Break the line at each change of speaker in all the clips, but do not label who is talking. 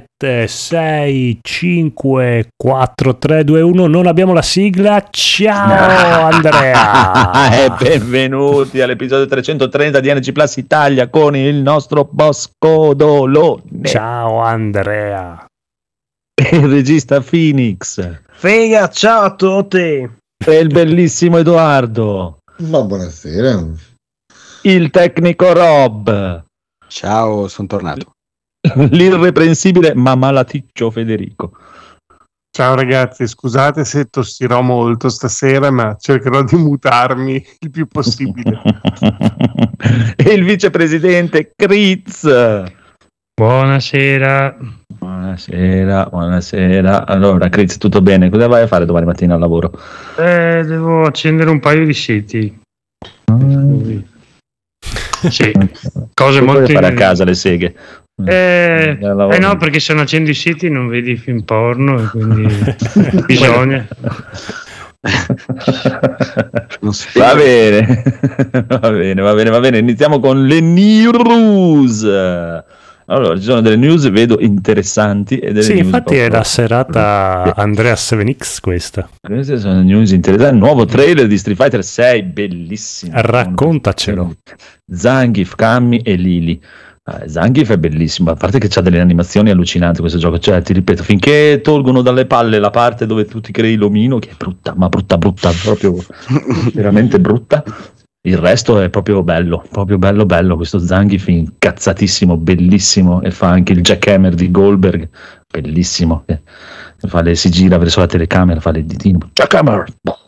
7, 6, 5, 4, 3, 2, 1. Non abbiamo la sigla. Ciao Andrea.
e benvenuti all'episodio 330 di NG Plus Italia con il nostro Bosco Dolone.
Ciao Andrea.
Il regista Phoenix.
Figa, ciao a tutti.
E il bellissimo Edoardo.
Ma buonasera.
Il tecnico Rob.
Ciao, sono tornato.
L'irreprensibile ma malaticcio Federico.
Ciao ragazzi, scusate se tossirò molto stasera, ma cercherò di mutarmi il più possibile.
e il vicepresidente Critz.
Buonasera.
Buonasera, buonasera. Allora, Critz, tutto bene? Cosa vai a fare domani mattina al lavoro?
Eh, devo accendere un paio di siti.
Mm.
Sì, cose molto
fare a casa le seghe.
Eh,
lavoro.
eh no, perché se non accendi i siti non vedi film porno e quindi bisogna.
Va bene, va bene, va bene, va bene. Iniziamo con le news. Allora, ci sono delle news, vedo interessanti. E delle
Sì,
news
infatti è la serata Andrea 7X questa.
Queste sono news interessanti. Nuovo trailer di Street Fighter 6, bellissimo.
Raccontacelo.
Zangief, Cammi e Lili. Eh, Zangief è bellissimo, a parte che c'ha delle animazioni allucinanti questo gioco, cioè ti ripeto, finché tolgono dalle palle la parte dove tu ti crei l'omino, che è brutta, ma brutta, brutta, proprio veramente brutta, il resto è proprio bello, proprio bello, bello, questo Zangief incazzatissimo, bellissimo, e fa anche il jackhammer di Goldberg, bellissimo, eh, fa le- si gira verso la telecamera, fa le ditine, jackhammer, boh,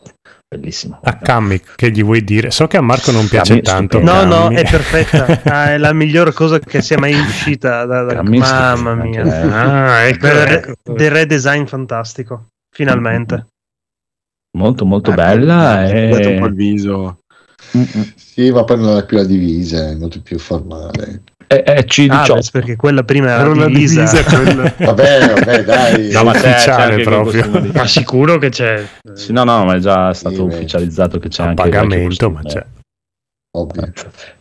bellissimo.
A Cammi, che gli vuoi dire? So che a Marco non piace
Cammi,
tanto.
No, no, è perfetta. Ah, è la miglior cosa che sia mai uscita. Da, da- mamma
sì,
mia.
anche lei.
Ah, ecco,
Del
ecco.
del redesign fantastico. Finalmente.
Molto molto
Ecco,
bella
mi
e...
guardate un po' il viso.
Sì, ma poi non è più la divisa, è molto più formale.
È, è C18.
Ah, beh, perché quella prima era,
Era una
divisa.
divisa quella.
Vabbè, vabbè, dai.
No, ma c'è- c'è
ufficiale proprio.
Ma sicuro che c'è.
Sì, no, no, ma è già stato
Sì,
ufficializzato che c'è
a
anche
pagamento, ma c'è.
Ovvio.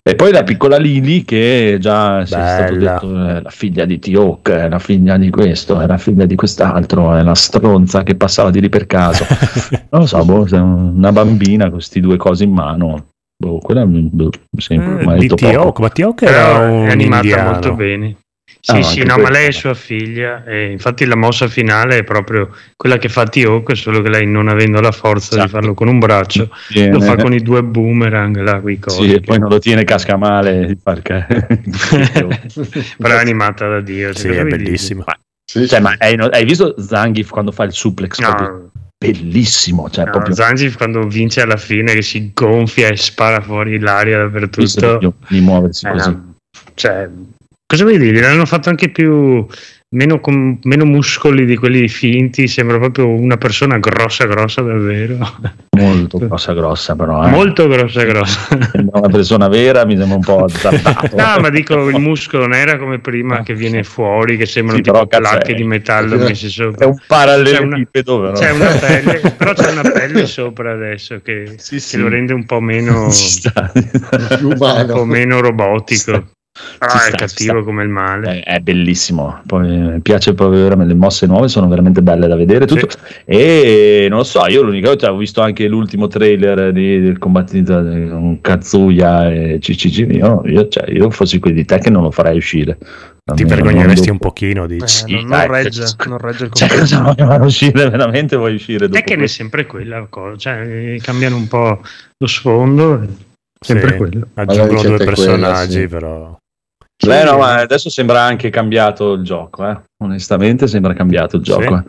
E poi la piccola Lily che già si è stato detto è la figlia di T-Hawk, è la figlia di questo, è la figlia di quest'altro, è la stronza che passava di lì per caso. Non lo so, boh, una bambina con questi due cose in mano. Boh, quella boh, mi ha
Eh, di. T-Hawk, ma T-Hawk era
Però
un
è animata
indiano.
molto bene. Sì,
Ah,
sì, no, ma lei è sua figlia e infatti la mossa finale è proprio quella che fa T-Hawk, solo che lei non avendo la forza di
Esatto.
farlo con un braccio,
Viene-
lo fa con i due boomerang là, quei cosi.
Sì, e poi non lo tiene, casca male. Perché...
Però è animata da Dio.
Sì, è.
Sì,
Cioè, ma hai, hai visto Zangief quando fa il suplex?
No,
bellissimo, cioè
no,
proprio
Zangief quando vince alla fine che si gonfia e spara fuori l'aria dappertutto.
di muoversi
Eh,
così.
Cioè, cosa vuoi dire? L'hanno fatto anche più meno, com- meno muscoli di quelli finti. Sembra proprio una persona grossa, grossa davvero.
Molto grossa, grossa, però. eh.
Molto grossa, grossa.
Sembra una persona vera, mi sembra un po' azzardato.
No, ma dico il muscolo non era come prima che viene fuori, che sembrano
Sì,
tipo placche
è-
di metallo
è-
messe
È
sopra.
un parallelepipedo, però.
C'è una pelle, però c'è una pelle sopra adesso che,
Sì,
che
sì.
lo rende un po' meno, un po' meno robotico. È
sta, ci
cattivo come il male.
È, è bellissimo. Poi mi piace proprio veramente. Le mosse nuove sono veramente belle da vedere. Tutto. E non lo so, io l'unica volta ho visto anche l'ultimo trailer di- del combattimento con Kazuya e CCG. Io, io, cioè, io fossi qui di te che non lo farei uscire.
Ti vergogneresti un pochino,
Eh,
dici.
Sì,
non, non regge,
cioè,
non regge il
Cioè, cosa vuoi far uscire? Veramente vuoi uscire dopo
È che è sempre quella cosa, cioè cambiano un po' lo sfondo, sempre
Sì,
quello.
Aggiungono due
è quella,
personaggi,
sì.
però.
Beh, no, ma adesso sembra anche cambiato il gioco, eh. onestamente sembra cambiato il
Sì?
gioco. eh.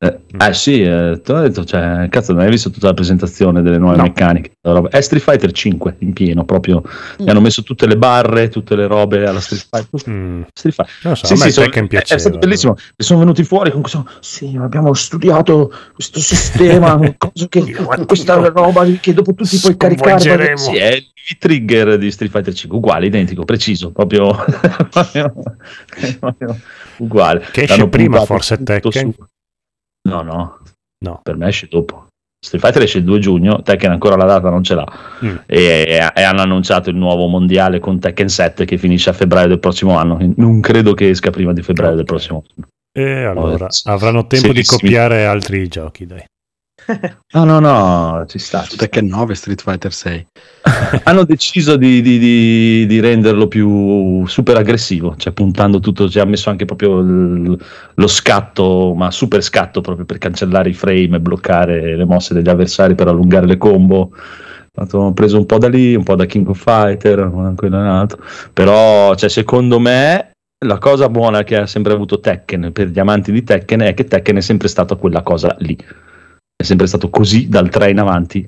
Eh, eh sì, eh, te l'ho detto, cioè, cazzo, non hai visto tutta la presentazione delle nuove
No.
meccaniche? È Street Fighter 5 in pieno, proprio. Gli hanno messo tutte le barre, tutte le robe alla Street Fighter.
Mm,
Street Fighter.
non lo so,
Sì, sì, sono- è, è
piaceva.
stato bellissimo. E sono venuti fuori con questo. Sì, abbiamo studiato questo sistema. che, questa roba che dopo tu ti puoi caricare. Sì, è il trigger di Street Fighter 5, uguale, identico, preciso, proprio, proprio- uguale.
Che esce prima, forse, Tekken?
su- No, no,
No.
per me esce dopo. Street Fighter esce il 2 giugno, Tekken ancora la data non ce l'ha
Mm.
e, e hanno annunciato il nuovo mondiale con Tekken 7 che finisce a febbraio del prossimo anno. Non credo che esca prima di febbraio del prossimo anno.
E allora
Oh,
avranno tempo di copiare altri giochi, dai.
No, no, no, ci sta. sta.
Tekken 9 Street Fighter 6.
Hanno deciso di, di- di- di renderlo più super aggressivo, cioè puntando tutto, ci ha messo anche proprio il- lo scatto, ma super scatto proprio per cancellare i frame e bloccare le mosse degli avversari per allungare le combo. Ho preso un po' da lì, un po' da King of Fighter. Però, cioè, secondo me, la cosa buona che ha sempre avuto Tekken per gli amanti di Tekken è che Tekken è sempre stato quella cosa lì. È sempre stato così dal 3 in avanti.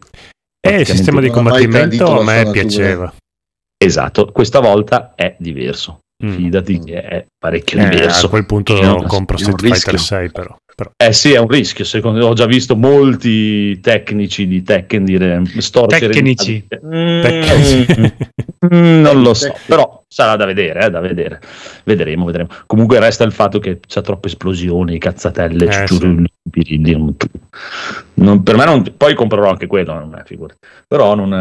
E il sistema di
non
combattimento a me piaceva.
Esatto, questa volta è diverso.
Mm.
Fidati che è parecchio
Eh,
diverso.
a quel punto
No,
compro Street Fighter
rischio.
6 però. Però.
Eh sì, è un rischio. Secondo me ho già visto molti tecnici di Tekken dire storcere.
Tecnici.
Mm,
Tecnici.
mm, non lo so,
Tecnici.
però sarà da vedere, eh, da vedere. Vedremo, vedremo. Comunque resta il fatto che c'è troppe esplosioni, cazzatelle,
Eh,
non- per me non, poi comprerò anche quello, non è figurati. Però non,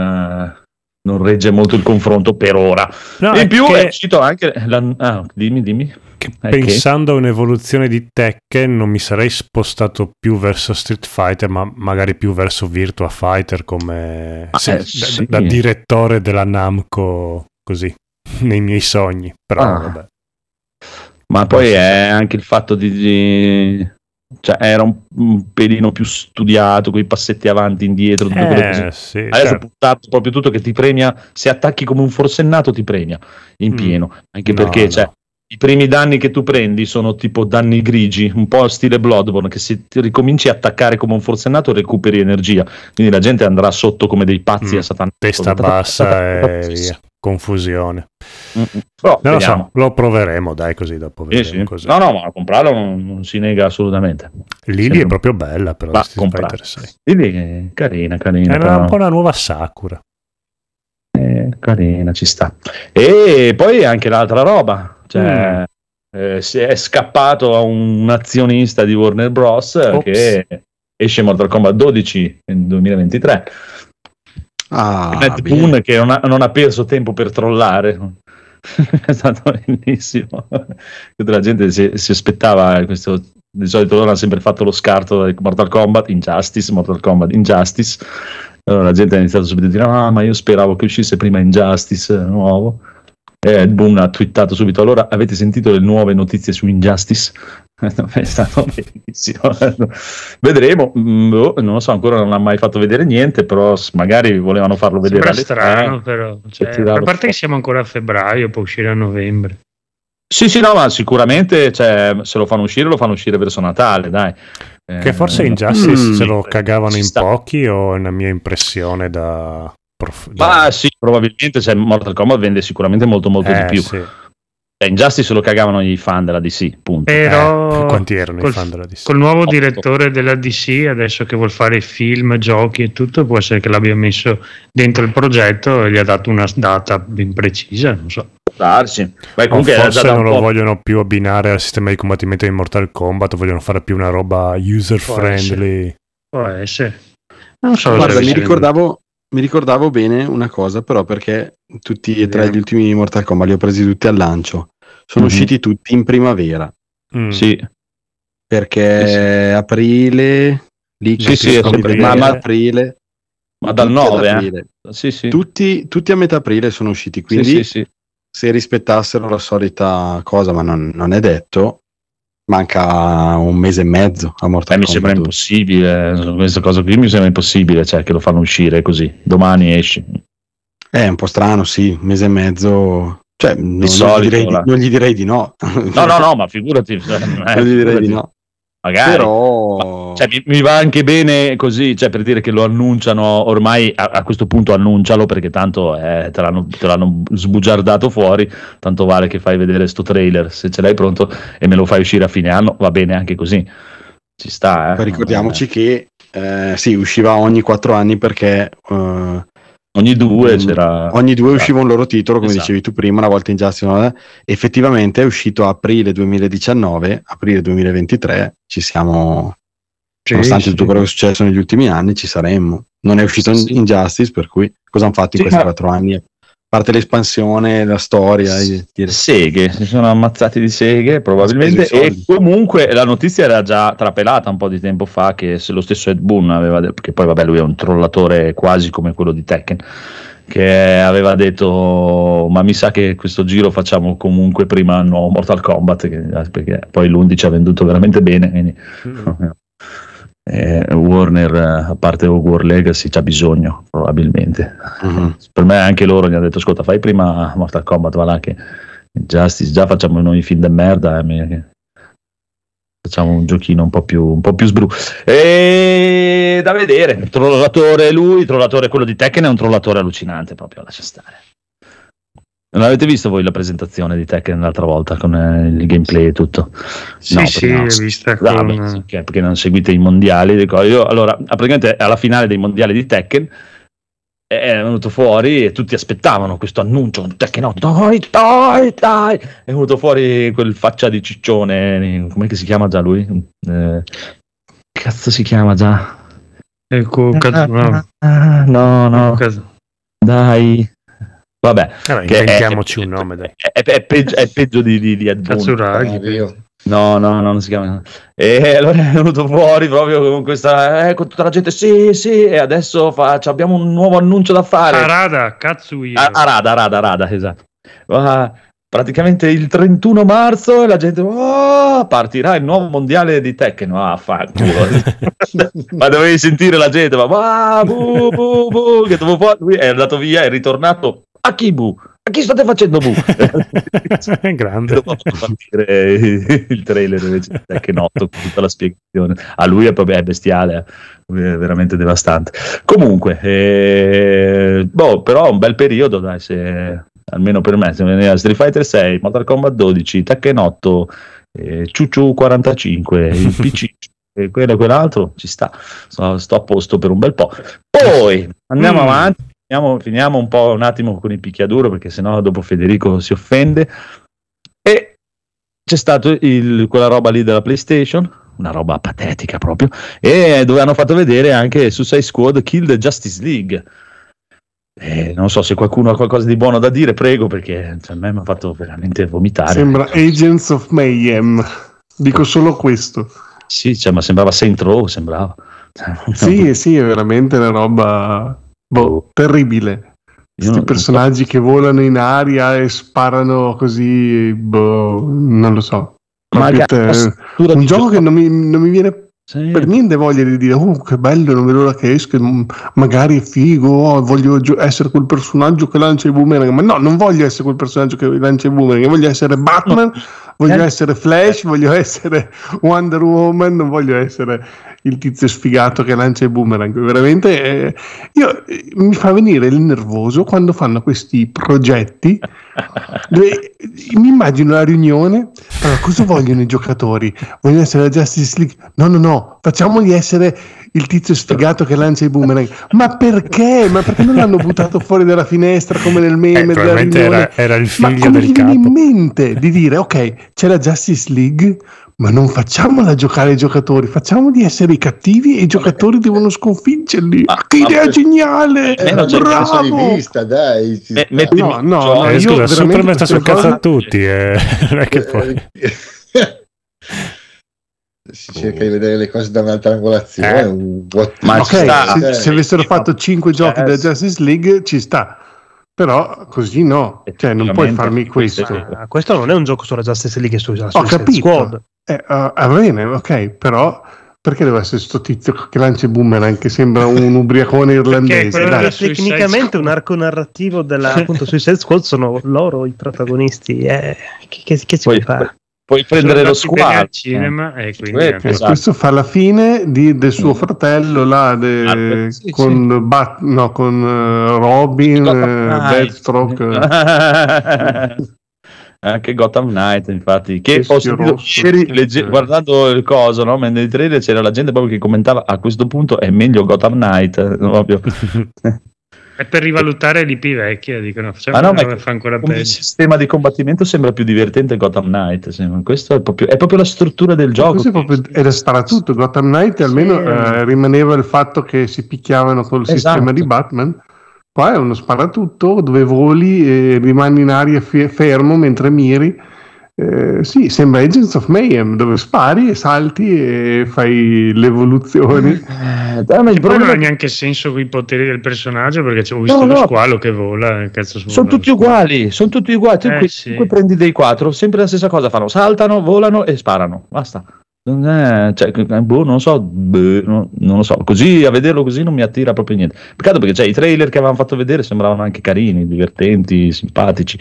non regge molto il confronto per ora.
No,
in
è
più
che-
è uscito anche la- ah, dimmi, dimmi.
che
È che-
pensando a un'evoluzione di Tekken non mi sarei spostato più verso Street Fighter ma magari più verso Virtua Fighter come
Ah,
se-
eh,
da,
sì.
da direttore della Namco così nei miei sogni però
Ah.
vabbè.
Ma poi è anche il fatto di, di- cioè era un, un pelino più studiato, con i passetti avanti, indietro, tutte quelle cose.
Eh, sì,
Adesso
cioè,
è puntato proprio tutto che ti premia, se attacchi come un forsennato ti premia in
Mm.
pieno, anche
No,
perché
no.
cioè, i primi danni che tu prendi sono tipo danni grigi, un po' stile Bloodborne, che se ricominci a attaccare come un forsennato recuperi energia, quindi la gente andrà sotto come dei pazzi
Mm.
a satana.
testa bassa e via confusione
Mm, mm. Però
non lo so lo proveremo dai così dopo
Sì,
vedremo
sì. No, no, ma comprarlo non, non si nega assolutamente.
Lily
sembra-
è proprio bella però
Va.
Fighter 6
Quindi eh, carina, carina.
è una,
però-
un po' una nuova Sakura
Eh, carina, ci sta. E poi anche l'altra roba, cioè, eh, si è scappato a un azionista di Warner Bros.
Ops.
che esce Mortal Kombat 12 nel 2023.
Ah,
Matt. Boone che non ha, non ha perso tempo per trollare. è stato bellissimo. Tutta la gente si, si aspettava questo. Di solito loro hanno sempre fatto lo scarto di Mortal Kombat, Injustice, Mortal Kombat, Injustice. Allora la gente ha iniziato subito a dire: Ah, ma io speravo che uscisse prima Injustice nuovo. E Ed Boon ha twittato subito: Allora avete sentito le nuove notizie su Injustice? È stato bellissimo. Vedremo. Mm, boh, non lo so, ancora non ha mai fatto vedere niente. Però magari volevano farlo vedere
Sembra strano, però. Cioè, a parte che siamo ancora a febbraio, può uscire a novembre.
Sì, sì, no, ma sicuramente cioè, se lo fanno uscire, lo fanno uscire verso Natale, dai. Eh,
Che forse Injustice
Mm.
se lo cagavano in
sta.
pochi o è una mia impressione da... prof-
Ma
da-
sì, probabilmente cioè, Mortal Kombat vende sicuramente molto, molto
Eh,
di più.
sì.
Eh, Injustice se lo cagavano i fan della DC, punto.
Però
Eh, quanti erano i
col,
fan della DC?
col nuovo direttore della DC, adesso che vuol fare film, giochi e tutto, può essere che l'abbia messo dentro il progetto e gli ha dato una data ben precisa, non so.
Può darsi. Beh,
O
comunque
forse non lo
po'.
vogliono più abbinare al sistema di combattimento di Mortal Kombat, vogliono fare più una roba user friendly.
Può essere. Non so
Guarda, mi ricordavo, mi ricordavo bene una cosa, però, perché tutti e tre gli ultimi Mortal Kombat li ho presi tutti al lancio. Sono
Mhm.
usciti tutti in primavera,
Mm.
Sì,
perché
Sì, sì.
aprile, lì
Sì, sì, ma- ma-
aprile,
ma dal
tutti ad
9, eh.
aprile.
Sì, sì.
Tutti, tutti a metà aprile sono usciti,
Sì,
quindi
sì, sì.
se rispettassero la solita cosa, ma non, non è detto, manca un mese e mezzo a
Eh,
Mortal
mi
Kombat
sembra
2.
impossibile, questa cosa qui mi sembra impossibile, cioè che lo fanno uscire così, domani esce.
È un po' strano, sì, un mese e mezzo. Cioè, non,
solito,
gli direi di, non gli direi di no.
No, no, no, ma figurati. eh,
non gli direi
figurati.
di no.
Magari.
Però,
Cioè, mi, mi va anche bene così, cioè, per dire che lo annunciano ormai a, a questo punto annuncialo perché tanto eh, te, l'hanno, te l'hanno sbugiardato fuori, tanto vale che fai vedere sto trailer se ce l'hai pronto e me lo fai uscire a fine anno, va bene anche così. Ci sta, eh.
ricordiamoci che eh, sì, usciva ogni quattro anni perché eh,
Ogni due
Mm,
c'era...
ogni due
Ah.
usciva un loro titolo, come
Esatto.
dicevi tu prima, una volta in Justice. no? Effettivamente è uscito a aprile 2019, aprile 2023, ci siamo,
Sì,
nonostante
sì.
tutto quello che è successo negli ultimi anni, ci saremmo. Non è uscito
Sì,
in
sì.
Injustice, per cui cosa hanno fatto in questi
ma-
quattro anni? parte l'espansione, la storia. e dire-
seghe, si sono ammazzati di seghe probabilmente e comunque la notizia era già trapelata un po' di tempo fa che se lo stesso Ed Boon aveva detto, perché poi vabbè lui è un trollatore quasi come quello di Tekken, che aveva detto ma mi sa che questo giro facciamo comunque prima nuovo Mortal Kombat che- perché poi l'11 ha venduto veramente bene, quindi eh, Warner eh, a parte War Legacy c'ha bisogno probabilmente.
Mhm.
per me anche loro gli hanno detto ascolta fai prima Mortal Kombat va là che Justice già facciamo noi film de merda eh, facciamo un giochino un po' più, un po' più sbru e da vedere. Trollatore lui trollatore quello di Tekken è un trollatore allucinante proprio lascia stare non avete visto voi la presentazione di Tekken l'altra volta con eh, il gameplay e tutto
Sì,
No,
sì,
no.
vista
Ah,
con...
beh, sì, perché non seguite i mondiali dico, io, allora praticamente alla finale dei mondiali di Tekken è venuto fuori e tutti aspettavano questo annuncio Tekken 8 dai dai dai è venuto fuori quel faccia di ciccione come si chiama già lui Eh, cazzo si chiama già
Ecco, cazzo, no.
Ah, no no
Cazzo.
dai vabbè che è-
inventiamoci un nome, dai.
è, è peggio, è peggio di, di, di.
Katsuragi.
Mario.
No, no, no, non si chiama. E allora è venuto fuori proprio con questa. Eh, con tutta la gente. Sì, sì. E adesso fa, abbiamo un nuovo annuncio da fare.
Arada, Katsuhiro.
A- Arada, Arada, Arada, esatto. Ah, praticamente il 31 marzo e la gente. "Oh, partirà il nuovo mondiale di Tekken. Ah, fanculo. ma dovevi sentire la gente. Ma ah, bu, bu, bu, che dopo fuori. Lui è andato via, è ritornato. A chi bu? A chi state facendo bu?
È grande.
dopo partire il trailer invece di Tekken 8 con tutta la spiegazione a lui è proprio è bestiale è veramente devastante comunque eh, boh, però un bel periodo dai se almeno per me se veniva Street Fighter 6 Mortal Kombat 12 Tekken 8 eh, Ciuciu 45 il PC e quello e quell'altro ci sta sto, sto a posto per un bel po' poi andiamo
Mm.
avanti finiamo, finiamo un po' un attimo con il picchiaduro perché sennò dopo Federico si offende e c'è stato il- quella roba lì della PlayStation, una roba patetica proprio, e dove hanno fatto vedere anche Suicide Squad Kill the Justice League. E non so se qualcuno ha qualcosa di buono da dire, prego, perché cioè, a me mi ha fatto veramente vomitare.
Sembra Agents of Mayhem. Dico solo questo.
Sì, cioè, ma sembrava Saint Row, sembrava.
Sì, sì, è veramente una roba boh, terribile. Questi personaggi che volano in aria e sparano così, boh, non lo so.
Magari
te- un gioco che non mi, non mi viene
Sì.
per niente voglia di dire, oh che bello, non vedo l'ora che esca, magari è figo, oh, voglio essere quel personaggio che lancia i boomerang, ma no, non voglio essere quel personaggio che lancia i boomerang, voglio essere Batman, voglio
Eh.
essere Flash, voglio essere Wonder Woman, non voglio essere il tizio sfigato che lancia i boomerang, veramente eh, io, eh, mi fa venire il nervoso quando fanno questi progetti dove mi immagino la riunione. Allora, cosa vogliono i giocatori? Vogliono essere la Justice League? No, no, no, facciamoli essere il tizio sfigato che lancia i boomerang. Ma perché? Ma perché non l'hanno buttato fuori dalla finestra come nel
Eh,
meme della
probabilmente
riunione?
era, era il
Ma
figlio
come
del
gli viene in
capo.
mente di dire, ok, c'è la Justice League, ma non facciamola giocare ai giocatori, facciamoli essere i cattivi e i giocatori devono sconfiggerli.
Ma-
che
ma-
idea geniale!
Eh, c'è
Bravo!
di vista, dai.
Eh,
sta.
metti-
No, no,
Cioè,
no,
Eh, scusa, Superman sta sul cazzo a tutti. eh. Non è che poi...
si cerca di vedere le cose da un'altra angolazione.
Eh.
un
Ma
ok,
ci sta.
se, se avessero fatto 5 giochi da
sì.
Justice League ci sta, però così no, cioè non puoi farmi questo.
Ah, questo non è un gioco sulla Justice League, è su, sulla
Ho
Suicide
capito.
Squad.
Eh, uh, va bene, ok, però perché deve essere sto tizio che lancia i boomerang che sembra un ubriacone irlandese? Dai.
tecnicamente un arco narrativo della appunto Suicide Squad sono loro i protagonisti. Eh, che, che, che si
Puoi,
può fare?
puoi prendere lo squalo.
al cinema e quindi
Eh,
Eh,
Esatto.
Questo fa la fine di- del suo fratello là de-
Ah, sì,
con, Bat- no, con eh, Robin, eh, Deathstroke.
Anche Gotham Knight, infatti, che ho sentito ieri legge- guardando il coso, no? Mentre nei trailer c'era la gente proprio che commentava a questo punto è meglio Gotham Knight, eh, proprio.
è per rivalutare l'IP vecchia dicono
Ma no, ma
fa ancora
come
peggio
sistema di combattimento sembra più divertente Gotham Knight. sembra. Questo è proprio, è proprio la struttura del gioco.
Questo è proprio, era sparatutto. Gotham Knight almeno
Sì.
eh, rimaneva il fatto che si picchiavano col
Esatto.
sistema di Batman. Qua è uno sparatutto dove voli e rimani in aria fe- fermo mentre miri. Eh, sì, sembra Agents of Mayhem dove spari e salti e fai le evoluzioni.
Eh,
Però
ma il
non
problema
ha
è che
neanche senso i poteri del personaggio perché ho visto
No,
lo
no.
squalo che vola. eh, Cazzo
sono tutti uguali, sono tutti uguali. Tu
Eh,
qui,
sì.
qui prendi dei quattro, sempre la stessa cosa fanno, saltano, volano e sparano. Basta. Cioè, eh, boh, non so, boh, no- non lo so. Così a vederlo così non mi attira proprio niente. Peccato perché cioè, i trailer che avevano fatto vedere sembravano anche carini, divertenti, simpatici.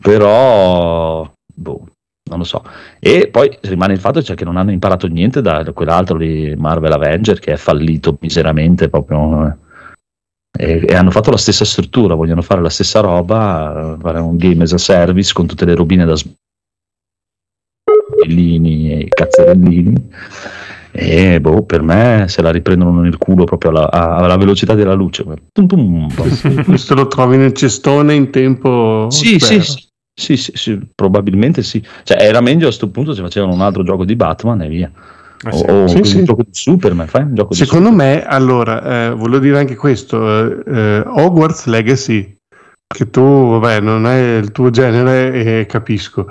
Però, boh, non lo so. E poi rimane il fatto cioè, che non hanno imparato niente da quell'altro di Marvel Avenger che è fallito miseramente proprio. eh. E, e hanno fatto la stessa struttura, vogliono fare la stessa roba, eh, fare un game as a service con tutte le robine da sbellini e cazzarellini. E boh, per me se la riprendono nel culo proprio alla, alla velocità della luce. Tum, tum.
Questo lo trovi nel cestone in tempo.
Sì, sì, sì, sì, sì, sì, probabilmente sì. Cioè, era meglio a questo punto se facevano un altro gioco di Batman e via.
Eh
O,
sì.
o
Sì,
un gioco di Superman, fai un gioco di
Secondo
Superman.
me, allora, eh, volevo dire anche questo: eh, eh, Hogwarts Legacy, che tu, vabbè, non è il tuo genere, e capisco,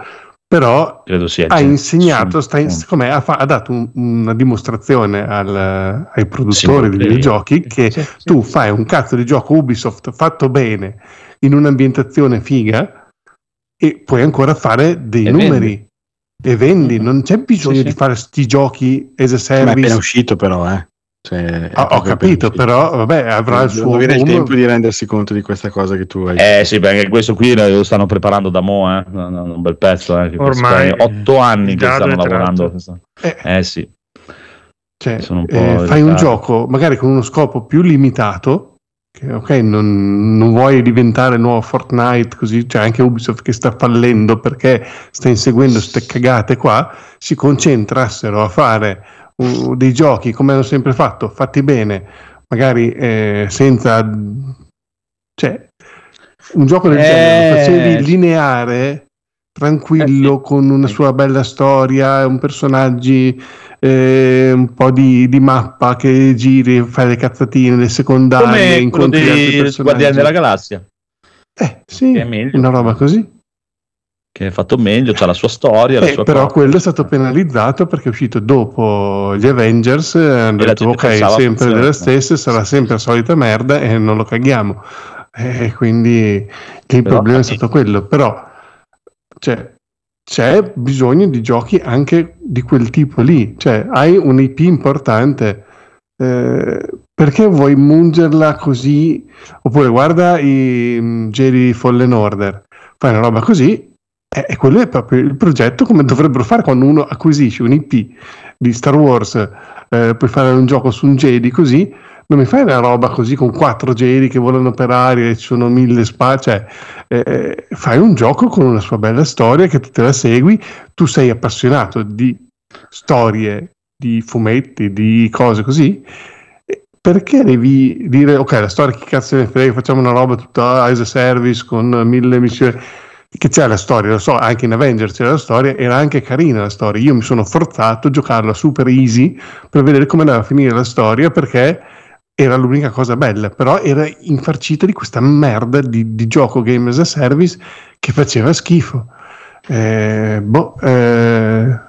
però
credo sia
ha insegnato, sta in-
sì.
secondo me, ha, fa- ha dato un- una dimostrazione al- ai produttori di
player.
videogiochi che
Sì, sì.
tu fai un cazzo di gioco Ubisoft fatto bene in un'ambientazione figa e puoi ancora fare dei
E
numeri e vendi. Non c'è bisogno di fare sti giochi as a
Ma è
service.
appena uscito però, eh. Cioè,
Ah, ho capito,
appena
però vabbè, avrà il suo
avere il tempo di rendersi conto di questa cosa che tu hai.
Eh sì, perché questo qui lo stanno preparando da mo', eh. Un bel pezzo, eh.
Ormai
otto anni che stanno lavorando.
Eh,
Eh sì,
cioè,
un
eh, fai un gioco magari con uno scopo più limitato. Che, ok, non, non vuoi diventare il nuovo Fortnite, così c'è anche Ubisoft che sta fallendo perché sta inseguendo queste cagate qua. Si concentrassero a fare uh, dei giochi come hanno sempre fatto, fatti bene, magari eh, senza cioè un gioco del
Eh,
genere lo facevi lineare tranquillo
Eh, sì.
con una sua bella storia un personaggi eh, un po' di, di mappa che giri fai le cazzatine le secondarie
come
incontri altri
dei
personaggi
Guardiani della Galassia,
eh sì una roba così
che è fatto meglio, c'ha la sua storia, la
Eh,
sua
però
cosa.
quello è stato penalizzato perché è uscito dopo gli Avengers e hanno
E la
detto ok sempre
fosse-
delle stesse sarà sempre la solita merda e non lo caghiamo. E quindi il
Però-
problema è stato quello. Però cioè, c'è bisogno di giochi anche di quel tipo lì. Cioè hai un IP importante eh, perché vuoi mungerla così? Oppure guarda i mm, Jedi Fallen Order fai una roba così e, e quello è proprio il progetto come dovrebbero fare quando uno acquisisce un IP di Star Wars, eh, puoi fare un gioco su un Jedi così, non mi fai una roba così con quattro Jedi che volano per aria e ci sono mille spade, cioè eh, fai un gioco con una sua bella storia che tu te la segui, tu sei appassionato di storie, di fumetti, di cose così. eh, Perché devi dire, ok, la storia che cazzo ne frega, facciamo una roba tutta as a service con mille missioni che c'è la storia, lo so, anche in Avengers c'era la storia, era anche carina la storia. Io mi sono forzato a giocarla super easy per vedere come andava a finire la storia perché era l'unica cosa bella, però era infarcita di questa merda di, di gioco game as a service che faceva schifo. Eh, boh, eh,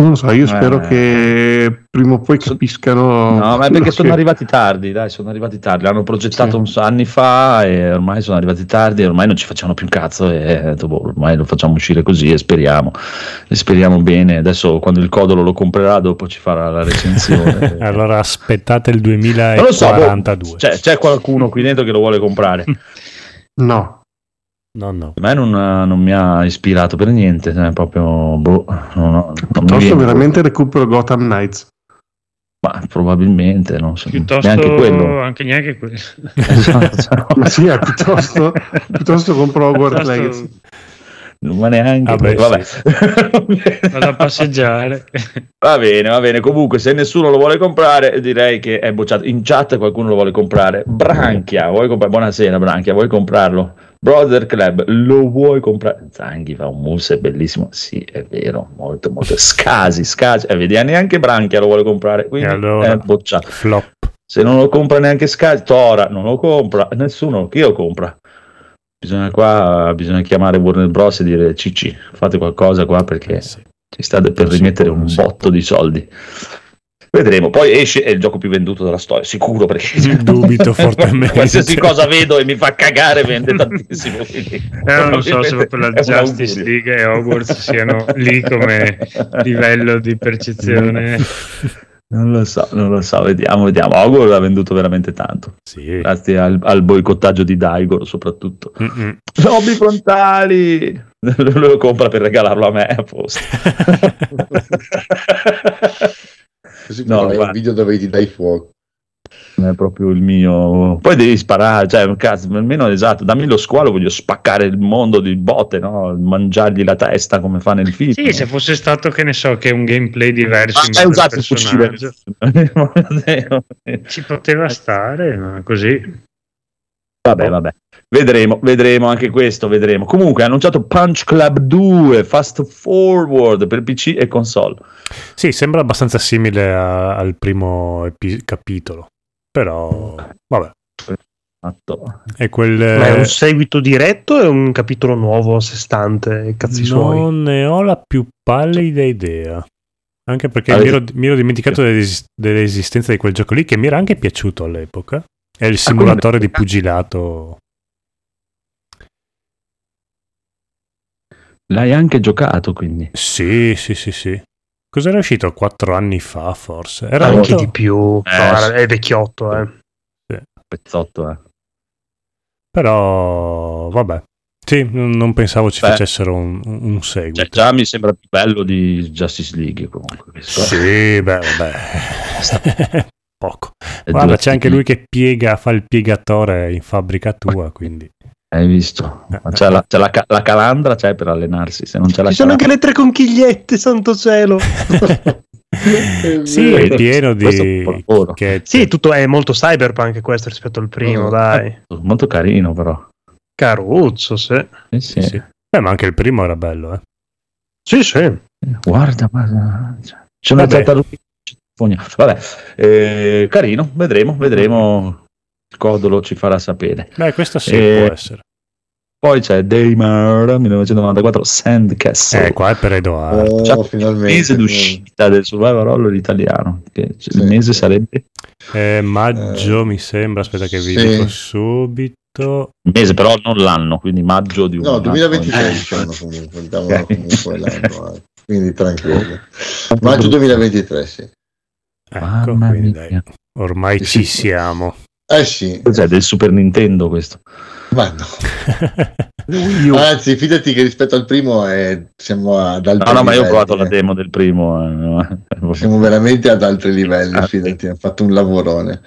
non lo so, io spero
Eh.
che prima o poi capiscano.
No, ma è perché sono
che-
arrivati tardi, dai, sono arrivati tardi. L'hanno progettato
Sì.
anni fa e ormai sono arrivati tardi e ormai non ci facciamo più un cazzo e detto, boh, ormai lo facciamo uscire così e speriamo. E speriamo bene. Adesso quando il codolo lo comprerà dopo ci farà la recensione.
Allora aspettate il
non lo so, boh,
2042.
c'è, c'è qualcuno qui dentro che lo vuole comprare.
No,
No, no.
A me non, non mi ha ispirato per niente, cioè, proprio boh, non, ho- non mi
piuttosto veramente recupero Gotham Knights.
Ma probabilmente, non so,
Piuttosto
neanche quello.
anche neanche quello.
Esatto.
Ma sì, eh, piuttosto, piuttosto compro Hogwarts
Piuttosto
Legacy.
ma neanche
Vabbè,
vabbè.
Vado a passeggiare.
va bene va bene comunque se nessuno lo vuole comprare direi che è bocciato in chat qualcuno lo vuole comprare Branchia vuoi comprare buonasera Branchia vuoi comprarlo Brother Club lo vuoi comprare Zanghi fa un mousse è bellissimo sì è vero molto molto scasi scasi e vedi neanche Branchia lo vuole comprare quindi
E allora?
è bocciato
Flop.
Se non lo compra neanche Sky, Tora non lo compra, nessuno che lo compra. Bisogna qua, bisogna chiamare Warner Bros. e dire Cicci, fate qualcosa qua perché
Eh sì.
ci state per rimettere un botto di soldi. Vedremo, poi esce è il gioco più venduto della storia, sicuro perché
Dubito fortemente.
qualsiasi cosa vedo e mi fa cagare vende tantissimo.
Eh, non so se proprio la Justice. League e Hogwarts siano lì come livello di percezione.
Non lo so, non lo so, vediamo, vediamo. Hogwarts ha venduto veramente tanto,
Sì.
grazie al, al boicottaggio di Daigor soprattutto.
Mm-mm.
Lobby frontali! Lo compra per regalarlo a me a posto.
Così
No,
no,
guarda.
un video dove ti dai fuoco.
non è proprio il mio. Poi devi sparare, cioè, cazzo, almeno esatto, dammi lo squalo, voglio spaccare il mondo di botte, no? Mangiargli la testa come fa nel film.
Sì, se fosse stato, che ne so, che un gameplay diverso
Ma
in
hai usato il fucile.
ci poteva stare, ma così.
vabbè, vabbè. Vedremo, vedremo anche questo, vedremo. Comunque, ha annunciato Punch Club 2, Fast Forward per PC e console.
Sì, sembra abbastanza simile a- al primo epi- capitolo. Però, vabbè,
Atto.
è quel...
Ma è un seguito diretto o è un capitolo nuovo a sé stante? Cazzi suoi.
non ne ho la più pallida idea. Anche perché
Ah,
mi ero, mi ero dimenticato dell'es- dell'esistenza di quel gioco lì che mi era anche piaciuto all'epoca. È il simulatore di pugilato.
L'hai anche giocato, quindi.
Sì, sì, sì, sì. Cos'era uscito quattro anni fa, forse? Era
Anche
molto-
di più. No,
Eh,
è vecchiotto, eh.
Pezzotto, eh.
Però, vabbè. Sì, non pensavo ci
Beh.
facessero un, un seguito.
Cioè, già mi sembra più bello di Justice League, comunque.
Sì, beh, vabbè. Poco. Guarda, c'è anche lui che piega, fa il piegatore in fabbrica tua, quindi...
Hai visto? Ma C'è, la, c'è la la calandra c'è per allenarsi, se non c'è la
Ci sono anche le tre conchigliette, santo cielo.
Sì, è pieno
è
di... chicchette.
sì, tutto è molto cyberpunk questo rispetto al primo,
Mm.
dai.
Molto carino, però.
Caruzzo, sì.
Eh sì.
Sì. Beh, ma anche il primo era bello, eh.
Sì, sì.
Guarda, ma... C'è una
Vabbè.
tartaruga. Vabbè, eh, carino, vedremo, vedremo. Il codolo ci farà sapere.
Beh, questo sì,
Eh,
può essere.
Poi c'è Daymar 1994 Sandcastle.
Eh, qua è per Edoardo.
Oh,
il
finalmente.
mese d'uscita del survival horror italiano. Che
Sì.
Il mese sarebbe
Eh, maggio,
Eh,
mi sembra. Aspetta che vi
sì.
dico subito.
il mese, però non l'anno, quindi maggio di un
No,
anno.
2023
Eh.
diciamo comunque, diamo
Ok.
comunque l'anno, eh. quindi tranquillo. Maggio 2023, sì.
Ecco, quindi dai, ormai
Sì,
ci
sì.
siamo.
Eh sì,
Cos'è del Super Nintendo questo?
ma no. Anzi, fidati che rispetto al primo eh, siamo ad altri
No, no, ma io ho
livelli,
provato la
eh.
demo del primo. eh.
Siamo veramente ad altri livelli,
Ah,
fidati, ha fatto un lavorone.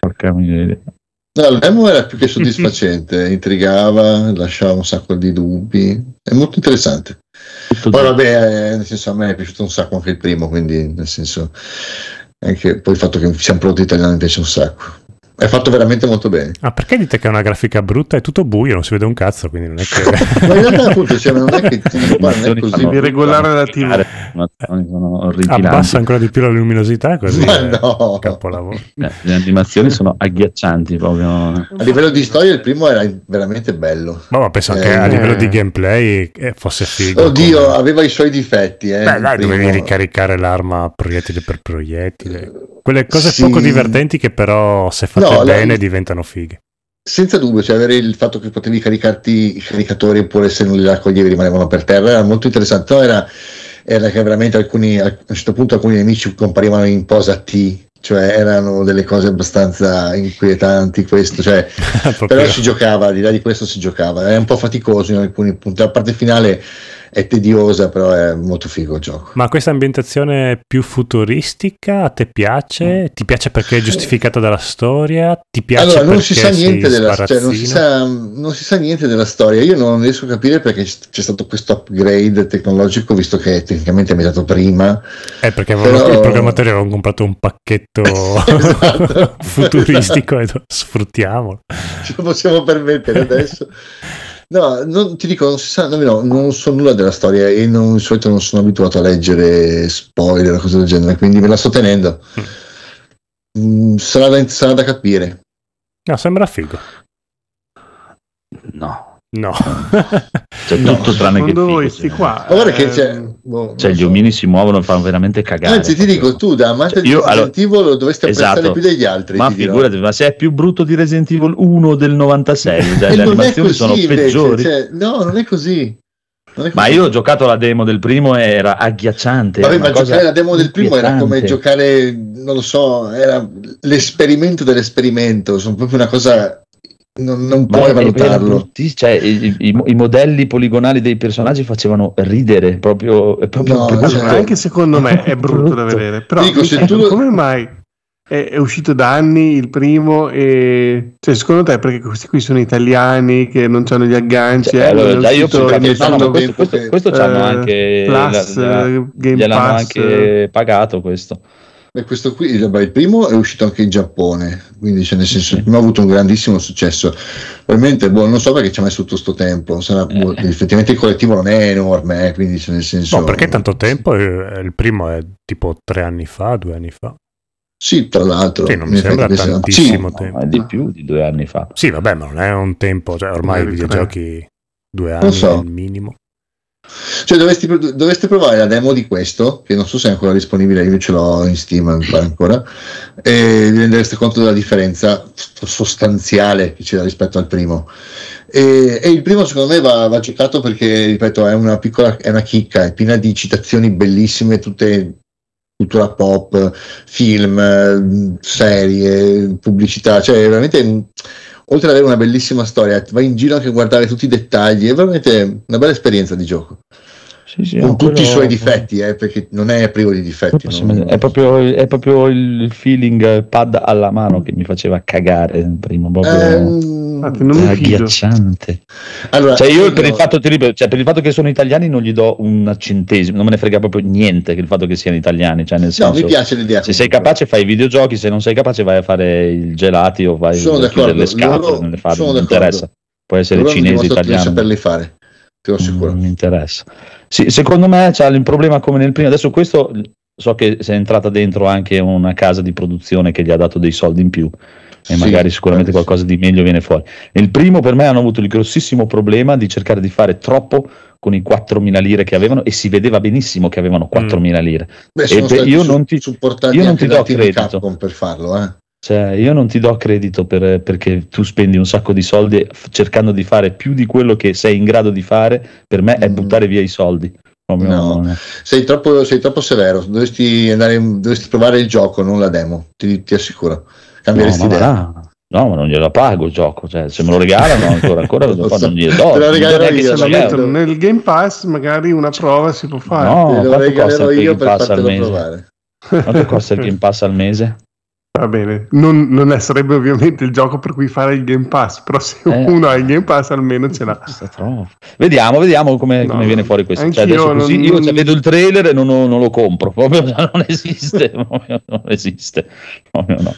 Porca miseria.
No, il demo era più che soddisfacente, intrigava, lasciava un sacco di dubbi, è molto interessante.
Tutto
Poi vabbè, eh, nel senso a me è piaciuto un sacco anche il primo, quindi nel senso anche poi il fatto che sia un prodotto italiano mi piace un sacco. È fatto veramente molto bene.
Ah, perché dite che è una grafica brutta? È tutto buio, non si vede un cazzo, quindi non è che...
Ma in realtà appunto cioè, non è che ti- è così.
fanno-
Irregolare la TV.
animazioni sono orripilanti.
Abbassa ancora di più la luminosità così
Ma no.
capolavoro.
Eh, le animazioni sono agghiaccianti proprio.
A livello di storia il primo era veramente bello.
Ma, ma penso anche
Eh,
a livello di gameplay eh, fosse figo.
Oddio,
come-
aveva i suoi difetti. Eh,
Beh, dai, dovevi ricaricare l'arma proiettile per proiettile. Quelle cose
Sì.
poco divertenti che però se fatte
No, la-
bene diventano fighe.
Senza dubbio, cioè avere il fatto che potevi caricarti i caricatori oppure se non li raccoglievi rimanevano per terra era molto interessante. No, era, era che veramente alcuni, a un certo punto alcuni nemici comparivano in posa T, cioè erano delle cose abbastanza inquietanti questo, cioè, però si giocava, al di là di questo si giocava, è un po' faticoso in alcuni punti, la parte finale è tediosa, però è molto figo il gioco.
Ma questa ambientazione più futuristica a te piace? Ti piace perché è giustificata dalla storia? Ti piace
Allora, non
perché
si sa niente della
sbarazzino?
cioè, non, si sa, non si sa niente della storia. Io non riesco a capire perché c'è stato questo upgrade tecnologico, visto che tecnicamente è ambientato prima.
Eh, perché
Però-
i programmatori avevano comprato un pacchetto
Esatto.
futuristico e sfruttiamolo.
Ce lo possiamo permettere adesso. No, non, ti dico, non, si sa, no, no, non so nulla della storia e non, di solito non sono abituato a leggere spoiler o cose del genere, quindi me la sto tenendo. Mm, sarà, da, sarà da capire.
No, sembra figo.
No,
No.
c'è
No,
tutto tranne che
Secondo
figo,
voi,
sì.
sti qua.
Ma guarda che
eh,
c'è. boh,
Cioè, gli
so.
omini si muovono e fanno veramente cagare.
Anzi, ti dico, tu da amante
Cioè,
di
io-
Resident Evil lo dovresti apprezzare
Esatto.
più degli altri.
Ma
ti dirò.
figurati, ma se è più brutto di Resident Evil 1 del 96, cioè,
E
le
non è
animazioni
così,
sono
invece,
peggiori.
cioè, no, non è così.
Ma io ho giocato la demo del primo e era agghiacciante.
Vabbè,
era
ma giocare la demo del primo era come giocare, non lo so, era l'esperimento dell'esperimento. Sono proprio una cosa. Non, non
Ma
puoi valutarlo.
brutti- cioè, i, i- i modelli poligonali dei personaggi facevano ridere proprio. proprio
No,
brutto.
cioè,
Anche secondo me è brutto da vedere. Però
Dico,
mi
tu-
come mai è, è uscito da anni il primo e cioè, secondo te perché questi qui sono italiani che non hanno gli agganci
Cioè,
eh,
allora, già io ho no, questo, questo, questo c'hanno
eh,
anche,
Plus,
la-
eh,
la-
Game
gliel'hanno
Pass,
anche pagato questo.
E questo qui, vabbè, il primo è uscito anche in Giappone, quindi cioè, nel senso, il primo ha avuto un grandissimo successo. Probabilmente, boh, non so perché ci ha messo tutto sto tempo. Sarà- boh,
Eh.
effettivamente il collettivo non è enorme, eh, quindi cioè, nel senso.
No, perché tanto tempo? Eh, Il primo è tipo tre anni fa, due anni fa.
Sì, tra l'altro.
Sì, non mi sembra
questo-
tantissimo
Sì,
tempo.
No, è di più di due anni fa.
Sì, vabbè, ma non è un tempo, cioè ormai i videogiochi due anni
so.
il minimo.
Cioè, dovresti, dovreste provare la demo di questo, che non so se è ancora disponibile, io ce l'ho in Steam ancora, e vi rendereste conto della differenza sostanziale che c'è rispetto al primo. E, e il primo, secondo me, va, va giocato perché, ripeto, è una piccola, è una chicca, è piena di citazioni bellissime, tutte cultura pop, film, serie, pubblicità, cioè veramente oltre ad avere una bellissima storia, vai in giro anche a guardare tutti i dettagli, è veramente una bella esperienza di gioco.
Sì, sì,
con
no,
tutti i suoi difetti, eh, perché non è privo di difetti. Non-
È proprio, è proprio il feeling eh, pad alla mano che mi faceva cagare prima, proprio
Ehm,
Infatti, non mi fido.
agghiacciante.
allora,
Cioè, io
no,
per il, fatto, ripeto, cioè, per il fatto che sono italiani non gli do un centesimo, non me ne frega proprio niente che il fatto che siano italiani. Cioè, nel
no,
senso,
mi piace l'idea.
se sei capace fai i videogiochi, se non sei capace vai a fare il gelati o vai
Sono
a chiudere
d'accordo,
le scatole,
loro-
non le fare,
sono
non interessa. Può essere
Loro
cinese, italiano.
saperli fare, te lo assicuro.
Non mi interessa. Sì, secondo me c'ha il problema come nel primo. Adesso questo so che si è entrata dentro anche una casa di produzione che gli ha dato dei soldi in più e
Sì,
magari sicuramente qualcosa di meglio viene fuori. Il primo per me hanno avuto il grossissimo problema di cercare di fare troppo con i 4.000 lire che avevano e si vedeva benissimo che avevano 4.000 lire.
Beh,
E beh, io
su-
non ti- io non ti do credito.
Per farlo, eh.
Cioè, io non ti do credito per- perché tu spendi un sacco di soldi cercando di fare più di quello che sei in grado di fare, per me è
Mm.
buttare via i soldi. Proprio-
No. Sei troppo, sei troppo severo, dovresti, andare, dovresti provare il gioco, non la demo, ti, ti assicuro.
No,
Cambieresti
ma
idea.
No, ma non gliela pago il gioco, cioè, se me lo regalano ancora, ancora
Lo so.
non glielo do.
Te lo regalerò io,
Se lo
6 euro.
mettono nel Game Pass, magari una prova si può fare.
No,
Te lo
quanto costa
regalerò
il
io
Game
per
Pass al
fartelo
mese?
provare.
Quanto costa il Game Pass al mese?
Va bene, non, non è- sarebbe ovviamente il gioco per cui fare il Game Pass, però se
Eh.
uno ha il Game Pass almeno ce l'ha.
Vediamo, vediamo come,
No,
come viene fuori questo. Cioè, così,
non-
io cioè, vedo il trailer e non, non lo compro, proprio non esiste, proprio non esiste, proprio no.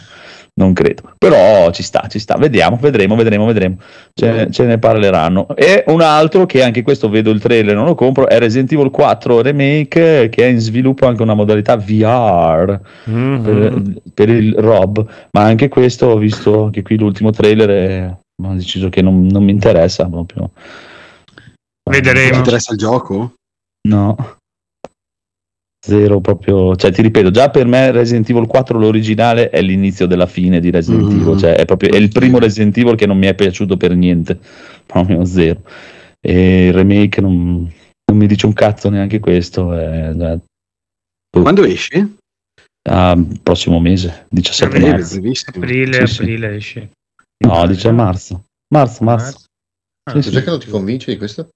Non credo, però ci sta, ci sta. Vediamo, vedremo, vedremo, vedremo. Ce, ce ne parleranno. E un altro che anche questo vedo il trailer e non lo compro è Resident Evil 4 Remake, che è in sviluppo anche una modalità VR
Mhm.
per, per il Rob. Ma anche questo ho visto anche qui l'ultimo trailer e ho deciso che non, non mi interessa proprio.
Ti
Vedremo.
interessa il gioco?
No. Zero proprio, cioè ti ripeto, già per me Resident Evil 4 l'originale è l'inizio della fine di Resident
Mm.
Evil, cioè è proprio è il primo Resident Evil che non mi è piaciuto per niente, proprio zero. E il remake non, non mi dice un cazzo neanche questo, è, è- boh,
Quando esce?
ah, prossimo mese, 17
Aprile,
marzo.
Aprile,
Sì, sì.
aprile esce.
No, dice marzo. Marzo, marzo.
Ah,
Sì, sì.
Cos'è che non ti convince di questo?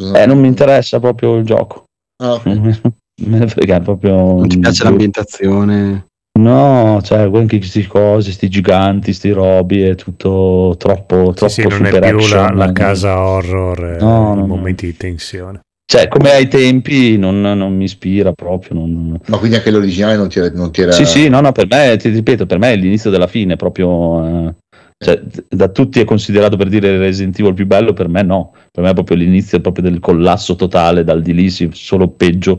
Eh, non mi interessa proprio il gioco.
Ah, ok.
Non me frega proprio.
Non ti piace l'ambientazione?
No, cioè, anche questi cose, questi giganti, sti robi, è tutto troppo, troppo
Sì, sì, non è più la,
action.
la casa horror eh,
No,
in
no, no.
momenti di tensione.
Cioè, come ai tempi non, non mi ispira proprio. non-
Ma quindi anche l'originale non ti era... Non ti era...
Sì, sì, no, no, per me, ti ripeto, per me è l'inizio della fine, proprio... eh, cioè, da tutti è considerato per dire Resident Evil più bello, per me no. Per me è proprio l'inizio proprio del collasso totale, dal di lì si- solo peggio.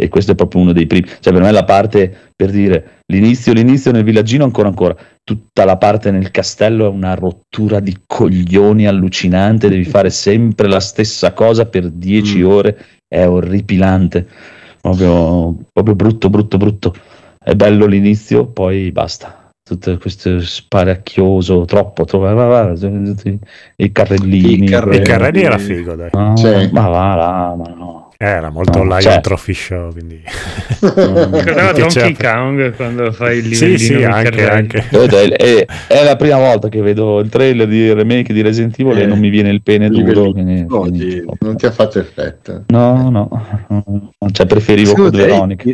E questo è proprio uno dei primi. Cioè, per me la parte per dire l'inizio, l'inizio nel villaggino ancora ancora, tutta la parte nel castello è una rottura di coglioni allucinante, devi fare sempre la stessa cosa per 10
Mm.
ore, è orripilante, proprio, proprio brutto, brutto, brutto. È bello l'inizio, poi basta. Tutto questo sparacchioso, troppo, troppo va, va, va, tutti i carrellini.
I carrelli.
Era figo, dai.
Ah,
Sì.
Ma va, là, ma no.
Era molto
No,
Lion
cioè-
Trophy Show, quindi...
Ricordava Donkey. Kong quando fai il
Sì,
livellino
sì,
i
anche, anche.
È, è la prima volta che vedo il trailer di remake di Resident Evil e
Eh,
non mi viene il pene duro. quindi-
oggi.
quindi-
Non ti ha fatto effetto.
No, no, no, cioè preferivo Code Veronica.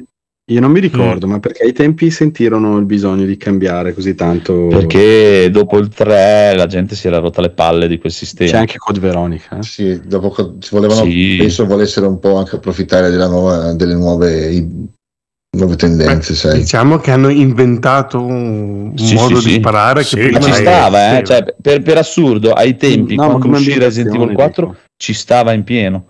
Io- non mi ricordo, ma perché ai tempi sentirono il bisogno di cambiare così tanto?
Perché dopo il 3 la gente si era rotta le palle di quel
c'è
sistema.
anche Code Veronica. eh?
Sì, dopo si volevano,
Sì.
penso volessero un po' anche approfittare della nuova, delle nuove, i- nuove tendenze, sai.
Diciamo che hanno inventato un
Sì,
modo
sì,
di
Sì,
che
Ma
prima
ci
Dai,
stava, eh, cioè, per, per assurdo, ai tempi,
No, ma
quando
come
uscì Resident Evil
ambientazione,
4,
dico.
ci stava in pieno.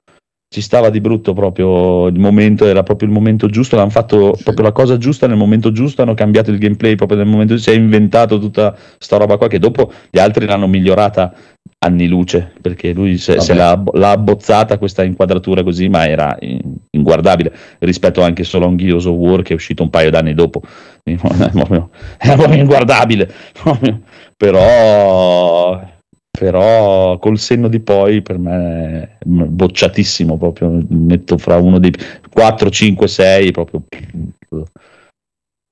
Ci stava di brutto proprio il momento, era proprio il momento giusto, hanno fatto
Sì.
proprio la cosa giusta nel momento giusto, hanno cambiato il gameplay proprio nel momento giusto, si è inventato tutta sta roba qua che dopo gli altri l'hanno migliorata anni luce, perché lui se, se l'ha, l'ha abbozzata questa inquadratura così, ma era in- inguardabile rispetto anche solo a un Gears of War che è uscito un paio d'anni dopo. È proprio, inguardabile. Però, però col senno di poi per me è bocciatissimo proprio metto fra uno dei 4, 5, 6 proprio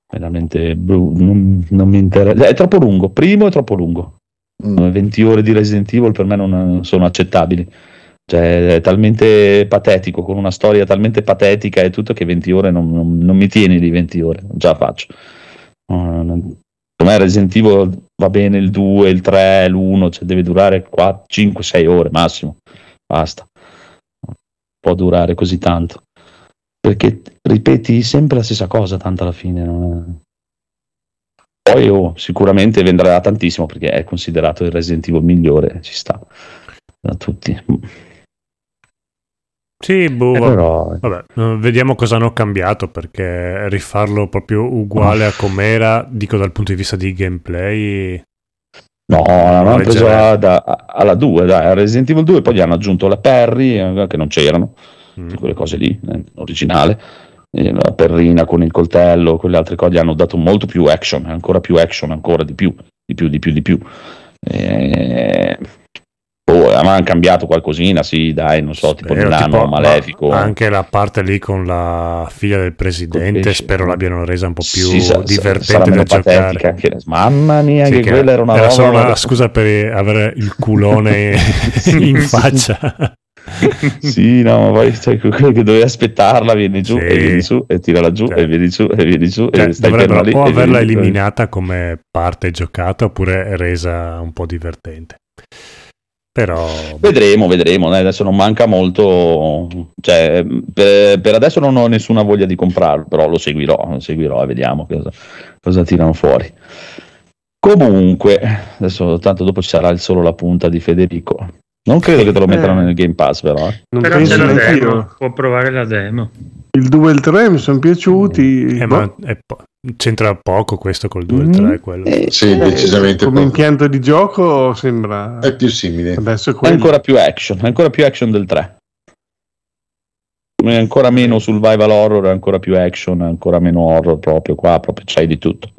veramente bru- non, non mi interessa. È troppo lungo primo è troppo lungo.
Mm.
20 ore di Resident Evil per me non sono accettabili. Cioè è talmente patetico con una storia talmente patetica e tutto che 20 ore non, non- non mi tieni di 20 ore non ce la faccio. Per me Resident Evil va bene il 2, il 3, l'1, cioè deve durare 4, 5, 6 ore massimo. Basta. Può durare così tanto. Perché ripeti sempre la stessa cosa tanto alla fine. è- Poi oh, sicuramente vendrà tantissimo perché è considerato il Resident Evil migliore, ci sta da tutti.
Sì, boh,
Eh,
vabbè.
però
Vabbè, eh, vediamo cosa hanno cambiato perché rifarlo proprio uguale a com'era, dico dal punto di vista di gameplay.
No, l'hanno preso alla 2, dai, a Resident Evil 2, poi gli hanno aggiunto la Perry, eh, che non c'erano,
Mm.
quelle cose lì, originale, la perrina con il coltello, quelle altre cose, gli hanno dato molto più action, ancora più action, ancora di più, di più, di più, di più. Eh, oh, hanno cambiato qualcosina, sì, dai, non so, tipo
Spero, tipo,
Malefico.
ma Anche la parte lì con la figlia del presidente, spero l'abbiano resa un po' più
Sì,
divertente da giocare.
anche- mamma mia,
Sì,
che,
che
quella era una
era
roba.
solo una
guarda.
scusa per avere il culone in faccia.
sì, no, ma poi cioè, quello che dovevi aspettarla, vieni giù
Sì.
e vieni su e tirala giù
Cioè.
e vieni su e vieni su
Cioè,
e stai fermo
dovrebbero
lì.
o averla eliminata come parte giocata oppure resa un po' divertente. Però
Vedremo, vedremo, adesso non manca molto, cioè, per, per adesso non ho nessuna voglia di comprarlo, però lo seguirò, lo seguirò e vediamo cosa, cosa tirano fuori. Comunque, adesso tanto dopo ci sarà il solo la punta di Federico. Non credo che te lo metteranno
Eh.
nel Game Pass, però. eh.
Non
Però
penso
c'è la
neanche
demo,
io.
può provare la demo.
Il 2 e il 3 mi sono piaciuti.
eh,
boh,
ma è po- c'entra poco questo col 2 e il
Mm.
3 quello.
Eh,
Sì,
eh,
decisamente
come
poco.
impianto di gioco sembra
È più simile.
adesso è
ancora più action, è ancora più action del 3. È ancora meno survival horror, è ancora più action, è ancora meno horror proprio qua, proprio c'hai di tutto.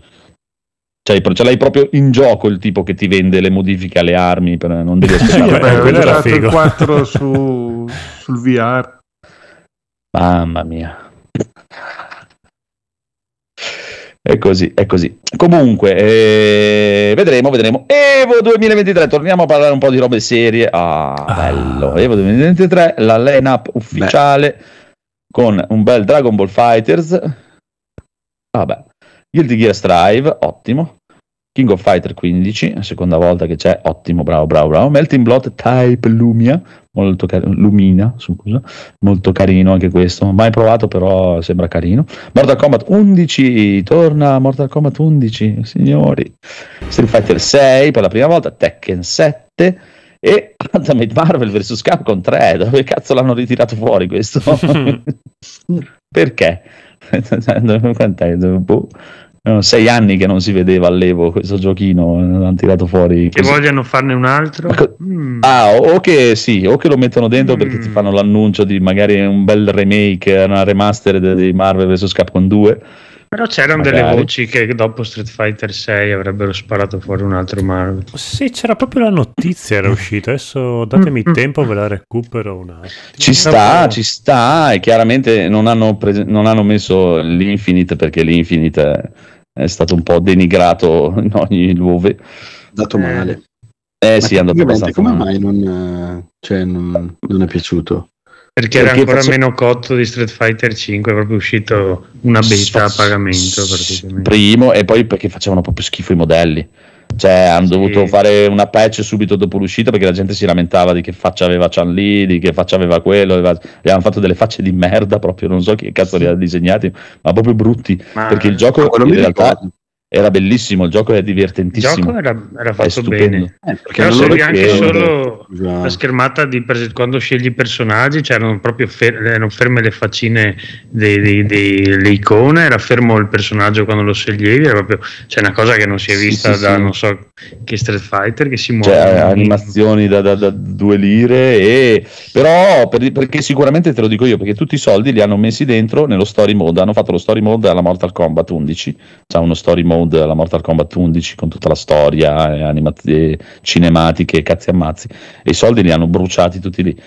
C'hai, ce l'hai proprio in gioco il tipo che ti vende le modifiche alle armi, per, non devi
Sì,
aspettare.
beh, quello era
giocato il
figo.
4 su, sul VR.
Mamma mia. È così, è così. Comunque, eh, vedremo, vedremo. Evo 2023, torniamo a parlare un po' di robe serie. Ah,
Ah.
bello. Evo 2023, la line-up ufficiale con un bel Dragon Ball Fighters. Vabbè. Guilty Gear Strive, ottimo. King of Fighter 15, seconda volta che c'è, ottimo, bravo, bravo, bravo. Melting Blood Type Lumia, molto carino, Lumina, scusa, molto carino anche questo. Mai provato, però sembra carino. Mortal Kombat 11, torna Mortal Kombat 11, signori. Street Fighter 6 per la prima volta, Tekken 7 e Ultimate Marvel vs Capcom 3. Dove cazzo l'hanno ritirato fuori questo? Perché? Quant'è? Boh. Erano sei anni che non si vedeva all'Evo questo giochino, hanno tirato fuori.
Che
così.
vogliano farne un altro? Mm.
Ah, o che sì, o che lo mettono dentro perché
Mm.
ti fanno l'annuncio di magari un bel remake, una remaster di Marvel vs Capcom 2.
Però c'erano delle
Magari.
voci che dopo Street Fighter 6 avrebbero sparato fuori un altro Marvel.
Sì, c'era proprio la notizia, era uscita. Adesso datemi
Mm, mm.
tempo, ve la recupero un attimo.
Ci sta, ci sta, e chiaramente non hanno, prese- non hanno messo l'Infinite perché l'Infinite è, è stato un po' denigrato in ogni dove.
Dato
Eh.
male.
Eh sì, è andato abbastanza
come
male.
mai non, eh, cioè, non, non è piaciuto?
Perché, era
Perché
ancora
face-
meno cotto di Street Fighter 5, è proprio uscito una beta a pagamento.
Primo e poi perché facevano proprio schifo i modelli. Cioè, hanno
Sì.
dovuto fare una patch subito dopo l'uscita perché la gente si lamentava di che faccia aveva Chan Li, di che faccia aveva quello. Aveva... Gli hanno fatto delle facce di merda proprio, non so chi cazzo li ha disegnati, ma proprio brutti.
Ma
perché il gioco in realtà
ricordo.
Era bellissimo, il gioco è divertentissimo.
gioco era, era fatto bene.
Eh,
Però
non
se
lo
vedi anche solo la schermata di pres- quando scegli i personaggi c'erano proprio fer- erano ferme le faccine delle icone era fermo il personaggio quando lo sceglievi era proprio c'è una cosa che non si è
Sì,
vista
sì,
da
sì.
non so che Street Fighter che si muove
cioè animazioni da, da- da due lire e però per- perché sicuramente te lo dico io perché tutti i soldi li hanno messi dentro nello story mode hanno fatto lo story mode alla Mortal Kombat 11 c'è uno story mode alla Mortal Kombat 11 con tutta la storia animazioni cinematiche cazzi ammazzi e i soldi li hanno bruciati tutti lì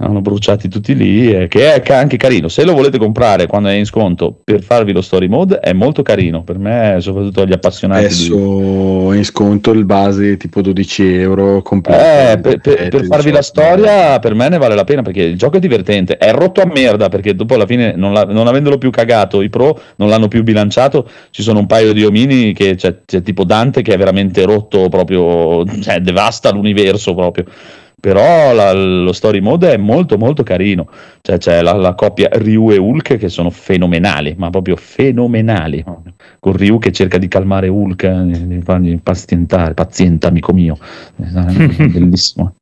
hanno bruciati tutti lì eh, che è anche carino se lo volete comprare quando è in sconto per farvi lo story mode è molto carino per me soprattutto gli appassionati di-
Adesso in sconto il base tipo 12 euro completo.
Eh, per, per- per farvi la
18.
storia, per me ne vale la pena perché il gioco è divertente. È rotto a merda perché dopo alla fine, non, la- non avendolo più cagato, i pro non l'hanno più bilanciato. Ci sono un paio di omini che c'è, c'è tipo Dante che è veramente rotto proprio, cioè devasta l'universo proprio. Però la- lo story mode è molto molto carino. Cioè, c'è la, la coppia Ryu e Hulk che sono fenomenali, ma proprio fenomenali. Con Ryu che cerca di calmare Hulk, eh, di fargli pazientare, pazienta amico mio. Eh, Bellissimo.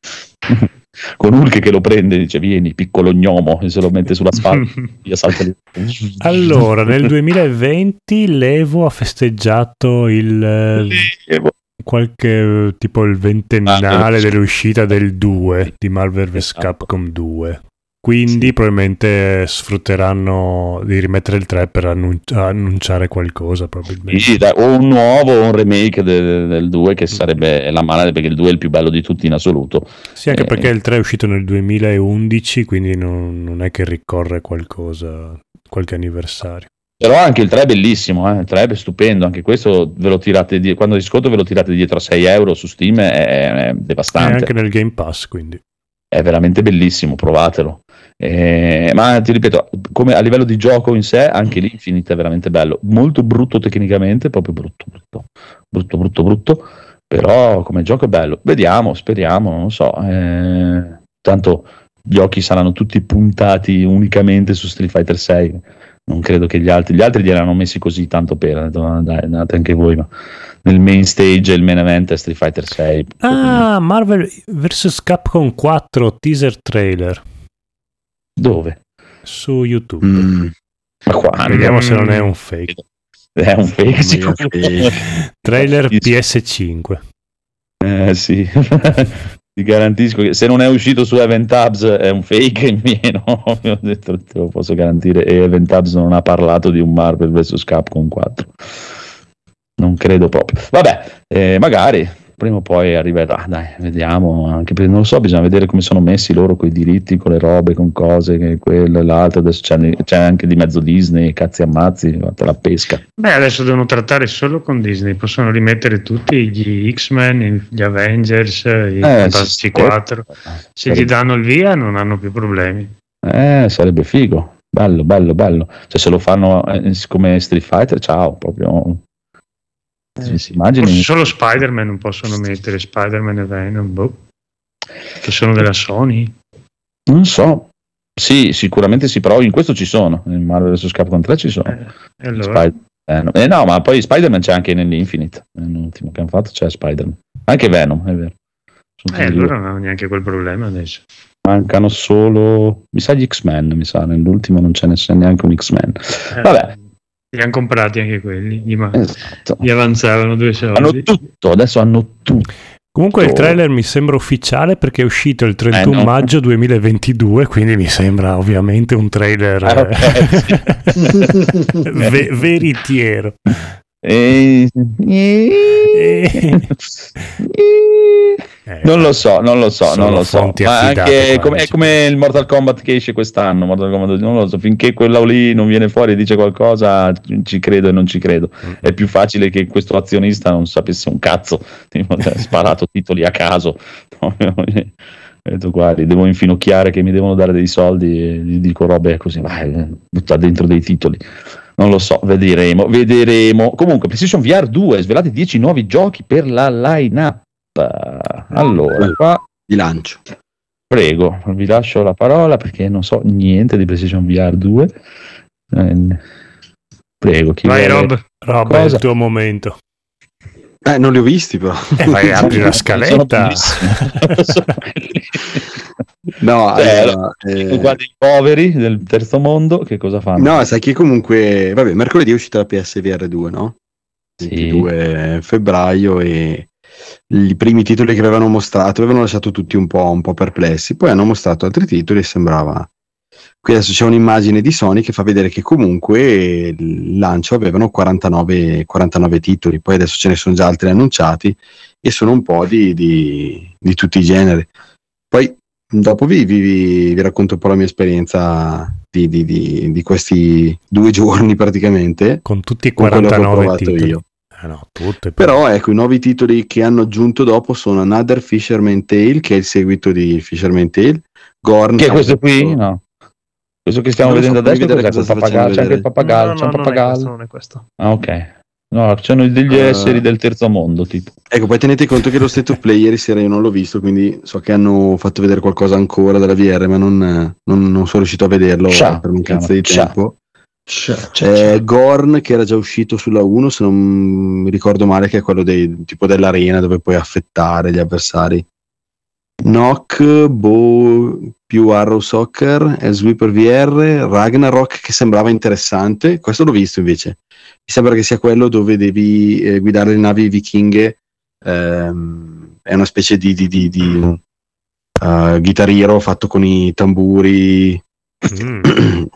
Con Hulk che lo prende e dice vieni piccolo gnomo e se lo mette sulla spalla.
Allora, nel 2020 l'Evo ha festeggiato il eh, qualche eh, tipo il ventennale
Ah,
dell'uscita del 2 di Marvel vs
Esatto.
Capcom 2. Quindi
Sì.
probabilmente sfrutteranno di rimettere il 3 per annun- annunciare qualcosa probabilmente.
Sì, dai, o un nuovo o un remake de- del 2 che sarebbe la mano perché il 2 è il più bello di tutti in assoluto.
Sì, anche
Eh.
perché il 3 è uscito nel 2011, quindi non, non è che ricorre qualcosa, qualche anniversario.
Però anche il 3 è bellissimo, eh, il 3 è stupendo, anche questo ve lo tirate di- quando sconto ve lo tirate dietro a 6 euro su Steam, è, è
È
devastante.
anche nel Game Pass, quindi.
è veramente bellissimo, provatelo. Eh, ma ti ripeto, come a livello di gioco in sé, anche lì Infinite è veramente bello. Molto brutto tecnicamente, proprio brutto, brutto, brutto, brutto, brutto. Però come gioco è bello. Vediamo, speriamo, non lo so. eh, tanto gli occhi saranno tutti puntati unicamente su Street Fighter 6. Non credo che gli altri, gli altri gliel'hanno messi così tanto per, detto, "Ah, dai, andate anche voi, ma nel main stage il main event è Street Fighter 6.
Ah, Marvel vs Capcom 4 teaser trailer
Dove?
su YouTube.
Mm,
Ma qua
Vediamo se non è un fake.
È un fake, sicuramente.
Trailer
Sì.
PS5.
Eh sì, ti garantisco che se non è uscito su Event Hubs è un fake in meno, ho detto, te lo posso garantire, e Event Hubs non ha parlato di un Marvel vs Capcom 4. Non credo proprio. Vabbè, eh, magari prima o poi arriverà, dai, vediamo, anche perché non lo so, bisogna vedere come sono messi loro con i diritti, con le robe, con cose, che quello e l'altro, adesso c'è, c'è anche di mezzo Disney, cazzi ammazzi, te la pesca.
Beh, adesso devono trattare solo con Disney, possono rimettere tutti gli X-Men, gli Avengers, i
Eh,
Fantastici
sì,
4. Se gli danno il via non hanno più problemi.
Eh, sarebbe figo. Bello, bello, bello. Cioè, se lo fanno eh, come Street Fighter, ciao, proprio. Immagini.
Forse solo Spider-Man non possono mettere Spider-Man e Venom, boh. che sono della Sony.
Non so. Sì, sicuramente sì, però in questo ci sono. In Marvel vs. Capcom 3 ci sono.
Eh, allora,
Spider- eh, no. eh, ma poi Spider-Man c'è anche nell'Infinite. L'ultimo che hanno fatto c'è Spider-Man. Anche Venom, è vero. Sono
eh, allora non hanno neanche quel problema adesso.
Mancano solo, mi sa, gli X-Men. Mi sa, nell'ultimo non ce n'è neanche un X-Men.
Eh,
Vabbè,
Li hanno comprati anche quelli. Gli, ma-
esatto.
gli avanzavano due soldi.
Hanno tutto, adesso hanno tutto.
Comunque il trailer mi sembra ufficiale perché è uscito il 31
Eh, no.
maggio 2022, quindi mi sembra ovviamente un trailer
Ah, ok,
eh, ve- veritiero.
E...
Eh,
Non lo so, non lo so, non lo so. Ma anche come, è come il Mortal Kombat che esce quest'anno. Mortal Kombat, non lo so, finché quello lì non viene fuori e dice qualcosa, ci credo e non ci credo. È più facile che questo azionista non sapesse un cazzo, tipo, ha sparato titoli a caso. Ho detto, guardi, devo infinocchiare che mi devono dare dei soldi e gli dico robe così, vai, butta dentro dei titoli. Non lo so, vedremo, vedremo. Comunque, PlayStation VR 2, svelate 10 nuovi giochi per la line-up. Allora, qua
Di lancio.
prego, vi lascio la parola perché non so niente di PlayStation VR 2. Eh, prego, chi
Vai,
vuole-
Rob.
Rob, è il tuo momento.
Eh, non li ho visti però.
Eh, vai, apri la
Sono
scaletta.
No,
Beh,
allora, eh,
Guarda i poveri del terzo mondo, che cosa fanno?
no, sai che comunque, vabbè, mercoledì è uscita la PSVR 2, no?
Sì.
22 febbraio e i primi titoli che avevano mostrato avevano lasciato tutti un po', un po' perplessi, poi hanno mostrato altri titoli e sembrava... Qui adesso c'è un'immagine di Sony che fa vedere che comunque il lancio avevano 49, 49 titoli, poi adesso ce ne sono già altri annunciati e sono un po' di, di- di tutti i generi. Poi dopo vi, vi- vi- racconto un po' la mia esperienza di, di- di- di questi due giorni praticamente.
Con tutti i
Con quello che ho
49
provato
titoli.
io.
Eh no, tutte.
Però ecco, i nuovi titoli che hanno aggiunto dopo sono Another Fisherman Tale, che è il seguito di Fisherman Tale, Gorn.
Che è questo qui? No. Questo che stiamo
so,
vedendo adesso
vedere
Quel
sta
pappagallo? C'è anche il pappagallo,
No,
c'è un
no, non è questo,
pappagallo.
non è questo.
Ah, ok. No, c'hanno degli
Eh.
esseri del terzo mondo, tipo.
Ecco, poi tenete conto che lo state of play ieri sera io non l'ho visto, quindi so che hanno fatto vedere qualcosa ancora della VR, ma non, non- non sono riuscito a vederlo
Ciao,
per mancanza di
ciao.
tempo.
Cioè,
C'è Gorn che era già uscito sulla 1, se non mi ricordo male, che è quello dei, tipo dell'arena dove puoi affettare gli avversari. Nock, Bo più Arrow Soccer, Sweeper VR, Ragnarok che sembrava interessante, questo l'ho visto invece. Mi sembra che sia quello dove devi eh, guidare le navi vichinghe, ehm, è una specie di, di, di, di Guitar Hero fatto con i tamburi,
Mm.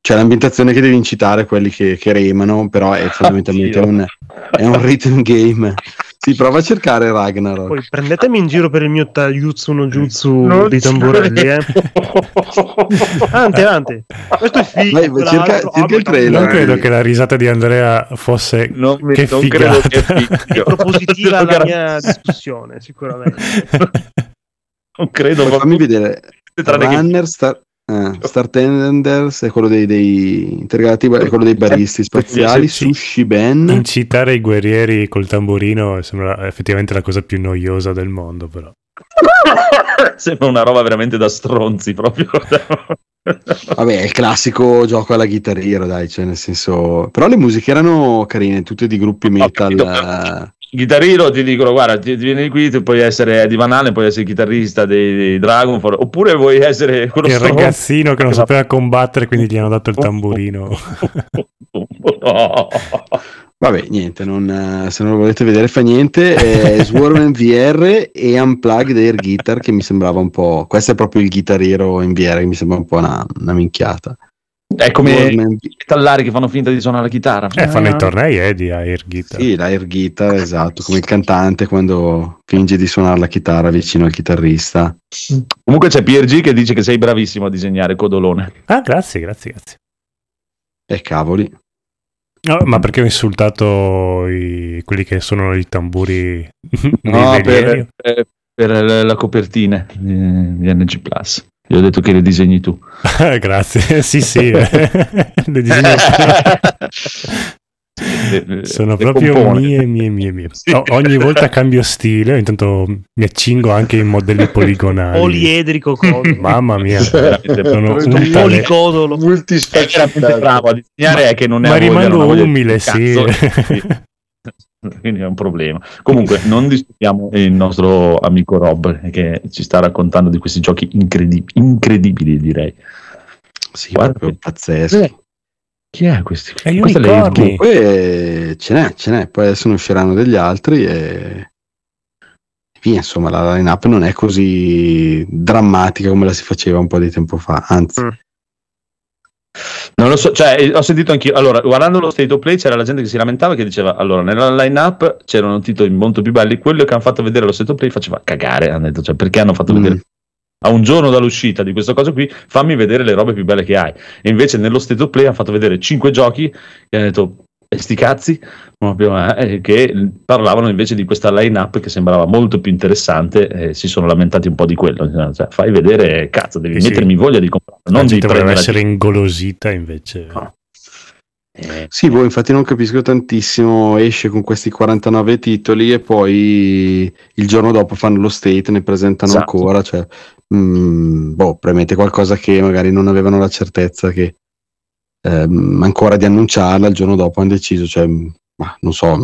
c'è l'ambientazione che devi incitare quelli che, che remano, però è fondamentalmente un, è un rhythm game. Si prova a cercare Ragnarok.
Poi prendetemi in giro per il mio tagliuzzu no jutsu
Non
di
ci
tamburelli, eh. Avanti, avanti. Questo è figo.
Vai, cerca- cerca il
ah,
trailer.
Non credo che la risata di Andrea fosse
Non, mi-
che
non
figata.
credo che
È
figlio.
propositiva la mia discussione, sicuramente.
Non credo
Poi fammi vedere.
Tranne che-
Runner, Star, eh, Star Tenders è quello dei, dei intergalactici, è quello dei baristi spaziali.
Sì.
Sushi Ben.
incitare i guerrieri col tamburino sembra effettivamente la cosa più noiosa del mondo, però.
Sembra una roba veramente da stronzi proprio.
Vabbè, è il classico gioco alla Guitar Hero, dai, cioè nel senso. Però le musiche erano carine, tutte di gruppi metal.
capito.
Eh,
Chitarrino ti dicono guarda ti, ti vieni qui tu puoi essere Eddie Van Halen puoi essere il chitarrista dei, dei Dragonfall oppure vuoi essere quello
Il
stronzo
ragazzino che non sapeva combattere, quindi gli hanno dato il tamburino.
No.
Vabbè, niente, non, eh, se non lo volete vedere fa niente. È Swarm in VR e Unplugged Air Guitar che mi sembrava un po'. Questo è proprio il Guitar Hero in VR che mi sembra un po' una, una minchiata.
È come i metallari che fanno finta di suonare la chitarra
Eh, fanno i tornei eh, di Air Guitar.
Sì, l'air guitar, esatto, come il cantante quando finge di suonare la chitarra vicino al chitarrista.
comunque c'è PRG che dice che sei bravissimo a disegnare codolone
Ah, grazie, grazie, grazie.
E cavoli.
No, ma perché ho insultato i- quelli che suonano i tamburi
no per, per- per la la copertina di, di NG Plus gli ho detto che le disegni tu
grazie, sì, sì. Le disegno- Sono
Le
proprio
compone.
mie, mie, mie, mie.
Sì.
O- ogni volta cambio stile, intanto mi accingo anche in modelli poligonali.
Poliedrico.
Mamma mia, sono un
Policodolo.
è veramente
multisfaccettato.
bravo a disegnare è che non è
ma rimango umile, sì.
cazzo. Quindi è un problema. Comunque, non disturbiamo il nostro amico Rob che ci sta raccontando di questi giochi incredib- incredibili, direi.
Sì,
Guarda
proprio
che-
pazzesco.
Eh, Chi è questi?
E gli
è la-
unicorni.
Poi eh, ce n'è, ce n'è, poi adesso ne usciranno degli altri e via, insomma, la line-up non è così drammatica come la si faceva un po' di tempo fa, anzi,
Mm.
Non lo so, cioè, eh, ho sentito anch'io. Allora, guardando lo state of play, c'era la gente che si lamentava che diceva: Allora, nella line-up c'erano titoli molto più belli. Quello che hanno fatto vedere lo state of play faceva cagare. Hanno detto, cioè, perché hanno fatto
Mm.
vedere a un giorno dall'uscita di questa cosa qui, fammi vedere le robe più belle che hai. E invece nello state of play hanno fatto vedere cinque giochi e hanno detto. "E sti cazzi proprio, eh, che parlavano invece di questa line-up che sembrava molto più interessante e si sono lamentati un po' di quello cioè, fai vedere cazzo devi
Eh sì.
mettermi voglia di comprare non di
dovrebbe
prendere
essere ingolosita invece.
Ah. Eh,
Sì, boh, infatti non capisco tantissimo, esce con questi 49 titoli e poi il giorno dopo fanno lo state, ne presentano
Esatto.
ancora, cioè, mm, boh, probabilmente qualcosa che magari non avevano la certezza che ehm, ancora di annunciarla, il giorno dopo hanno deciso, cioè, ma non so,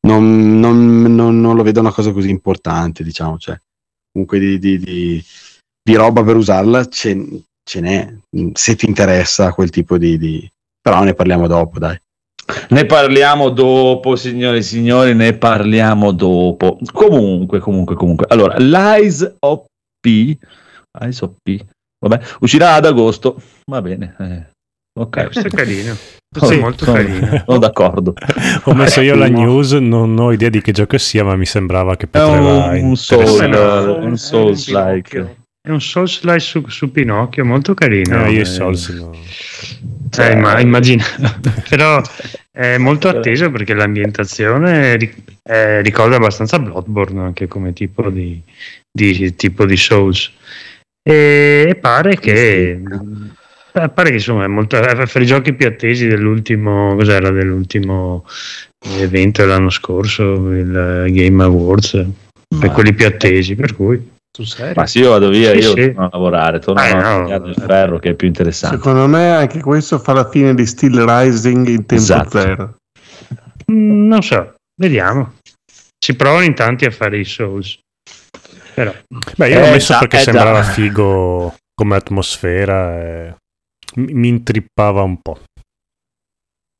non, non- non- non lo vedo una cosa così importante, diciamo, cioè, comunque di, di- di- di roba per usarla ce, ce n'è, se ti interessa quel tipo di... però ne parliamo dopo, dai.
Ne parliamo dopo, signore e signori, ne parliamo dopo. Comunque, comunque, comunque. Allora, l'Eyes of P, Eyes of P, vabbè, uscirà ad agosto. Va bene. eh, Ok.
Questo è carino. Questo
Sì,
è molto
sono-
carino.
Sono d'accordo.
Ho messo io la
No.
news, non ho idea di che gioco sia, ma mi sembrava che
È
poteva
un Soul,
interessare.
è un Souls-like.
È un Souls-like su, su Pinocchio, molto carino.
Eh, io
Eh,
i Souls no.
Eh, ma immagina, però è molto atteso perché l'ambientazione eh, ricorda abbastanza Bloodborne anche come tipo di, di- tipo di Souls. E, e pare che eh, pare che insomma è molto è fra i giochi più attesi dell'ultimo cos'era dell'ultimo evento dell'anno scorso il eh, Game Awards per quelli più attesi per cui sul serio
Ma se io vado via,
Sì,
io
sì.
torno a lavorare, torno
Eh,
a
no.
il ferro che è più interessante.
Secondo me anche questo fa la fine di Steel Rising in tempo
Esatto.
zero.
Mm, non so vediamo si provano in tanti a fare i Souls però
Beh, io l'ho
Eh,
messo
già,
perché
eh,
sembrava
già.
figo come atmosfera e mi intrippava un po'.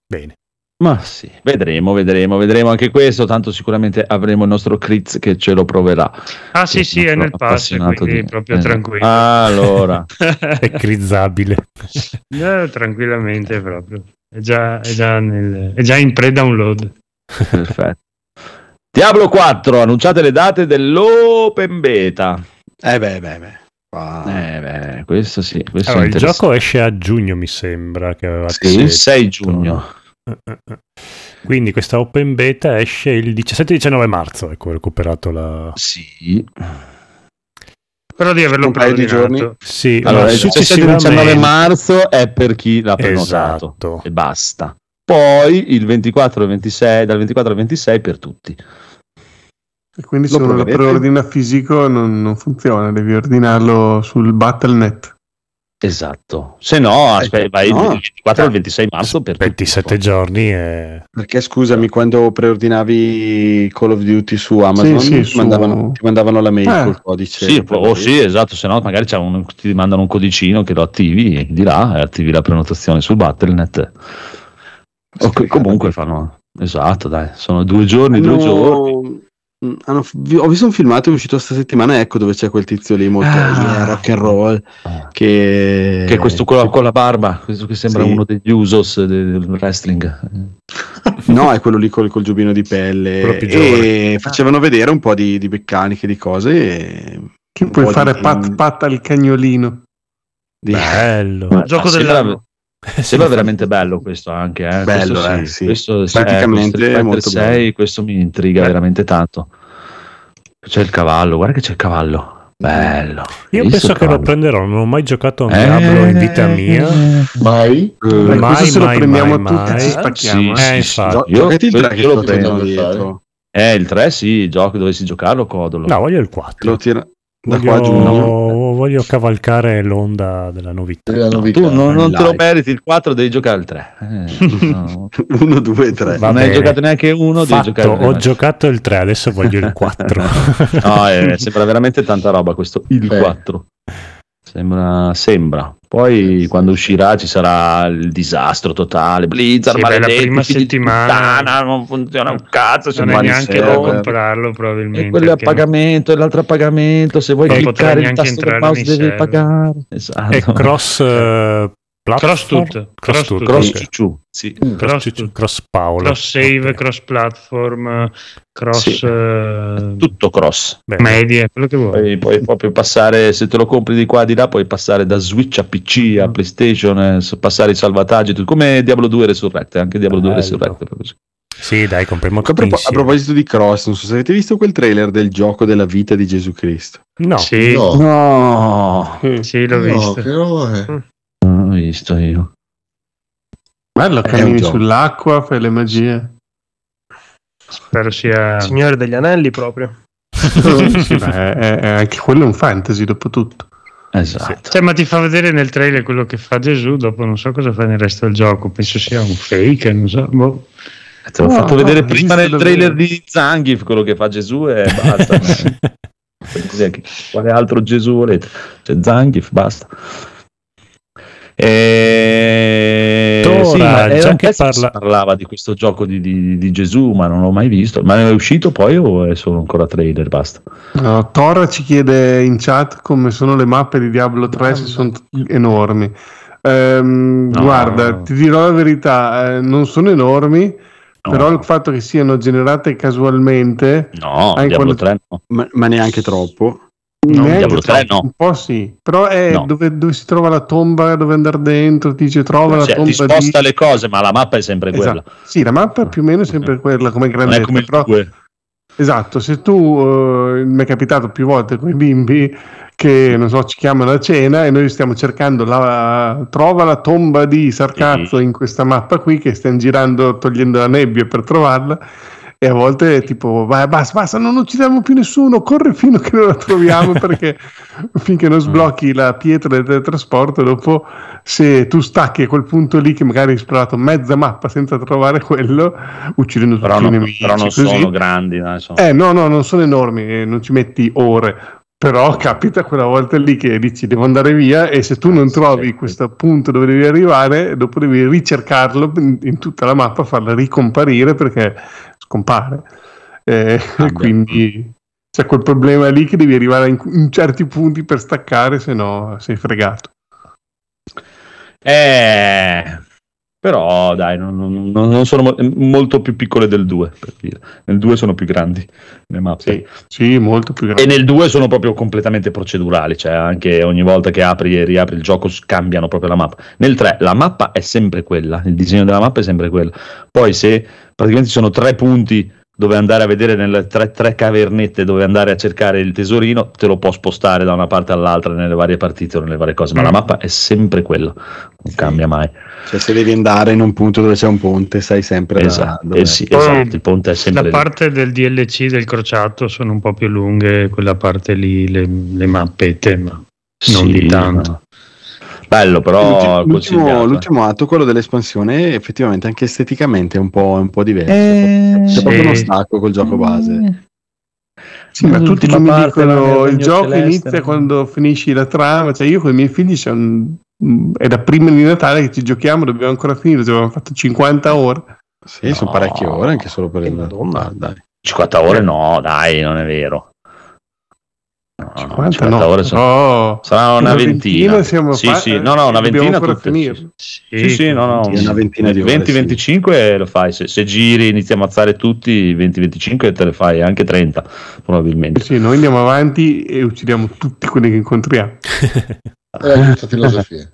Bene.
Ma sì, vedremo, vedremo, vedremo anche questo. Tanto sicuramente avremo il nostro Critz che ce lo proverà.
ah sì sì è nel pass
appassionato
quindi
di-
proprio
eh.
tranquillo
Allora,
È crizzabile.
Eh, tranquillamente proprio è già, è già nel- è già in pre-download
perfetto. Diablo 4, annunciate le date dell'open beta.
Eh beh, beh, beh. Qua-
Eh beh, questo sì, questo
Allora,
è
il gioco esce a giugno, mi sembra. Che
Sì, il
detto.
6 giugno.
Eh, eh, eh. Quindi questa open beta esce il 17-19 marzo. Ecco, ho recuperato la.
Sì.
però di averlo
Un paio di giorni.
Sì,
Allora, il 17-19
successivamente-
marzo è per chi l'ha prenotato
Esatto.
e basta. Poi il 24 e 26, dal 24 al 26 per tutti.
E quindi
Lo
se uno lo preordina fisico non, non funziona, devi ordinarlo sul Battle.net.
Esatto. Se no, aspetta, vai
no.
dal 24 al 26 marzo per tutti.
27 giorni e
Perché scusami, quando preordinavi Call of Duty su Amazon
Sì, sì,
ti,
su-
mandavano, ti mandavano la mail
Eh.
col codice.
Sì, oh, sì, esatto, se no magari c'è un- ti mandano un codicino che lo attivi e di là e attivi la prenotazione sul Battle.net. Ok, comunque fanno esatto, dai, sono due giorni, due giorni.
Hanno- Mm, hanno- ho visto un filmato che è uscito questa settimana, ecco dove c'è quel tizio lì molto
Ah.
rock and roll che,
Che è questo con la, con la barba, questo che sembra
Sì.
uno degli usos del wrestling.
No, è quello lì col, col giubbino di pelle. E facevano vedere un po' di, di meccaniche, di cose. E
Che puoi fare
di-
pat pat al cagnolino.
di-
bello.
Ma-
gioco dell'anno
Sembra veramente bello questo anche, eh.
Bello,
questo
eh, sì.
Questo, sì,
Praticamente
eh,
molto
6,
bello.
questo mi intriga
Beh.
veramente tanto. C'è il cavallo, guarda che c'è il cavallo. Bello.
Io penso che lo prenderò. Non ho mai giocato a un
Eh,
Diablo in vita mia.
Mai?
Beh,
Mai,
questo se lo
mai,
prendiamo
mai,
tutti
mai.
ci spacchiamo.
Sì,
eh.
Eh,
sì,
infatti.
Gio-
Io-
il
io-
3 che
io lo
prendo
dietro.
Eh, il 3 sì, gioco dovessi giocarlo codolo.
No, voglio il 4.
Lo tira- Da qua a giugno.
Voglio, voglio cavalcare l'onda della novità.
Della novità.
Tu non, non te lo meriti il 4, devi giocare il 3. Eh, no.
1, 2, 3.
Va
non hai giocato neanche uno, devi
Fatto,
giocare il
ho
tre.
giocato il 3, adesso voglio il 4.
No, eh, sembra veramente tanta roba questo il
Eh.
4. Sembra, sembra. Poi quando uscirà ci sarà il disastro totale. Blizzard,
Sì, beh, la
maledetti,
prima settimana-
puttana, non funziona un cazzo.
non è neanche da comprarlo probabilmente.
E quello è a pagamento, e l'altro a pagamento. Se vuoi cliccare il tasto del mouse devi pagare. Esatto.
È cross eh, platform?
Cross tutto,
Cross
cross
tutto,
tutto.
Cross sì.
Paolo.
cross save,
Ok.
cross platform, cross
Sì.
eh,
Tutto cross.
Bene.
media, quello che vuoi.
Poi puoi proprio passare, se te lo compri di qua e di là, puoi passare da Switch a PC, a PlayStation, eh, passare i salvataggi, tutto. come Diablo 2 Resurrect, anche Diablo 2
Bello.
Resurrect. è proprio così.
Sì, dai, compriamo
A, propo- a proposito di Cross, non so se avete visto quel trailer del gioco della vita di Gesù Cristo.
No,
Sì,
No,
No,
sì, l'ho
no,
visto.
che roba
l'ho visto io.
Bello,
un
cammini sull'acqua, fai le magie.
Spero sia
Signore degli Anelli proprio.
sì, beh, è- è- anche quello è un fantasy dopo tutto.
Esatto.
Cioè, ma ti fa vedere nel trailer quello che fa Gesù, dopo non so cosa fa nel resto del gioco, penso sia un fake, non so. boh.
Te l'ho
No,
fatto
no,
vedere prima nel
davvero.
trailer di Zangief quello che fa Gesù e basta. Quale altro Gesù volete? C'è Zangief, basta. E...
Ora,
sì, era
già
un
che parla-
si parlava di questo gioco di, di- di Gesù, ma non l'ho mai visto. Ma è uscito poi o è solo ancora trailer? Basta.
No, Tora ci chiede in chat come sono le mappe di Diablo 3 se sono enormi. Ehm,
No.
Guarda, ti dirò la verità, eh, non sono enormi,
No.
però il fatto che siano generate casualmente,
No,
Anche
Diablo
quando-
3 no.
Ma, ma neanche troppo.
No,
neanche
Diablo 3
troppo,
no.
un po' sì, però è
No.
dove, dove si trova la tomba, dove andare dentro, ti dice trova la
Cioè,
tomba
ti sposta
di...
le cose, ma la mappa è sempre quella.
Esatto. Sì, la mappa più o meno è sempre quella come
Non è
grandezza,
come il
però
2.
Esatto, se tu eh, mi è capitato più volte con i bimbi che non so, ci chiamano a cena e noi stiamo cercando la trova la tomba di Sarcazzo
Sì.
in questa mappa qui che stiamo girando togliendo la nebbia per trovarla e a volte è tipo vai basta, basta, non uccidiamo più nessuno, corre fino a che non la troviamo perché finché non sblocchi la pietra del teletrasporto dopo se tu stacchi a quel punto lì che magari hai esplorato mezza mappa senza trovare quello uccidendo tutti
Però,
i
non-
nemici
però non
così.
sono grandi. dai, sono-
Eh no, no, non sono enormi, eh, non ci metti ore. Però capita quella volta lì che dici devo andare via e se tu non trovi questo punto dove devi arrivare, dopo devi ricercarlo in, tutta la mappa, farla ricomparire perché scompare. Eh,
Ah,
quindi c'è quel problema lì che devi arrivare in, in certi punti per staccare, se no sei fregato.
Eh, però dai, non, non- non sono mo- molto più piccole del 2, per dire. Nel 2 sono più grandi le mappe.
Sì, sì, molto più
E
grande.
nel 2 sono proprio completamente procedurali, cioè anche ogni volta che apri e riapri il gioco cambiano proprio la mappa. Nel 3 la mappa è sempre quella, il disegno della mappa è sempre quello. Poi se praticamente ci sono tre punti dove andare a vedere nelle tre, tre cavernette dove andare a cercare il tesorino, te lo può spostare da una parte all'altra nelle varie partite o nelle varie cose, ma
Mm.
la mappa è sempre quella, non cambia mai.
Cioè, se devi andare in un punto dove c'è un ponte, sai sempre
Esatto, eh sì,
Poi
esatto, il ponte è sempre
La
lì.
parte del DLC del crociato sono un po' più lunghe, quella parte lì, le, le mappette, ma non
Sì,
di tanto.
ma- Bello, però
L'ultimo,
consigliato.
l'ultimo, atto, quello dell'espansione, effettivamente anche esteticamente è un po', è un po' diverso.
Eh,
C'è proprio
sì.
uno stacco col gioco base.
Sì, ma tutti mi dicono il gioco
Celeste,
inizia
no?
quando finisci la trama, cioè io con i miei figli mm, è da prima di Natale che ci giochiamo, dobbiamo ancora finire, ci abbiamo fatto 50 ore.
Sì, sono
No.
parecchie ore anche solo per il
Madonna.
Ah, dai.
50 ore no, dai, non è vero. No, no,
50,
50
no,
ore sono, sarà una, ventina.
siamo
sì,
fa-
sì, no, no, una ventina tutte, sì, sì, sì, no, no,
una ventina di ore,
20-25 lo fai, se, se giri inizi a ammazzare tutti, 20-25 te le fai, anche 30 probabilmente.
Sì, noi andiamo avanti e uccidiamo tutti quelli che incontriamo.
È la giusta filosofia.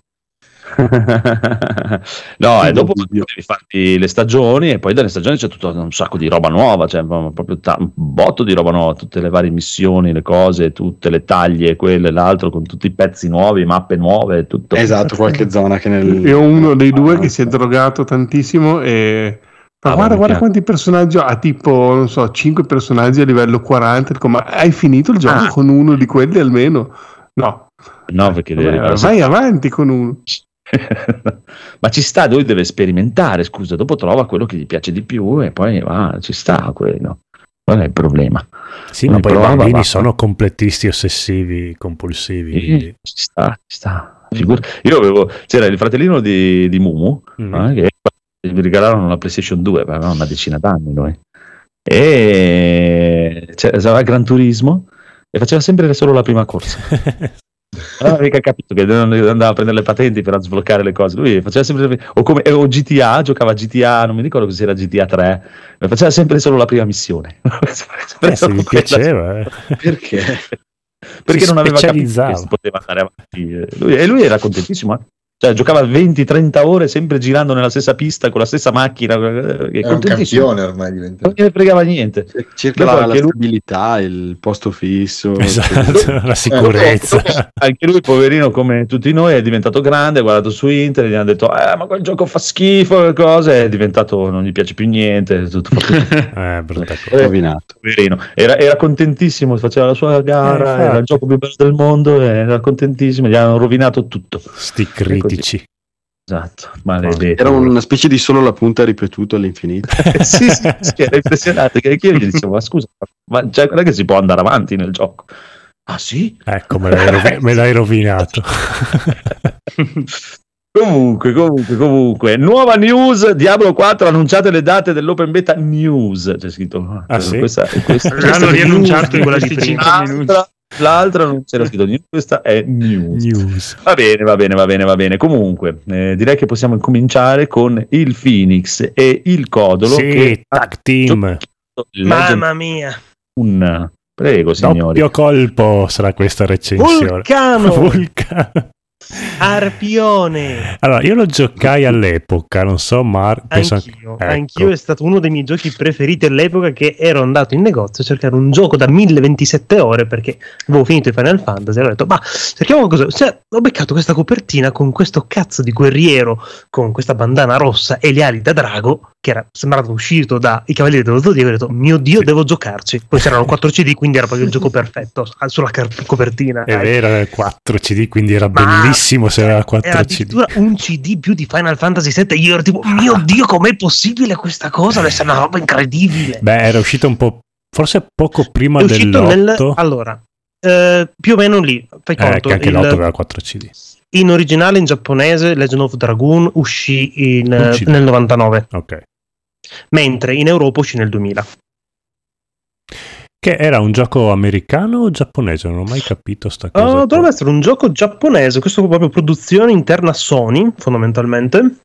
no, e dopo
Oddio.
devi farti le stagioni e poi dalle stagioni c'è tutto un sacco di roba nuova, cioè proprio ta- un botto di roba nuova, tutte le varie missioni, le cose, tutte le taglie, quello e l'altro, con tutti i pezzi nuovi, mappe nuove, tutto.
Esatto, qualche zona che nel...
Io ho uno dei due che si è drogato tantissimo e Ma
Ah,
guarda, guarda quanti personaggi ha, tipo, non so, 5 personaggi a livello 40. dico, ma hai finito il gioco
Ah.
con uno di quelli almeno? No,
No, perché
Vabbè, vai avanti con uno.
Ma ci sta, lui deve sperimentare, scusa, dopo trova quello che gli piace di più e poi va, ci sta quello. Qual è il problema?
Sì,
Uno
ma poi i
prova,
bambini
va.
sono completisti, ossessivi, compulsivi.
Sì, ci sta, ci sta. Figur- Io avevo, c'era il fratellino di, di Mumu,
Mm.
eh, che mi regalarono la PlayStation 2, avevamo una decina d'anni noi. E c'era aveva Gran Turismo e faceva sempre solo la prima corsa. Non avevo mica capito che non- andava a prendere le patenti per sbloccare le cose. Lui faceva sempre o, come, o GTA, giocava GTA, non mi ricordo se era GTA 3, ma faceva sempre solo la prima missione.
Eh, se gli piaceva, eh.
Perché?
Perché
Si
non aveva capito che si poteva andare avanti. Lui- e lui era contentissimo. eh. Cioè, giocava 20-30 ore sempre girando nella stessa pista con la stessa macchina. eh, che
È un
contentissimo.
campione ormai diventato.
Non gliene fregava niente.
Cerca la, la
lui-
stabilità, il posto fisso.
Esatto, la sicurezza.
Anche lui, poverino, come tutti noi, è diventato grande. Ha guardato su internet, gli hanno detto: Eh, ma quel gioco fa schifo. e Cose. È diventato, non gli piace più niente. Tutto fa tutto.
Eh, brutta cosa.
Eh,
rovinato.
poverino. Era, era contentissimo, faceva la sua
Eh,
gara,
infatti.
era il gioco più bello del mondo. Era contentissimo, gli hanno rovinato tutto.
Sti critici.
Esatto, maledetto.
Era una specie di solo la punta ripetuto all'infinito.
sì, sì, sì, era impressionante. Che io gli dicevo: Ma scusa, ma cioè, non è che si può andare avanti nel gioco? Ah, sì?
Ecco, me l'hai, rovi- me l'hai rovinato.
Comunque, comunque, comunque, nuova news: Diablo 4 annunciate le date dell'open beta news. C'è scritto.
Ah, sì?
questa, questa,
L'hanno
questa
riannunciato in
news.
questi
prima.
5 minuti.
L'altra, non c'era scritto news, questa è news.
News.
Va bene, va bene, va bene, va bene. Comunque, eh, direi che possiamo incominciare con il Phoenix e il Codolo.
Sì,
che
tag team.
Mamma mia.
un Prego, signori.
Doppio colpo sarà questa recensione.
Vulcano.
Vulcano.
Arpione.
Allora, io lo giocai all'epoca, non so, Mar... penso anche-
Anch'io,
ecco.
anch'io è stato uno dei miei giochi preferiti all'epoca che ero andato in negozio a cercare un gioco da 1027 ore perché avevo finito i Final Fantasy e ho detto ma cerchiamo cosa cioè, ho beccato questa copertina con questo cazzo di guerriero con questa bandana rossa e le ali da drago che era sembrato uscito da I Cavalieri dello Zodiaco e ho detto mio dio
Sì.
devo giocarci poi c'erano 4 CD quindi era proprio il gioco perfetto sulla car- copertina
È
dai.
vero, era 4 CD, quindi era
Ma-
bellissimo se aveva 4
era
CD.
addirittura un CD più di Final Fantasy VII. Io ero tipo, mio dio, com'è possibile questa cosa? Deve essere una roba incredibile.
Beh, era uscito un po', forse poco prima
uscito nel.
dell'8.
Allora, eh, più o meno lì. Fai
Eh,
conto.
che anche
il-
l'8 aveva 4 CD.
in originale in giapponese Legend of Dragoon uscì in,
CD.
nel 99,
Ok.
mentre in Europa uscì nel 2000.
Che era un gioco americano o giapponese? Non ho mai capito sta cosa.
Oh,
qua.
dovrebbe essere un gioco giapponese, questo proprio produzione interna Sony, fondamentalmente.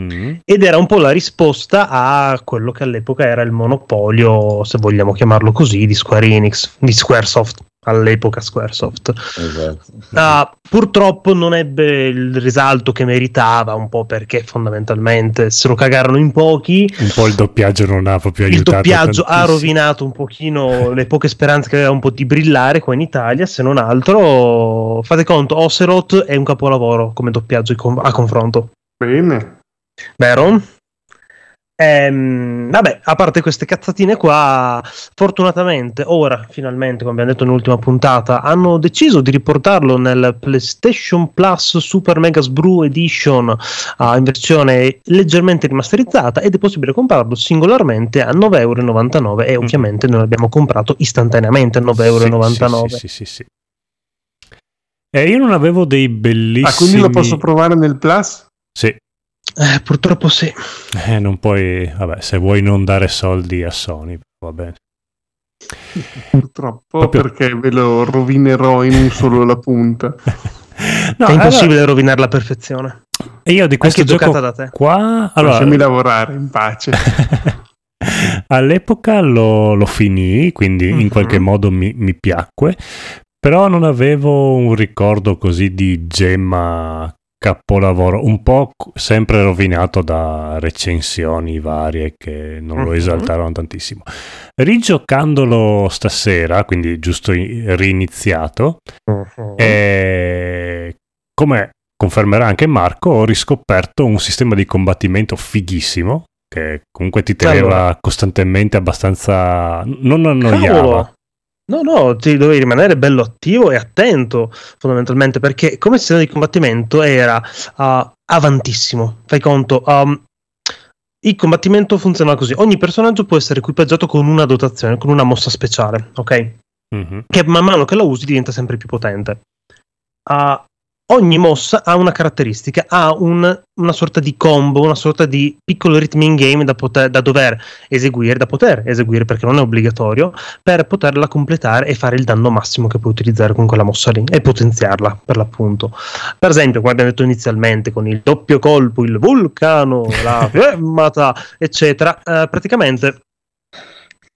Mm.
Ed era un po' la risposta a quello che all'epoca era il monopolio, se vogliamo chiamarlo così, di Square Enix, di Squaresoft, all'epoca Squaresoft.
Esatto.
Ah, purtroppo non ebbe il risalto che meritava, un po' perché fondamentalmente se lo cagarono in pochi.
Un po' il doppiaggio non ha proprio
Il
aiutato.
doppiaggio ha
tantissimo.
rovinato un pochino le poche speranze che aveva un po' di brillare qua in Italia, se non altro fate conto, Oceroth è un capolavoro come doppiaggio a confronto.
Bene.
Vero? Ehm, vabbè, a parte queste cazzatine qua, fortunatamente ora, finalmente, come abbiamo detto nell'ultima puntata, hanno deciso di riportarlo nel PlayStation Plus Super Mega Brew Edition ah, in versione leggermente rimasterizzata ed è possibile comprarlo singolarmente a 9,99€ e ovviamente noi l'abbiamo comprato istantaneamente a 9,99€.
Sì, sì, sì, sì, sì. E io non avevo dei bellissimi...
Ah, quindi lo posso provare nel Plus?
Sì,
Eh, purtroppo sì.
eh, non puoi... Vabbè, se vuoi non dare soldi a Sony, va bene.
Purtroppo,
Proprio-
perché ve lo rovinerò in un solo la punta.
No,
è impossibile
allora,
rovinare la perfezione.
e io di questo
Anche
gioco
giocata da te.
qua... Allora,
Lasciami lavorare in pace.
All'epoca lo, lo finì, quindi in
Mhm.
qualche modo mi, mi piacque, però non avevo un ricordo così di gemma capolavoro, un po' sempre rovinato da recensioni varie che non lo
Mhm.
esaltarono tantissimo. Rigiocandolo stasera, quindi giusto riniziato, e come confermerà anche Marco, ho riscoperto un sistema di combattimento fighissimo che comunque ti teneva
Allora.
costantemente abbastanza... non annoiava.
Cavolo! No, no, ti dovevi rimanere bello attivo e attento, fondamentalmente, perché come sistema di combattimento era uh, avantissimo. Fai conto, um, il combattimento funziona così: ogni personaggio può essere equipaggiato con una dotazione, con una mossa speciale, ok?
Mhm.
Che man mano che la usi diventa sempre più potente. Uh, ogni mossa ha una caratteristica, ha un- una sorta di combo, una sorta di piccolo rhythm in game da, poter, da dover eseguire, da poter eseguire perché non è obbligatorio, per poterla completare e fare il danno massimo che puoi utilizzare con quella mossa lì e potenziarla per l'appunto. Per esempio, come abbiamo detto inizialmente, con il doppio colpo, il vulcano, la fiammata, eccetera, eh, praticamente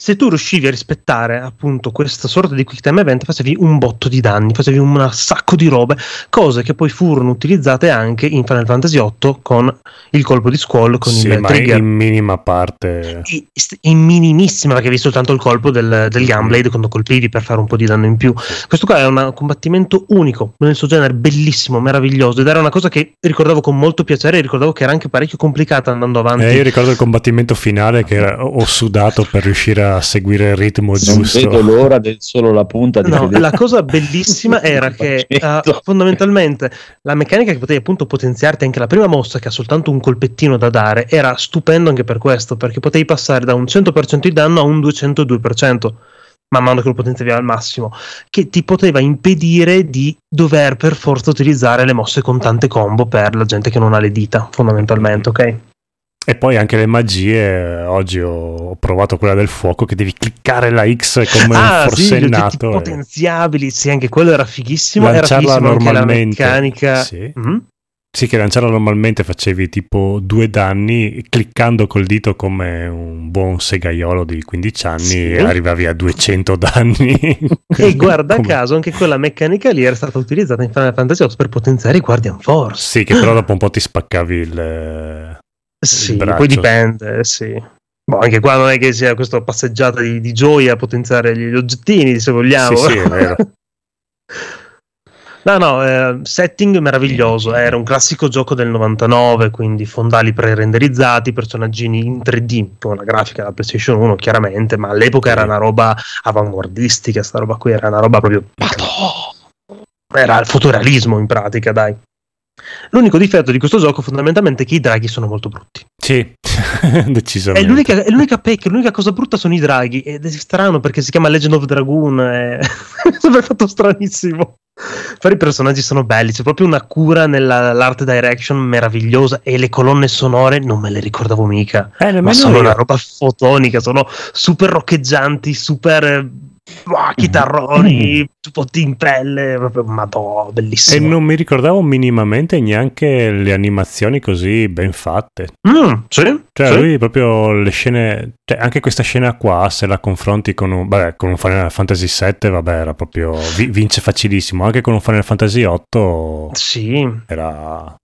se tu riuscivi a rispettare appunto questa sorta di quick time event facevi un botto di danni, facevi un sacco di robe, cose che poi furono utilizzate anche in Final Fantasy VIII con il colpo di squall, con
Sì,
il
ma
trigger.
in minima parte.
In minimissima, perché avevi soltanto il colpo del, del Gunblade quando colpivi per fare un po' di danno in più. Questo qua è un combattimento unico nel suo genere, bellissimo, meraviglioso. Ed era una cosa che ricordavo con molto piacere. e Ricordavo che era anche parecchio complicata andando avanti.
Eh, io ricordo il combattimento finale che era- ho sudato per riuscire a seguire il ritmo
Non
giusto.
vedo l'ora del solo la punta di
No,
vedere-
la cosa bellissima era che
Facendo.
fondamentalmente la meccanica che potevi appunto potenziarti anche la prima mossa che ha soltanto un colpettino da dare era stupendo anche per questo perché potevi passare da un 100% di danno a un 202% man mano che lo potenziavi al massimo che ti poteva impedire di dover per forza utilizzare le mosse con tante combo per la gente che non ha le dita fondamentalmente ok
E poi anche le magie. Oggi ho provato quella del fuoco che devi cliccare la X come
ah
un
sì,
forsennato. e
potenziabili sì anche quello era fighissimo era
Lanciarla
fighissimo anche la
normalmente.
meccanica
Sì.
Mhm.
Sì, che lanciarla normalmente facevi tipo due danni, cliccando col dito come un buon segaiolo di 15 anni
Sì.
e arrivavi a 200 danni.
E guarda
Come-
caso, anche quella meccanica lì era stata utilizzata in Final Fantasy VIII per potenziare i Guardian Force.
Sì, che però dopo un po' ti spaccavi il...
Sì, poi dipende, sì. Boh, anche qua non è che sia questa passeggiata di, di gioia a potenziare gli oggettini, se vogliamo.
Sì, sì, è vero.
No, no, eh, setting meraviglioso. Era un classico gioco del 99, quindi fondali pre-renderizzati, personaggini in 3D, con la grafica della PlayStation 1, chiaramente, ma all'epoca era una roba avanguardistica, sta roba qui era una roba proprio... Era il fotorealismo in pratica, dai. L'unico difetto di questo gioco fondamentalmente è che i draghi sono molto brutti.
Sì,
È
decisamente.
l'unica, è l'unica pecca, l'unica cosa brutta sono i draghi. Ed è strano perché si chiama Legend of Dragoon. È sempre fatto stranissimo. Però i personaggi sono belli, c'è proprio una cura nell'art direction meravigliosa. E le colonne sonore non me le ricordavo mica.
Eh,
Ma sono
io.
una roba fotonica, sono super roccheggianti, super ah, chitarroni, tutti in pelle. Proprio, madò,
E
bellissimo.
non mi ricordavo minimamente neanche le animazioni così ben fatte.
Mm, sì,
Cioè,
sì.
lui proprio le scene, cioè anche questa scena qua, se la confronti con un, vabbè, con un Final Fantasy VII, vabbè, era proprio, vi- vince facilissimo. Anche con un Final Fantasy VIII
Sì.
era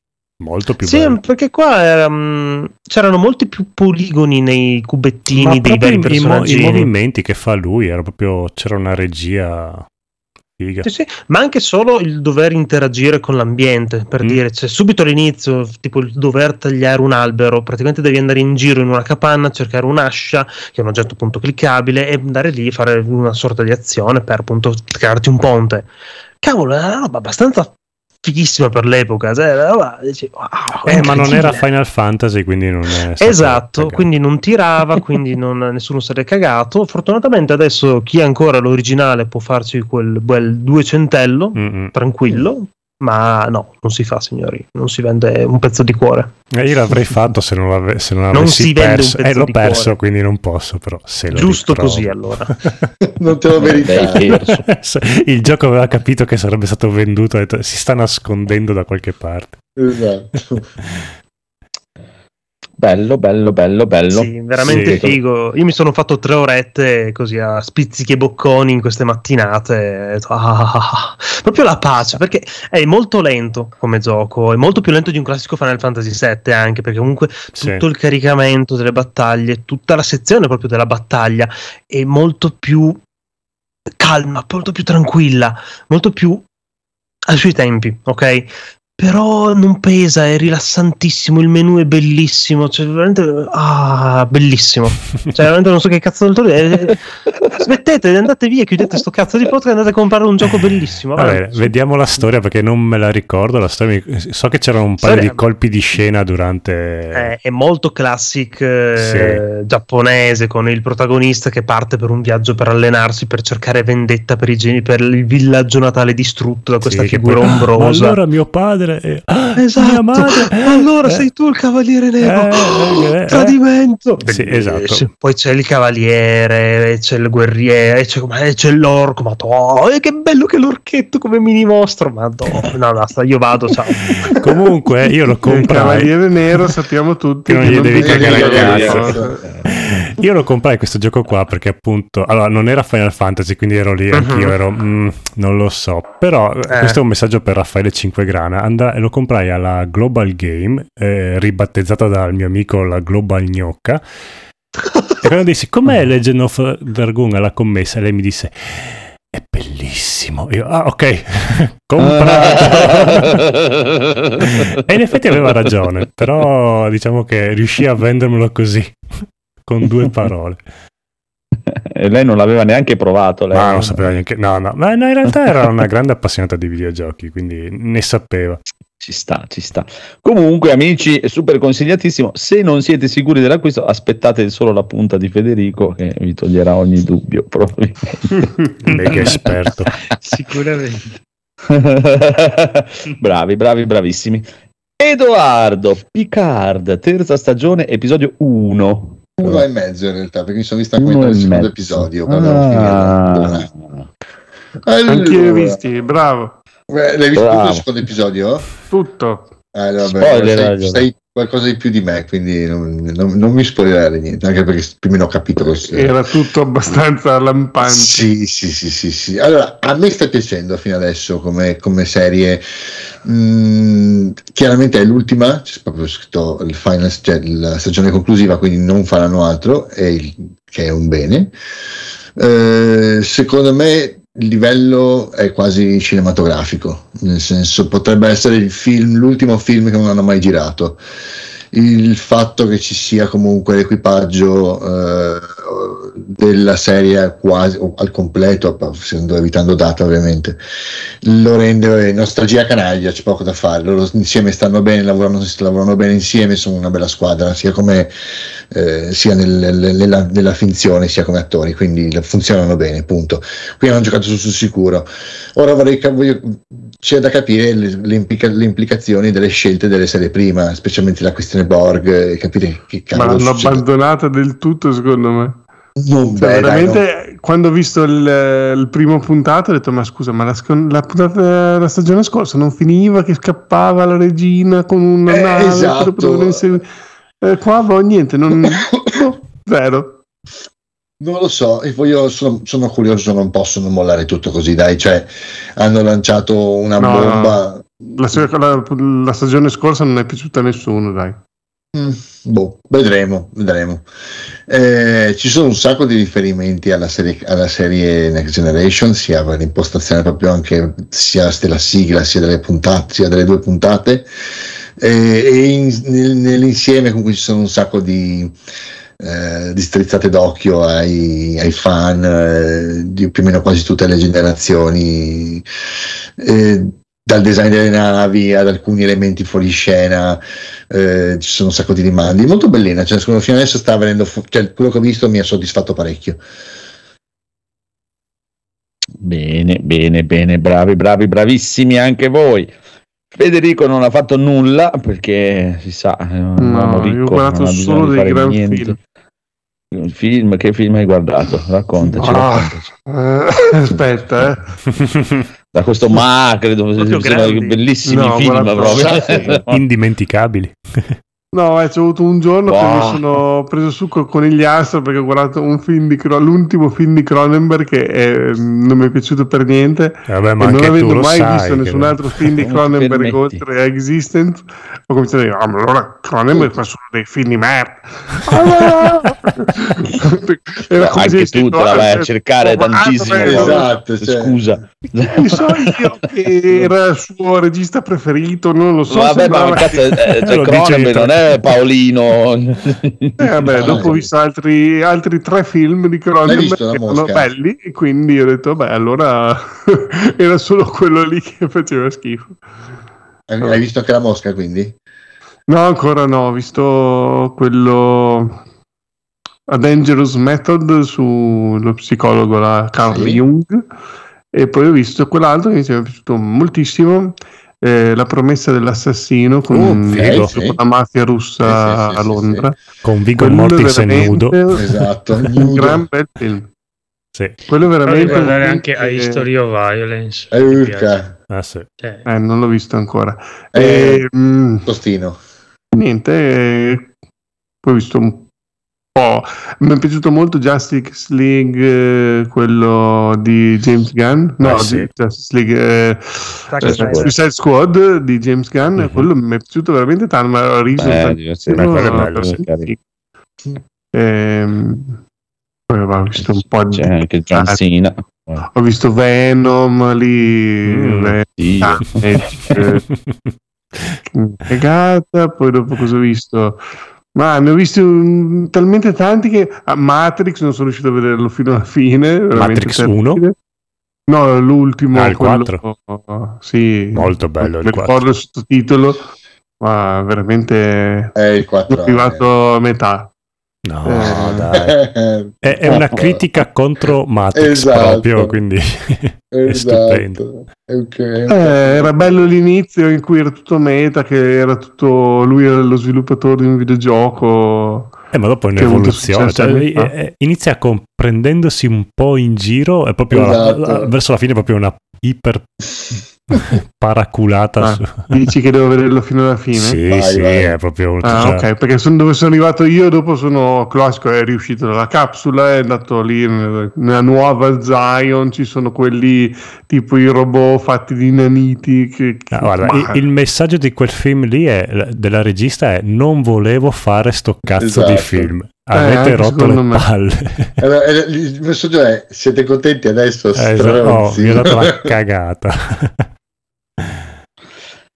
molto più
Sì,
bello.
perché qua era, mm, c'erano molti più poligoni nei cubettini dei vari
i, i mo-
personaggi.
i movimenti che fa lui, era proprio, c'era una regia figa.
Sì, sì, ma anche solo il dover interagire con l'ambiente, per
Mm.
dire, cioè, subito all'inizio, tipo il dover tagliare un albero, praticamente devi andare in giro in una capanna, cercare un'ascia, che è un oggetto appunto cliccabile, e andare lì a fare una sorta di azione per appunto crearti un ponte. Cavolo, è una roba abbastanza fighissima per l'epoca, cioè, dici, wow,
Eh, ma non era. Final Fantasy, quindi non è...
Esatto,
cagato.
quindi non tirava, quindi non, nessuno l'è cagato. Fortunatamente adesso chi ha ancora l'originale può farci quel bel duecentello,
Mm-mm.
tranquillo, ma no, non si fa signori, non si vende un pezzo di cuore.
Eh, io l'avrei fatto se non, l'ave- se non
Non
avessi
si vende un
perso.
pezzo
Eh, l'ho
di
perso,
cuore.
quindi non posso, però se lo
Giusto
ritrovo.
così allora.
non te lo
perso.
Il gioco aveva capito che sarebbe stato venduto, ha detto, si sta nascondendo da qualche parte.
Esatto.
Bello, bello, bello, bello.
Sì, veramente
Sì.
figo. Io mi sono fatto tre orette così a spizzichi e bocconi in queste mattinate. detto, ah, ah, ah. Proprio la pace, perché è molto lento come gioco, è molto più lento di un classico Final Fantasy VII anche, perché comunque
Sì.
tutto il caricamento delle battaglie, tutta la sezione proprio della battaglia è molto più calma, molto più tranquilla, molto più ai suoi tempi, ok? Però non pesa, è rilassantissimo, il menu è bellissimo, cioè veramente ah, bellissimo. Cioè veramente non so che cazzo del eh, Smettete, andate via, chiudete sto cazzo di podcast e andate a comprare un gioco bellissimo.
Vabbè, vediamo la storia perché non me la ricordo, la storia mi... so che c'erano un paio
Storia-
di colpi di scena durante
Eh, è molto classic eh, giapponese con il protagonista che parte per un viaggio per allenarsi per cercare vendetta per, i geni- per il villaggio natale distrutto da questa
Sì,
figura
poi, "Ah,
ombrosa.
Ma allora mio padre e- ah,
Esatto.
mia madre
allora
eh,
sei tu il cavaliere nero.
eh, eh.
Tradimento.
Sì, esatto.
Poi c'è il cavaliere, c'è il guerriere, c'è, come- c'è l'orco. Ma oh, che bello che l'orchetto come mini mostro. Madonna. No, basta, io vado. Ciao.
Comunque io lo
Il
comprai
Cavaliere Nero sappiamo tutti
Che non gli devi cagare il cazzo. Io lo comprai questo gioco qua perché appunto, allora non era Final Fantasy, quindi ero lì, anch'io
Mhm.
ero, "Mm, non lo so, però eh,
Eh.
questo è un messaggio per Raffaele Cinquegrana, And- lo comprai alla Global Game, eh, ribattezzata dal mio amico la Global Gnocca, e quando dissi com'è Legend of Dragoon alla commessa, lei mi disse è bellissimo, io ah ok, comprato. e in effetti aveva ragione, però diciamo che riuscì a vendermelo così, con due parole.
E lei non l'aveva neanche provato. Lei.
Ma non sapeva neanche. No, no, ma no, in realtà era una grande appassionata di videogiochi, quindi ne sapeva.
Ci sta, ci sta. Comunque, amici, è super consigliatissimo. Se non siete sicuri dell'acquisto, aspettate solo la punta di Federico che vi toglierà ogni dubbio, probabilmente.
Mega esperto.
Sicuramente.
bravi, bravi, bravissimi. Edoardo Picard, terza stagione, episodio 1.
Uno e mezzo in realtà, perché mi sono visto anche
Uno
metà del
e
secondo
mezzo.
episodio.
Ah.
finire.
Anche io
Allora,
ho visti, bravo.
beh, l'hai visto
Bravo.
tutto il secondo episodio?
Tutto.
Eh, vabbè,
Spoiler,
sai,
ragione.
Qualcosa di più di me, quindi non, non- non mi spoilerare niente, anche perché più o meno ho capito così.
Era tutto abbastanza lampante.
Sì, sì, sì, sì, sì. Allora, a me sta piacendo fino adesso come, come serie. Mm, chiaramente è l'ultima, c'è proprio scritto il final, cioè la stagione conclusiva, quindi non faranno altro, e il- che è un bene. Eh, secondo me il livello è quasi cinematografico, nel senso potrebbe essere il film, l'ultimo film che non hanno mai girato. Il fatto che ci sia comunque l'equipaggio eh, della serie quasi al completo, essendo- evitando data ovviamente, lo rende nostalgia canaglia, c'è poco da fare. Loro insieme stanno bene, lavorano, lavorano bene insieme, sono una bella squadra, sia come eh, sia nel- nel- nella, nella finzione sia come attori, quindi funzionano bene, punto. Qui hanno giocato sul, sul sicuro. Ora vorrei voglio- c'è da capire le, le implica- le implicazioni delle scelte delle serie prima, specialmente la questione Borg, capire che
Ma
cavolo
l'hanno
succede.
abbandonata del tutto, secondo me.
Non
Cioè,
beh, dai,
veramente, quando ho visto il, il primo puntato, ho detto: Ma scusa, ma la, la puntata la stagione scorsa non finiva che scappava la regina con una
Eh,
nave?
esatto.
Eh, qua, boh, niente, non, no, zero.
Non lo so, io sono, sono curioso, non possono mollare tutto così, dai, cioè hanno lanciato una
No,
bomba.
La, la- la stagione scorsa non è piaciuta a nessuno, dai.
Mm, boh, vedremo, vedremo. Eh, ci sono un sacco di riferimenti alla serie, alla serie Next Generation, sia per l'impostazione proprio anche sia della sigla, sia delle puntate, sia delle due puntate. Eh, e in- nel- nell'insieme comunque ci sono un sacco di, eh, di strizzate d'occhio ai, ai fan eh, di più o meno quasi tutte le generazioni. Eh, dal design delle navi ad alcuni elementi fuori scena, eh, ci sono un sacco di rimandi. Molto bellina, cioè, secondo me fino adesso sta venendo fu- cioè, quello che ho visto mi ha soddisfatto parecchio.
Bene, bene, bene, bravi, bravi, bravissimi anche voi. Federico non ha fatto nulla perché si sa, è un
No,
uomo
io ho
ricco,
guardato
non
solo dei gran
niente.
film.
Un film, che film hai guardato? Raccontaci,
Ah.
raccontaci.
Eh, aspetta, eh.
Da questo ma credo bellissimi
No,
film
guarda,
proprio.
Indimenticabili.
No, eh, c'è avuto un giorno che
Wow.
mi sono preso su col conigliastro perché ho guardato un film di Cro- l'ultimo film di Cronenberg che eh, non mi è piaciuto per niente.
Vabbè, ma
e non avendo mai visto
che-
nessun altro film di Cronenberg oltre a Existence, ho cominciato a dire: Ah, ma allora Cronenberg fa solo dei film di merda. Era come
Anche tu te la vai a cercare
Oh, ma-
tantissimo.
Esatto, cioè.
Scusa.
Ne so io che era il suo regista preferito, non lo so.
Vabbè, ma cazzo, eh, cioè, Cronenberg non è Paolino.
Eh, vabbè, dopo ho visto altri, altri tre film di Cronenberg che
mosca?
belli e quindi ho detto, beh, allora era solo quello lì che faceva schifo.
Hai hai visto anche la mosca quindi?
No, ancora no, ho visto quello A Dangerous Method sullo psicologo la Carl
Sì.
Jung e poi ho visto quell'altro che mi è piaciuto moltissimo, eh, La promessa dell'assassino con,
Oh, figo.
con la mafia russa
Sì, sì, sì,
a
sì,
Londra.
Con Viggo Mortensen nudo.
Esatto,
un gran bel film.
Sì.
Quello veramente
guardare
un
anche
film
a
che-
History of Violence.
Eh, urca,
Ah, sì.
Cioè,
Eh, non l'ho visto ancora.
Eh.
E, mm,
tostino.
niente, eh, poi ho visto un po'. Mi è piaciuto molto Justice League, eh, quello di James Gunn. No,
Eh, sì.
Justice League, eh, eh. Suicide Squad di James Gunn.
Mhm.
Quello mi è piaciuto veramente tanto. Ma ho riso
Eh.
Ehm, poi ho visto un po' di.
C'è anche John
Ah,
Cena.
Ho visto Venom lì.
Mm.
Ve-
Sì.
Ah, eh, eh, cagata. Poi dopo cosa ho visto? Ma ne ho visti un- talmente tanti che a Matrix non sono riuscito a vederlo fino alla fine.
Matrix
terribile.
1?
No, l'ultimo.
Ah, il
quello-
4?
Sì,
Molto bello il
Mi
4.
ricordo il sottotitolo, ma veramente
È il 4.
sono arrivato a metà.
No,
Eh.
dai. È, è una critica contro Matrix
Esatto.
proprio, quindi è stupendo.
Esatto. Ok.
Eh, era bello l'inizio in cui era tutto meta, che era tutto lui era lo sviluppatore di un videogioco.
Eh, ma dopo è un'evoluzione. Cioè,
fa.
eh, eh, inizia comprendendosi un po' in giro e proprio
Esatto.
alla- verso la fine proprio una iper paraculata.
Ah,
su-
Dici che devo vederlo fino alla fine?
Sì,
Vai,
sì,
vai.
è proprio
Ah,
cioè,
ok, perché sono dove sono arrivato io, dopo sono classico, è riuscito dalla capsula, è andato lì nel- nella nuova Zion, ci sono quelli tipo i robot fatti di naniti. Che, che-
Ah, guarda,
ma-
il, messaggio di quel film lì è, della regista è non volevo fare sto cazzo
Esatto.
di film.
Eh,
Avete
anche
rotto le
me.
palle.
Allora, eh, il messaggio è: siete contenti adesso?
Eh, esatto. Oh,
stronzi?
mi ha dato la cagata.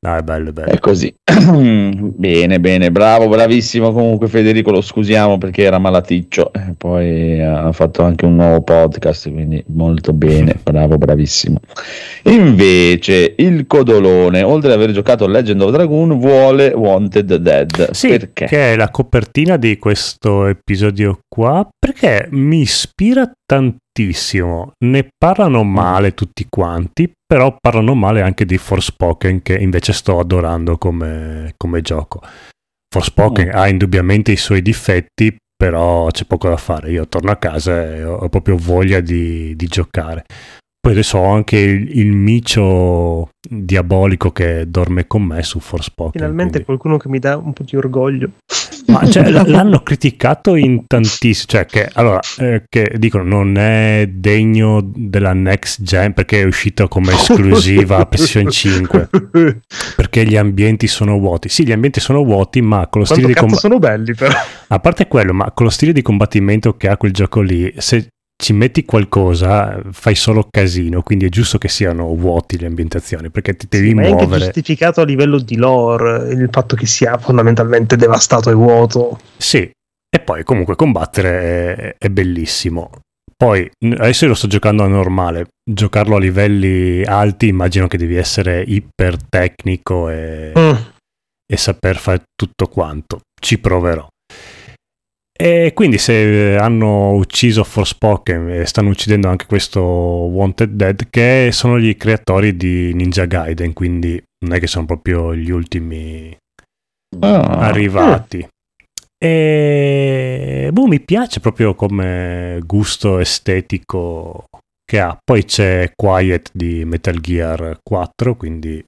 No, è bello, è bello.
È così. bene, bene, bravo, bravissimo. Comunque Federico lo scusiamo perché era malaticcio. E poi ha fatto anche un nuovo podcast, quindi molto bene, bravo, bravissimo. Invece il Codolone, oltre ad aver giocato Legend of Dragoon, vuole Wanted Dead.
Sì,
perché?
che è la copertina di questo episodio qua, perché mi ispira tantissimo. Ne parlano male tutti quanti, però parlano male anche di Forspoken, che invece sto adorando come, come gioco. Forspoken
Mm.
ha indubbiamente i suoi difetti, però c'è poco da fare. Io torno a casa e ho, proprio voglia di, di giocare. Poi adesso ho anche il, il micio diabolico che dorme con me su Forspoken.
Finalmente
quindi-
qualcuno che mi dà un po' di orgoglio.
Ma cioè, l'hanno criticato in tantissimi, cioè che allora eh, che dicono non è degno della next gen perché è uscito come esclusiva PlayStation 5 perché gli ambienti sono vuoti. Sì, gli ambienti sono vuoti, ma con lo
Quanto
stile di combattimento
sono belli però.
a parte quello, ma con lo stile di combattimento che ha quel gioco lì, se ci metti qualcosa fai solo casino, quindi è giusto che siano vuoti le ambientazioni perché ti devi
Sì, ma è anche
muovere.
giustificato a livello di lore il fatto che sia fondamentalmente devastato e vuoto.
Sì, e poi comunque combattere è, è bellissimo. Poi adesso io lo sto giocando a normale, giocarlo a livelli alti immagino che devi essere iper tecnico e,
Mm.
e saper fare tutto quanto. Ci proverò. E quindi se hanno ucciso Forspoken e stanno uccidendo anche questo Wanted Dead, che sono gli creatori di Ninja Gaiden, quindi non è che sono proprio gli ultimi
Ah,
arrivati. E boh, mi piace proprio come gusto estetico che ha. Poi c'è Quiet di Metal Gear 4, quindi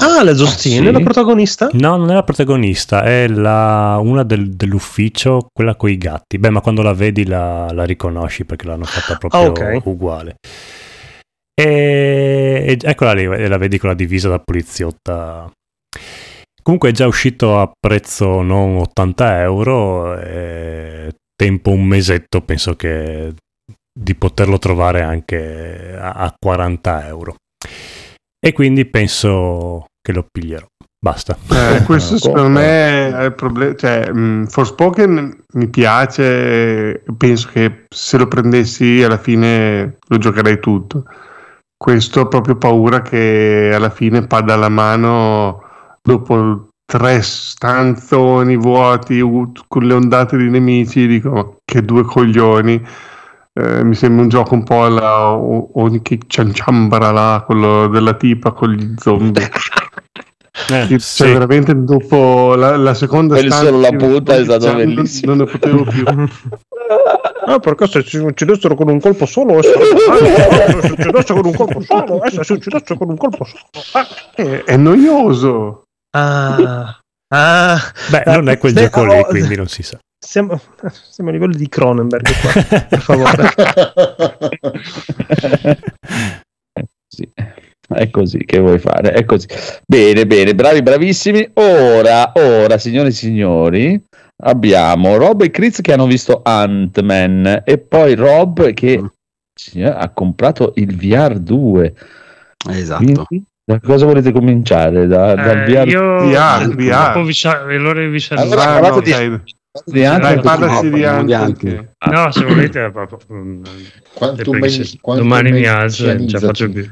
Ah, la Giostin
Ah,
è la
sì?
protagonista?
No, non è la protagonista, è la, una del- dell'ufficio, quella con i gatti. Beh, ma quando la vedi la, la riconosci perché l'hanno fatta proprio
Ah, ok.
uguale. E, eccola lì, la vedi con la divisa da poliziotta. Comunque è già uscito a prezzo non 80 euro, tempo un mesetto, penso che di poterlo trovare anche a, a 40 euro. E quindi penso che lo piglierò. Basta.
Eh, questo
No,
secondo me è il problema. Cioè, mh, Forspoken mi piace, penso che se lo prendessi alla fine lo giocherei tutto. Questo ho proprio paura che alla fine pada la mano dopo tre stanzoni vuoti con le ondate di nemici. Dico, "Ma che due coglioni. Eh, mi sembra un gioco un po' alla Oniki Cianciambara là, quello della tipa con gli zombie.
Eh,
Cioè,
sì.
veramente dopo la, la seconda
solo la punta è stato
non-
bellissimo.
Non ne potevo più.
Ah, perché se ci uccidessero con un colpo solo, se si uccidesse con un colpo solo, se si uccidesse con un colpo solo. Ah,
È, è noioso.
ah, ah.
Beh, non è quel gioco lì,
oh,
quindi non si sa.
Siamo, siamo a livello di Cronenberg qua, per favore.
Sì, è così che vuoi fare, è così. Bene, bene, bravi, bravissimi. Ora, ora, signori e signori, abbiamo Rob e Chris che hanno visto Ant-Man e poi Rob che
Mm.
signora, ha comprato il VR 2.
Esatto.
Quindi, da cosa volete cominciare? Da, dal
Eh,
VR
io
VR, VR.
dopo vi allora vi saluto.
Allora,
Ah, no,
di-
dai,
di
dai, parlaci di. Ant-Man. che-
No, se volete, proprio, mm,
men- quantum
domani mi alzo e ce la faccio più.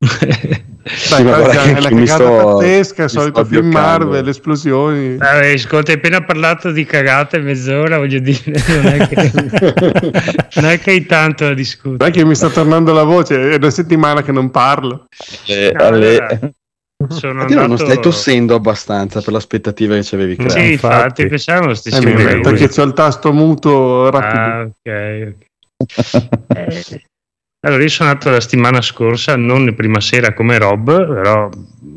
Dai,
che
è la
mi
cagata
sto-
pazzesca,
mi
solito film. Marvel, esplosioni.
Vabbè, ascolta, hai appena parlato di cagate mezz'ora, voglio dire, non è che, non è che hai tanto da discutere.
Non è che mi sta tornando la voce, è una settimana che non parlo.
Eh, alle-
allora, sono
Ti non
andato...
stai tossendo abbastanza per l'aspettativa che ci avevi creato.
Sì, infatti, pensavo lo
Eh,
problemi.
metto che c'ho il tasto muto rapido.
Ah, ok, ok. Eh, Allora, io sono andato la settimana scorsa, non prima sera come Rob, però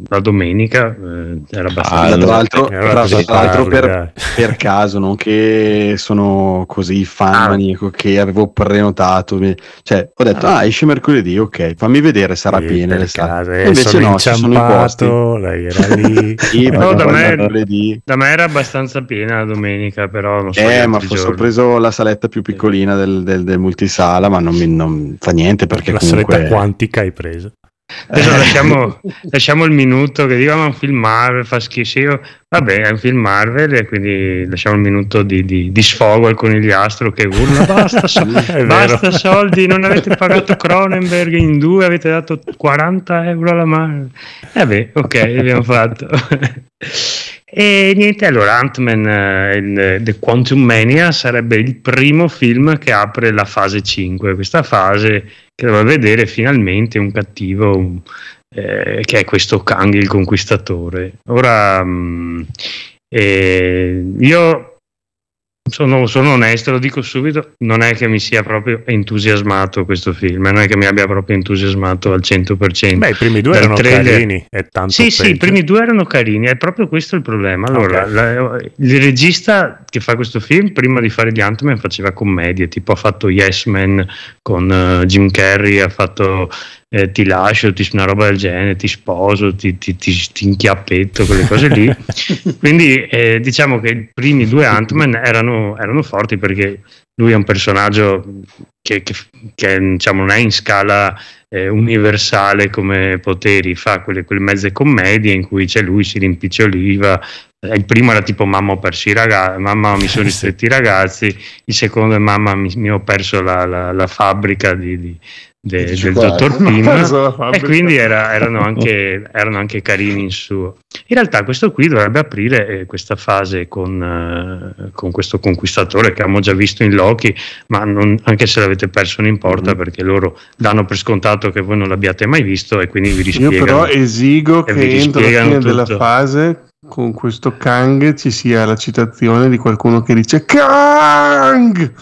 la domenica eh, era
Ah,
abbastanza...
tra l'altro, tra
cosa
l'altro per,
dai?
per caso, non che sono così fan
Ah.
maniaco che avevo prenotato, cioè ho detto ah esce mercoledì, ok, fammi vedere, sarà
Sì,
piena
per
le sale.
caso,
E
eh,
invece
sono
no, ci sono i posti.
lei era lì.
Sì,
No, da me- Da me era abbastanza piena la domenica, però non so.
Eh, ma forse ho preso la saletta più piccolina del, del- del multisala, ma non, mi, non fa niente perché
la
comunque...
saletta quantica hai preso.
Adesso lasciamo, lasciamo il minuto che dicono "Ma è un film Marvel, fa schifo. Io, vabbè, è un film Marvel e quindi lasciamo il minuto di, di- di sfogo al conigliastro che urla basta, so- basta soldi, non avete pagato Cronenberg in due, avete dato 40 euro alla mano. E beh, ok, abbiamo fatto. E niente, allora Ant-Man eh, The Quantum Mania sarebbe il primo film che apre la fase 5, questa fase che dovrà vedere finalmente un cattivo un- eh, che è questo Kang il conquistatore. Ora mh, eh, io sono, sono onesto, lo dico subito, non è che mi sia proprio entusiasmato questo film, non è che mi abbia proprio entusiasmato al 100%.
Beh, i primi due
Dal
erano
trailer-
carini e tanto
Sì, sì,
peggio.
i primi due erano carini, è proprio questo il problema. Allora,
Ok.
la- il regista che fa questo film, prima di fare di Ant-Man, faceva commedie, tipo ha fatto Yes Man con eh, Jim Carrey, ha fatto eh, Ti lascio, ti, una roba del genere, ti sposo, ti, ti, ti, ti inchiappetto, quelle cose lì. Quindi eh, diciamo che i primi due Ant-Man erano, erano forti perché lui è un personaggio che, che- che, diciamo, non è in scala eh, universale come poteri, fa quelle, quelle mezze commedie in cui c'è lui, si rimpiccioliva. Il primo era tipo mamma ho perso i ragazzi, mamma mi sono ristretti i ragazzi, il secondo è mamma mi, mi ho perso la, la- la fabbrica di- di- de- del dottor Pim. E quindi era- erano, anche, erano anche carini in suo. In realtà questo qui dovrebbe aprire eh, questa fase con, eh, con questo conquistatore che abbiamo già visto in Loki, ma non- anche se l'avete perso non importa
Mhm.
perché loro danno per scontato che voi non l'abbiate mai visto e quindi vi
Io
rispiegano.
però esigo che entro la fine della
tutto.
fase con questo Kang ci sia la citazione di qualcuno che dice Kang!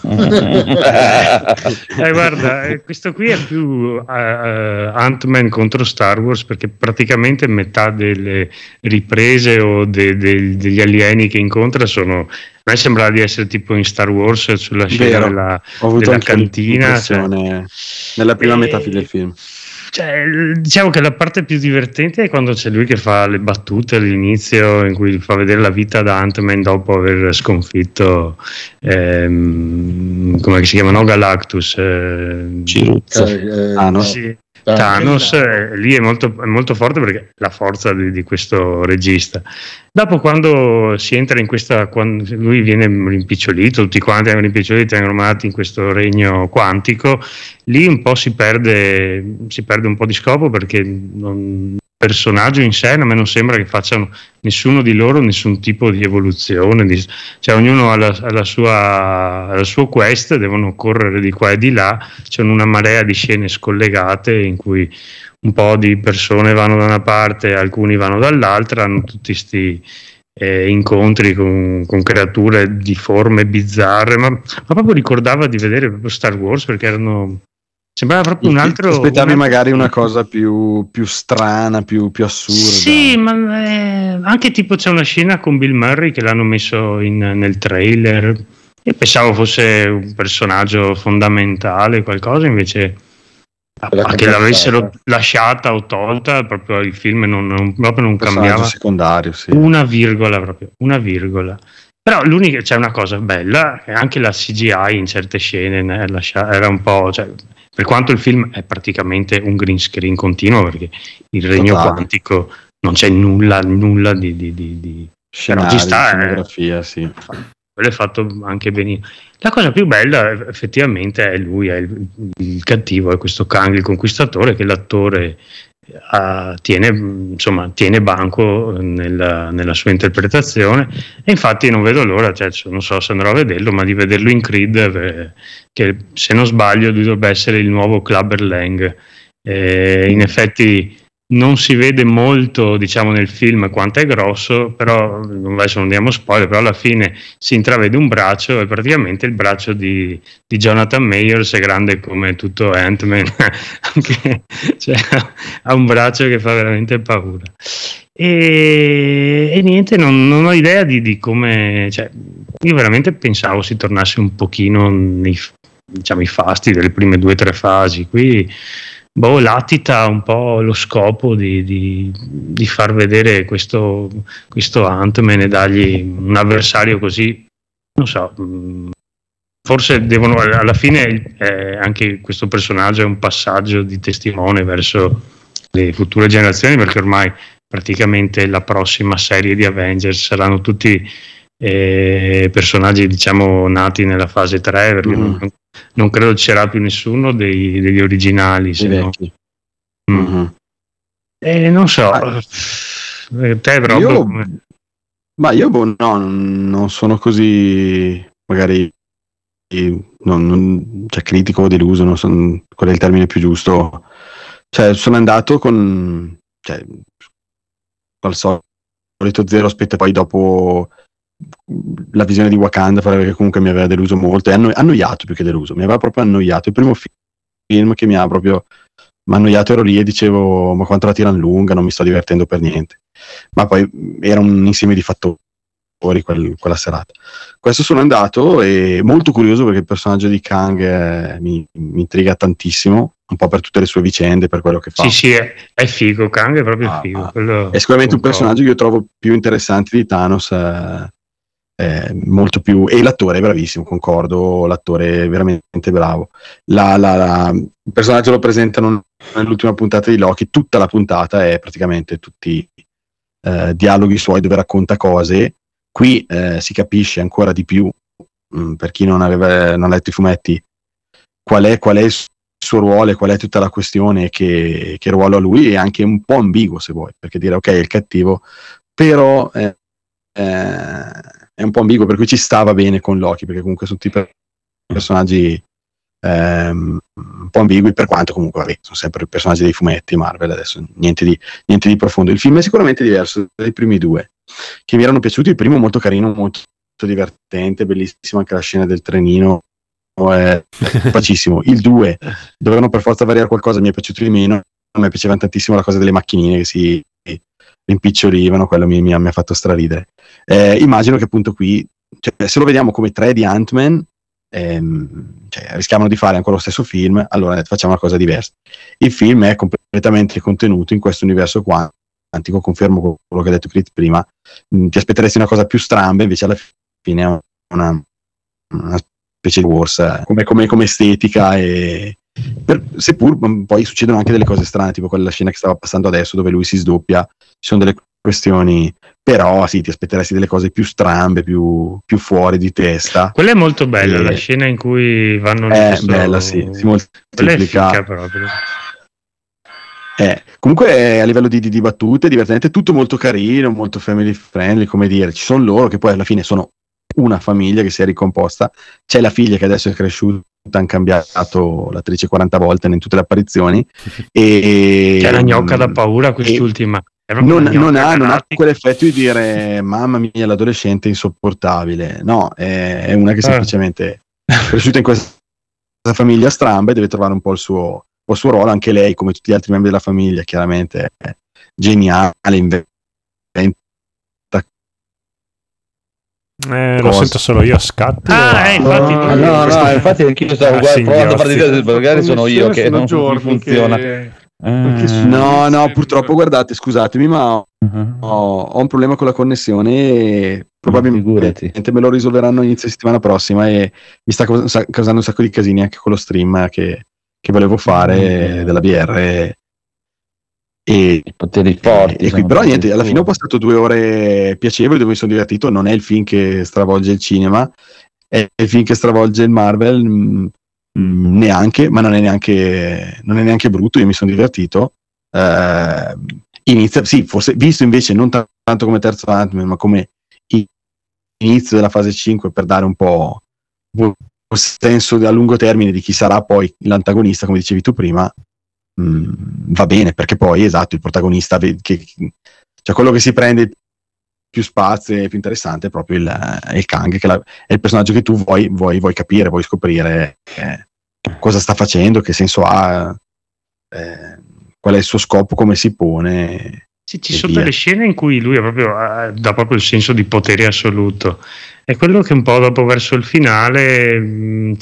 eh, guarda, eh, questo qui è più uh, Ant-Man contro Star Wars perché praticamente metà delle riprese o de- de- degli alieni che incontra sono a me sembra di essere tipo in Star Wars sulla scena
Vero.
della,
Ho avuto
della cantina. cioè-
nella prima
E-
metà del film.
Cioè, diciamo che la parte più divertente è quando c'è lui che fa le battute all'inizio in cui fa vedere la vita da Ant-Man dopo aver sconfitto ehm, come si chiama? No Galactus eh,
Ciruzzo.
Eh,
Ah, no?
sì, Thanos lì è molto, molto forte perché è la forza di, di questo regista. Dopo, quando si entra in questa, lui viene rimpicciolito, tutti quanti vengono rimpiccioliti, vengono mandati in questo regno quantico, lì un po' si perde, si perde un po' di scopo perché non- personaggio in sé a me non sembra che facciano nessuno di loro nessun tipo di evoluzione, di- cioè ognuno ha la, ha la sua, ha il suo quest, devono correre di qua e di là, c'è una marea di scene scollegate in cui un po' di persone vanno da una parte, alcuni vanno dall'altra, hanno tutti questi incontri con, con creature di forme bizzarre, ma, ma proprio ricordava di vedere proprio Star Wars perché erano... Sembrava proprio un altro...
Aspettavi
un altro-
magari una cosa più, più strana, più, più assurda.
Sì, ma eh, anche tipo c'è una scena con Bill Murray che l'hanno messo in- nel trailer. Io pensavo fosse un personaggio fondamentale, qualcosa, invece a che l'avessero lasciata o tolta, proprio il film non, non- proprio non cambiava
secondario, sì.
una virgola proprio, una virgola. Però l'unica, c'è una cosa bella, che anche la CGI in certe scene ne- lascia- era un po', cioè, per quanto il film è praticamente un green screen continuo, perché il regno
Totale.
quantico non c'è nulla, nulla di, di- di- di-
Scenario,
ci sta, eh.
scenografia, sì.
quello è fatto anche benissimo. La cosa più bella effettivamente è lui, è il, il cattivo, è questo Kang, il conquistatore, che l'attore eh, tiene, insomma, tiene banco nella, nella sua interpretazione e infatti non vedo l'ora, cioè, non so se andrò a vederlo, ma di vederlo in Creed, eh, che se non sbaglio dovrebbe essere il nuovo Clubber Lang. Eh, in effetti non si vede molto diciamo nel film quanto è grosso però adesso non diamo spoiler però alla fine si intravede un braccio e praticamente il braccio di, di Jonathan Mayers è grande come tutto Ant-Man Anche- cioè, ha un braccio che fa veramente paura. E, e niente non, non ho idea di, di come cioè, io veramente pensavo si tornasse un pochino nei diciamo i fasti delle prime due o tre fasi qui boh, latita un po' lo scopo di, di- di far vedere questo, questo Ant-Man e dargli un avversario così, non so, mh, forse devono, alla fine eh, anche questo personaggio è un passaggio di testimone verso le future generazioni perché ormai praticamente la prossima serie di Avengers saranno tutti eh, personaggi diciamo nati nella fase 3 perché
Mhm.
non, non credo sarà più nessuno dei- degli originali se no-. Mm.
Mhm.
eh, non so,
Ah.
Eh, te Rob,
Io-
come-
Ma io boh, no, non, sono così magari non, non- cioè, critico o deluso, non son- qual è il termine più giusto. Cioè, sono andato con cioè, al solito zero aspetta poi dopo la visione di Wakanda che comunque mi aveva deluso molto e anno- annoiato più che deluso, mi aveva proprio annoiato. Il primo fi- film che mi ha proprio mi annoiato ero lì e dicevo ma quanto la tirano lunga, non mi sto divertendo per niente. Ma poi mh, era un insieme di fattori quel- quella serata. Questo sono andato e molto curioso perché il personaggio di Kang eh, mi, mi intriga tantissimo, un po' per tutte le sue vicende, per quello che fa.
sì, sì, è, è figo, Kang è proprio
Ah,
figo.
ah. È sicuramente un
concordo.
personaggio che io trovo più interessante di Thanos. eh, eh, molto più e l'attore è bravissimo, concordo. L'attore è veramente bravo. La- la- la- il personaggio lo presentano nell'ultima puntata di Loki. Tutta la puntata è praticamente tutti eh, dialoghi suoi dove racconta cose. Qui eh, si capisce ancora di più mh, per chi non aveva non ha letto i fumetti qual è, qual è il suo ruolo e qual è tutta la questione che, che ruolo ha lui è anche un po' ambiguo se vuoi perché dire ok è il cattivo però eh, eh, è un po' ambiguo per cui ci stava bene con Loki perché comunque sono tutti per- personaggi ehm, un po' ambigui per quanto comunque vabbè, sono sempre personaggi dei fumetti Marvel adesso niente di, niente di profondo il film è sicuramente diverso dai primi due che mi erano piaciuti. Il primo molto carino, molto divertente, bellissimo anche la scena del trenino. È facissimo. Il 2 dovevano per forza variare qualcosa, mi è piaciuto di meno. A me piaceva tantissimo la cosa delle macchinine che si rimpicciolivano, quello mi, mi, mi ha fatto straridere. Eh, immagino che appunto qui, cioè, se lo vediamo come 3 di Ant-Man, ehm, cioè, rischiamo di fare ancora lo stesso film, allora facciamo una cosa diversa. Il film è completamente contenuto in questo universo quantico, confermo quello che ha detto Crit prima, mm, ti aspetteresti una cosa più stramba, invece alla fine è una, una specie di wars eh, come, come, come estetica e, per, seppur mm, poi succedono anche delle cose strane, tipo quella scena che stava passando adesso dove lui si sdoppia, ci sono delle questioni, però sì, ti aspetteresti delle cose più strambe, più, più fuori di testa.
Quella è molto bella, e... la scena in cui vanno lì.
È bella, sì, si moltiplica. proprio. Eh, comunque a livello di, di, di, battute, divertente, tutto molto carino, molto family friendly, come dire, ci sono loro che poi alla fine sono una famiglia che si è ricomposta, c'è la figlia che adesso è cresciuta hanno cambiato l'attrice 40 volte in tutte le apparizioni. E
c'è la gnocca da paura quest'ultima.
Non, non, ha, non ha quell'effetto di dire mamma mia l'adolescente è insopportabile no è, è una che eh. semplicemente è cresciuta in questa famiglia stramba e deve trovare un po' il suo, il suo ruolo. Anche lei come tutti gli altri membri della famiglia chiaramente è geniale inventa
Eh, lo sento solo io a scatti.
Ah, eh, infatti, no, no, no, infatti anch'io stavo ah, provando a fare di magari sono io che non funziona. Che...
Eh, no, no, purtroppo guardate, scusatemi, ma uh-huh. ho, ho, un problema con la connessione e probabilmente me lo risolveranno inizio settimana prossima e mi sta causando un sacco di casini anche con lo stream che, che volevo fare uh-huh. della BR
e, I poteri forti.
E qui, però niente, alla fine ho passato due ore piacevoli dove mi sono divertito. Non è il film che stravolge il cinema, è il film che stravolge il Marvel, mh, mm, mm, neanche, ma non è neanche, non è neanche brutto. Io mi sono divertito. Uh, inizia, sì, forse visto invece non t- tanto come terzo Ant-Man, ma come inizio della fase 5 per dare un po' un senso a lungo termine di chi sarà poi l'antagonista, come dicevi tu prima, mh, mm, va bene perché poi esatto il protagonista che, cioè quello che si prende più spazio e più interessante è proprio il, il Kang che la, è il personaggio che tu vuoi, vuoi, vuoi capire vuoi scoprire eh, cosa sta facendo che senso ha eh, qual è il suo scopo come si pone
sì, ci sono via. delle scene in cui lui proprio, dà proprio il senso di potere assoluto. È quello che un po' dopo verso il finale mh,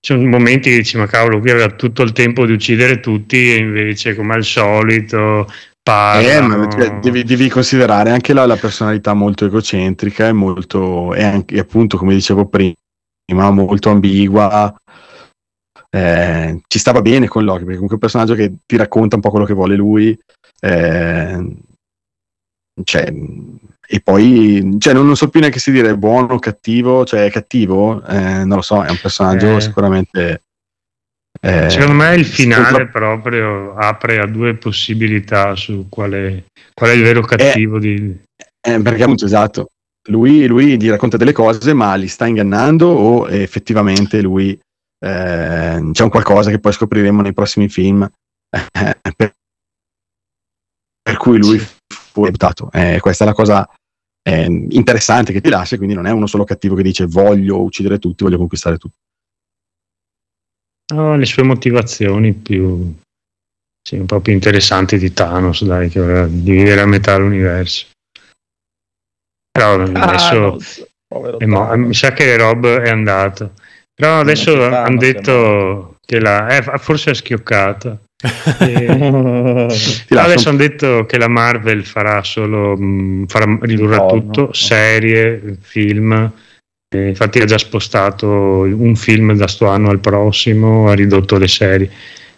ci sono momenti che dici ma cavolo qui aveva tutto il tempo di uccidere tutti e invece come al solito
eh, cioè, devi, devi, considerare anche la, la, personalità molto egocentrica e molto e anche appunto come dicevo prima molto ambigua. Eh, ci stava bene con Loki perché comunque è un personaggio che ti racconta un po' quello che vuole lui. Eh, cioè e poi cioè, non, non, so più neanche se dire buono o cattivo, cioè è cattivo, eh, non lo so, è un personaggio eh. sicuramente.
Eh, Secondo me il finale scusa. proprio apre a due possibilità su quale, qual è il vero cattivo. di...
Eh, perché appunto esatto, lui, lui, gli racconta delle cose, ma li sta ingannando o effettivamente lui eh, c'è un qualcosa che poi scopriremo nei prossimi film. per, per cui lui sì fu reputato. Eh, questa è la cosa eh, interessante che ti lascia, quindi non è uno solo cattivo che dice voglio uccidere tutti, voglio conquistare tutti.
No, le sue motivazioni più, sì, un po' più interessanti di Thanos, dai, che voleva dividere a metà l'universo. Però ah, adesso no, mo- mi sa che Rob è andato. Però adesso hanno detto che la, eh, forse ha schioccato. E... adesso hanno detto che la Marvel farà solo mh, farà, ridurrà oh, tutto no. serie, film. E infatti ha già spostato un film da sto anno al prossimo, ha ridotto le serie.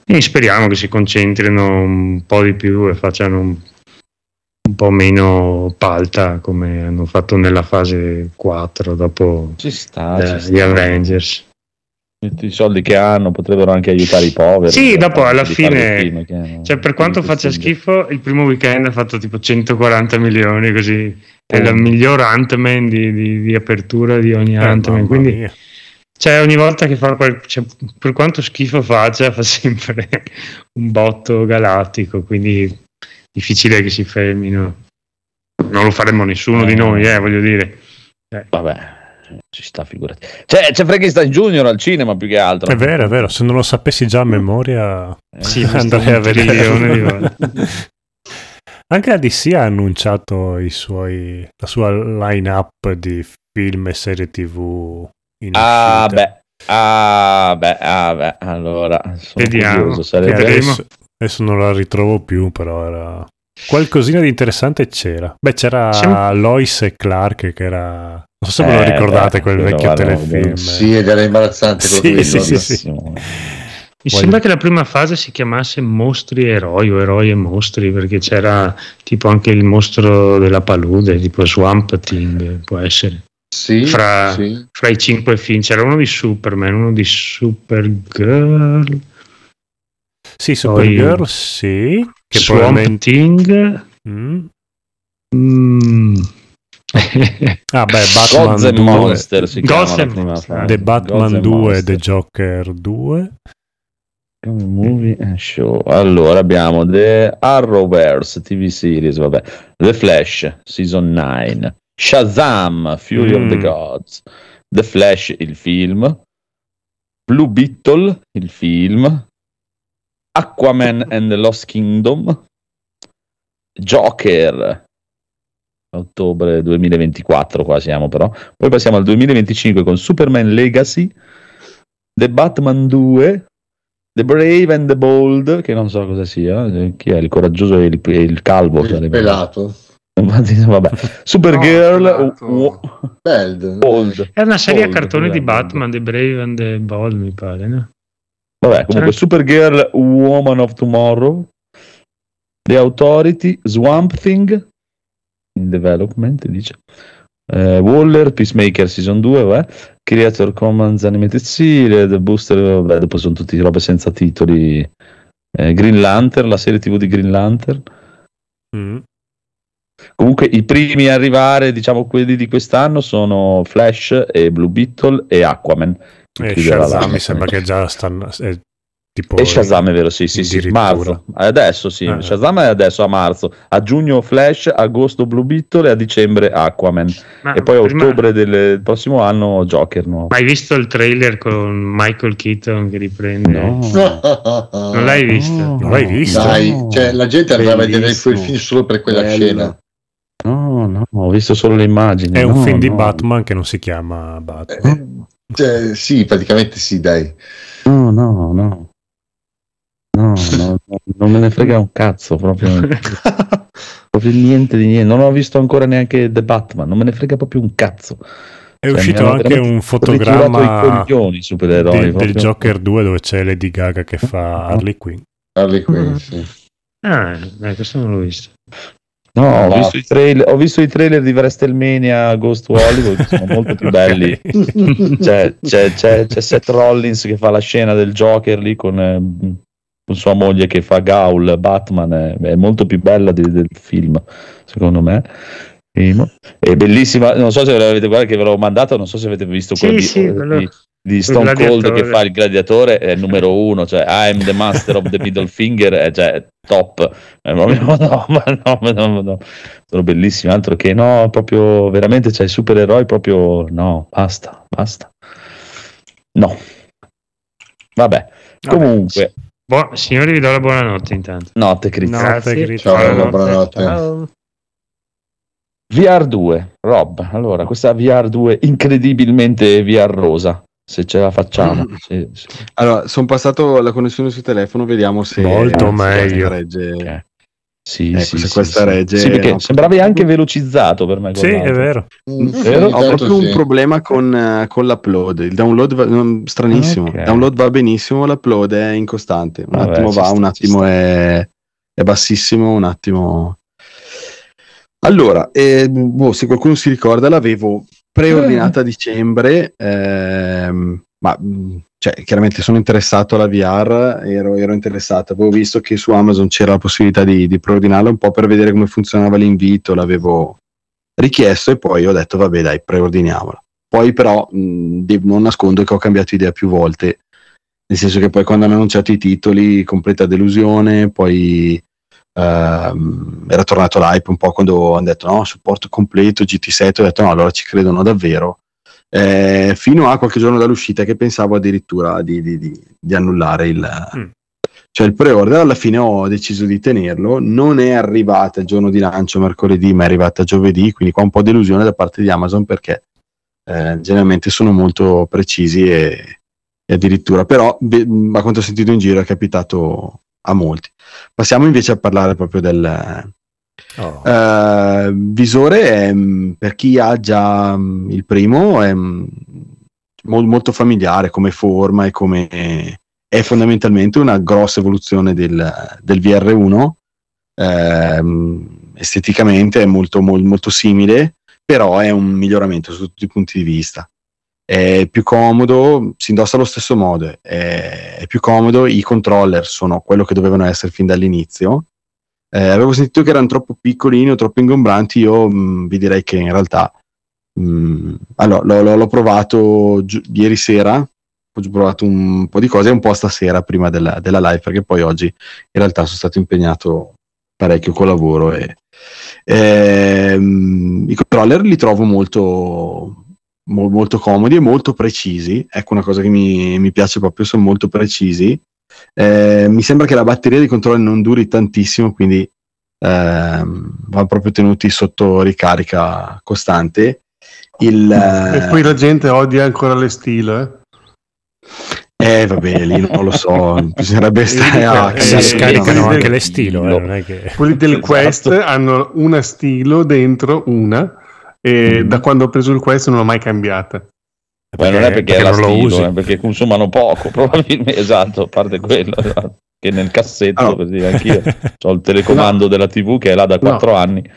E speriamo che si concentrino un po' di più e facciano un, un po' meno palta come hanno fatto nella fase 4 dopo
sta,
eh, gli sta. Avengers
i soldi che hanno potrebbero anche aiutare i poveri.
Sì, dopo alla fine, cioè, per quanto faccia schifo, il primo weekend ha fatto tipo 140 milioni, così è oh. il miglior Ant-Man di, di, di, apertura di ogni eh, Ant-Man. Quindi, cioè, ogni volta che fa, cioè, per quanto schifo faccia, fa sempre un botto galattico, quindi difficile che si fermino. non lo faremmo nessuno di noi, eh, voglio dire.
Vabbè, ci sta, figurati. C'è, c'è Frankenstein Junior al cinema più che altro.
È vero, è vero, se non lo sapessi già a memoria
Eh,
Sì,
andrei a vedere. Anche la DC ha annunciato i suoi, la sua line-up di film e serie tv in
Ah,
uscita.
beh. Ah, beh, ah, beh. Allora, sono
Vediamo.
curioso. Sarebbe...
Adesso, adesso non la ritrovo più, però era... Qualcosina di interessante c'era. Beh, c'era
Siamo-
Lois e Clark che era... Non so se ve lo
Eh,
ricordate
beh,
quel vecchio
guarda,
telefilm.
Sì, ed era imbarazzante quello
Sì, sì, sì, sì.
Mi
Voglio-
sembra che la prima fase si chiamasse Mostri e Eroi o Eroi e Mostri perché c'era tipo anche il mostro della palude, tipo Swamp Thing, può essere.
Sì,
Fra-
sì.
Fra i cinque film c'era uno di Superman, uno di Supergirl,
Sì, Supergirl, sì. Che
Swamp
probabilmente...
Thing.
Mm.
mm.
Ah, beh,
Gods
Batman
and
2.
Monster si
Gods and Monster.
The
Gods
Batman
and
2 e
Monster.
The Joker 2.
Movie and show. Allora abbiamo The Arrowverse TV series, vabbè. The Flash Season 9. Shazam Fury of the
Mm.
Gods. The Flash il film. Blue Beetle il film. Aquaman and the Lost Kingdom. Joker ottobre 2024 qua siamo però. Poi passiamo al 2025 con Superman Legacy. The Batman 2. The Brave and the Bold, che non so cosa sia, eh, chi è il coraggioso e il, il calvo?
Il
sarebbe.
pelato.
Vabbè. Supergirl,
No,
Beld.
Bold.
È una serie a
Bold,
cartoni di. Batman, The Brave and the Bold, mi pare, no?
Vabbè, comunque
C'era-
Supergirl, Woman of Tomorrow, The Authority, Swamp Thing, in development, dice. Eh, Waller, Peacemaker Season 2, vabbè. Creator Commons Animated Series, The Booster, vabbè, dopo sono tutti robe senza titoli. Eh, Green Lantern, la serie TV di Green Lantern.
Mm.
Comunque i primi a arrivare, diciamo quelli di quest'anno, sono Flash e Blue Beetle e Aquaman.
E
chiuderà
Shazam mi sembra che già stanno... È tipo
E Shazam è vero, sì, sì, sì, marzo. Adesso sì,
Eh.
Shazam è adesso a marzo, a giugno Flash, agosto Blue Beetle e a dicembre Aquaman.
Ma
e poi a
prima-
ottobre del prossimo anno Joker nuovo.
Ma hai visto il trailer con Michael Keaton che riprende?
No.
Non l'hai visto?
Non l'hai visto?
Dai, cioè, la gente andrà a vedere quel film solo per quella
Bello.
scena.
No, no, ho visto solo le immagini.
È un
No,
film di
no.
Batman che non si chiama Batman.
Eh, cioè, sì, praticamente sì, dai.
No, no, no. No, no, no, non me ne frega un cazzo proprio. proprio niente di niente. Non ho visto ancora neanche The Batman, non me ne frega proprio un cazzo.
È
Cioè,
uscito anche un fotogramma
i coglioni i supereroi.
del, del. Joker 2 dove c'è Lady Gaga che fa Harley Quinn.
Harley Quinn, sì.
Ah, questo non l'ho visto.
No, ho
Va.
visto, i trailer, ho visto i trailer di WrestleMania Ghost Hollywood, sono molto più belli. C'è, c'è, c'è, c'è Seth Rollins che fa la scena del Joker lì con, eh, con sua moglie che fa Gaul, Batman, è, è molto più bella di- del film, secondo me. È bellissima, non so se l'avete guardato che ve l'ho mandato, non so se avete visto
Sì,
quello di,
sì, quello-
di- Stone Cold che fa il gladiatore, è il numero uno, cioè I'm the master of the middle finger, è cioè, top. È proprio- no, ma no, ma no, ma no. Sono bellissimi, altro che no, proprio veramente c'è i supereroi, proprio no, basta, basta. No. Vabbè, comunque,
Buon- signori, vi do la buonanotte intanto.
notte critica.
Notte. Grit.
Ciao,
Buonanotte.
buonanotte.
Ciao.
VR2, Rob, allora questa VR2 incredibilmente VR rosa, se ce la facciamo. Sì, sì.
Allora, sono passato alla connessione sul telefono, vediamo se
Molto
se
meglio.
questa regge.
Ok. Sì,
Ecco,
sì,
se
sì,
questa
sì.
regge,
Sì, perché
no.
sembravi anche velocizzato per me.
Sì, è vero.
Mm,
Vero?
ogni
Ho proprio un problema con, eh, con l'upload. Il download va, non- stranissimo.
Ok.
Il download va benissimo, l'upload è incostante. Un
Vabbè,
attimo va,
sta,
un attimo è, è bassissimo, un attimo. Allora, eh, boh, se qualcuno si ricorda, l'avevo preordinata a dicembre, ehm, ma mh, cioè, chiaramente sono interessato alla VR, ero, ero interessato, avevo visto che su Amazon c'era la possibilità di, di preordinarla un po' per vedere come funzionava l'invito, l'avevo richiesto e poi ho detto vabbè dai, preordiniamola. Poi però mh, di- non nascondo che ho cambiato idea più volte, nel senso che poi quando hanno annunciato i titoli, completa delusione, poi ehm, era tornato l'hype un po' quando hanno detto no, supporto completo GT7, ho detto no, allora ci credono davvero. Eh, fino a qualche giorno dall'uscita che pensavo addirittura di, di, di, di annullare il, mm. cioè il pre-order. Alla fine ho deciso di tenerlo. Non è arrivata il giorno di lancio mercoledì, ma è arrivata giovedì. Quindi qua un po' delusione da parte di Amazon perché eh, generalmente sono molto precisi e, e addirittura, però, be, a quanto ho sentito in giro, è capitato a molti. Passiamo invece a parlare proprio del, Oh. Uh, visore è, mm, per chi ha già mm, il primo è mo- molto familiare come forma e come è fondamentalmente una grossa evoluzione del, del VR1 uh, esteticamente è molto, molto, molto simile però è un miglioramento su tutti i punti di vista è più comodo, si indossa allo stesso modo, è, è più comodo, i controller sono quello che dovevano essere fin dall'inizio, eh, avevo sentito che erano troppo piccolini o troppo ingombranti, io mh, mm, vi direi che in realtà mh, allora, l'ho, l'ho, provato gi- ieri sera, ho provato un po' di cose e un po' stasera prima della, della, live, perché poi oggi in realtà sono stato impegnato parecchio col lavoro e, e ehm, i controller li trovo molto, mo- molto comodi e molto precisi. Ecco una cosa che mi, mi piace proprio, sono molto precisi eh, mi sembra che la batteria di controllo non duri tantissimo, quindi ehm, va proprio tenuti sotto ricarica costante. Il,
e poi la gente odia ancora le stile. Eh?
Eh, vabbè, lì non lo so, bisognerebbe stare a...
Si scaricano anche le stilo, eh, che...
Quelli del esatto. Quest hanno una stilo dentro, una, e da quando ho preso il Quest non l'ho mai cambiata.
Perché, non è perché, perché è la stilo, è perché consumano poco, probabilmente, esatto, a parte quello, esatto. che nel cassetto, oh. così anch'io ho il telecomando no. della TV che è là da 4 no. anni.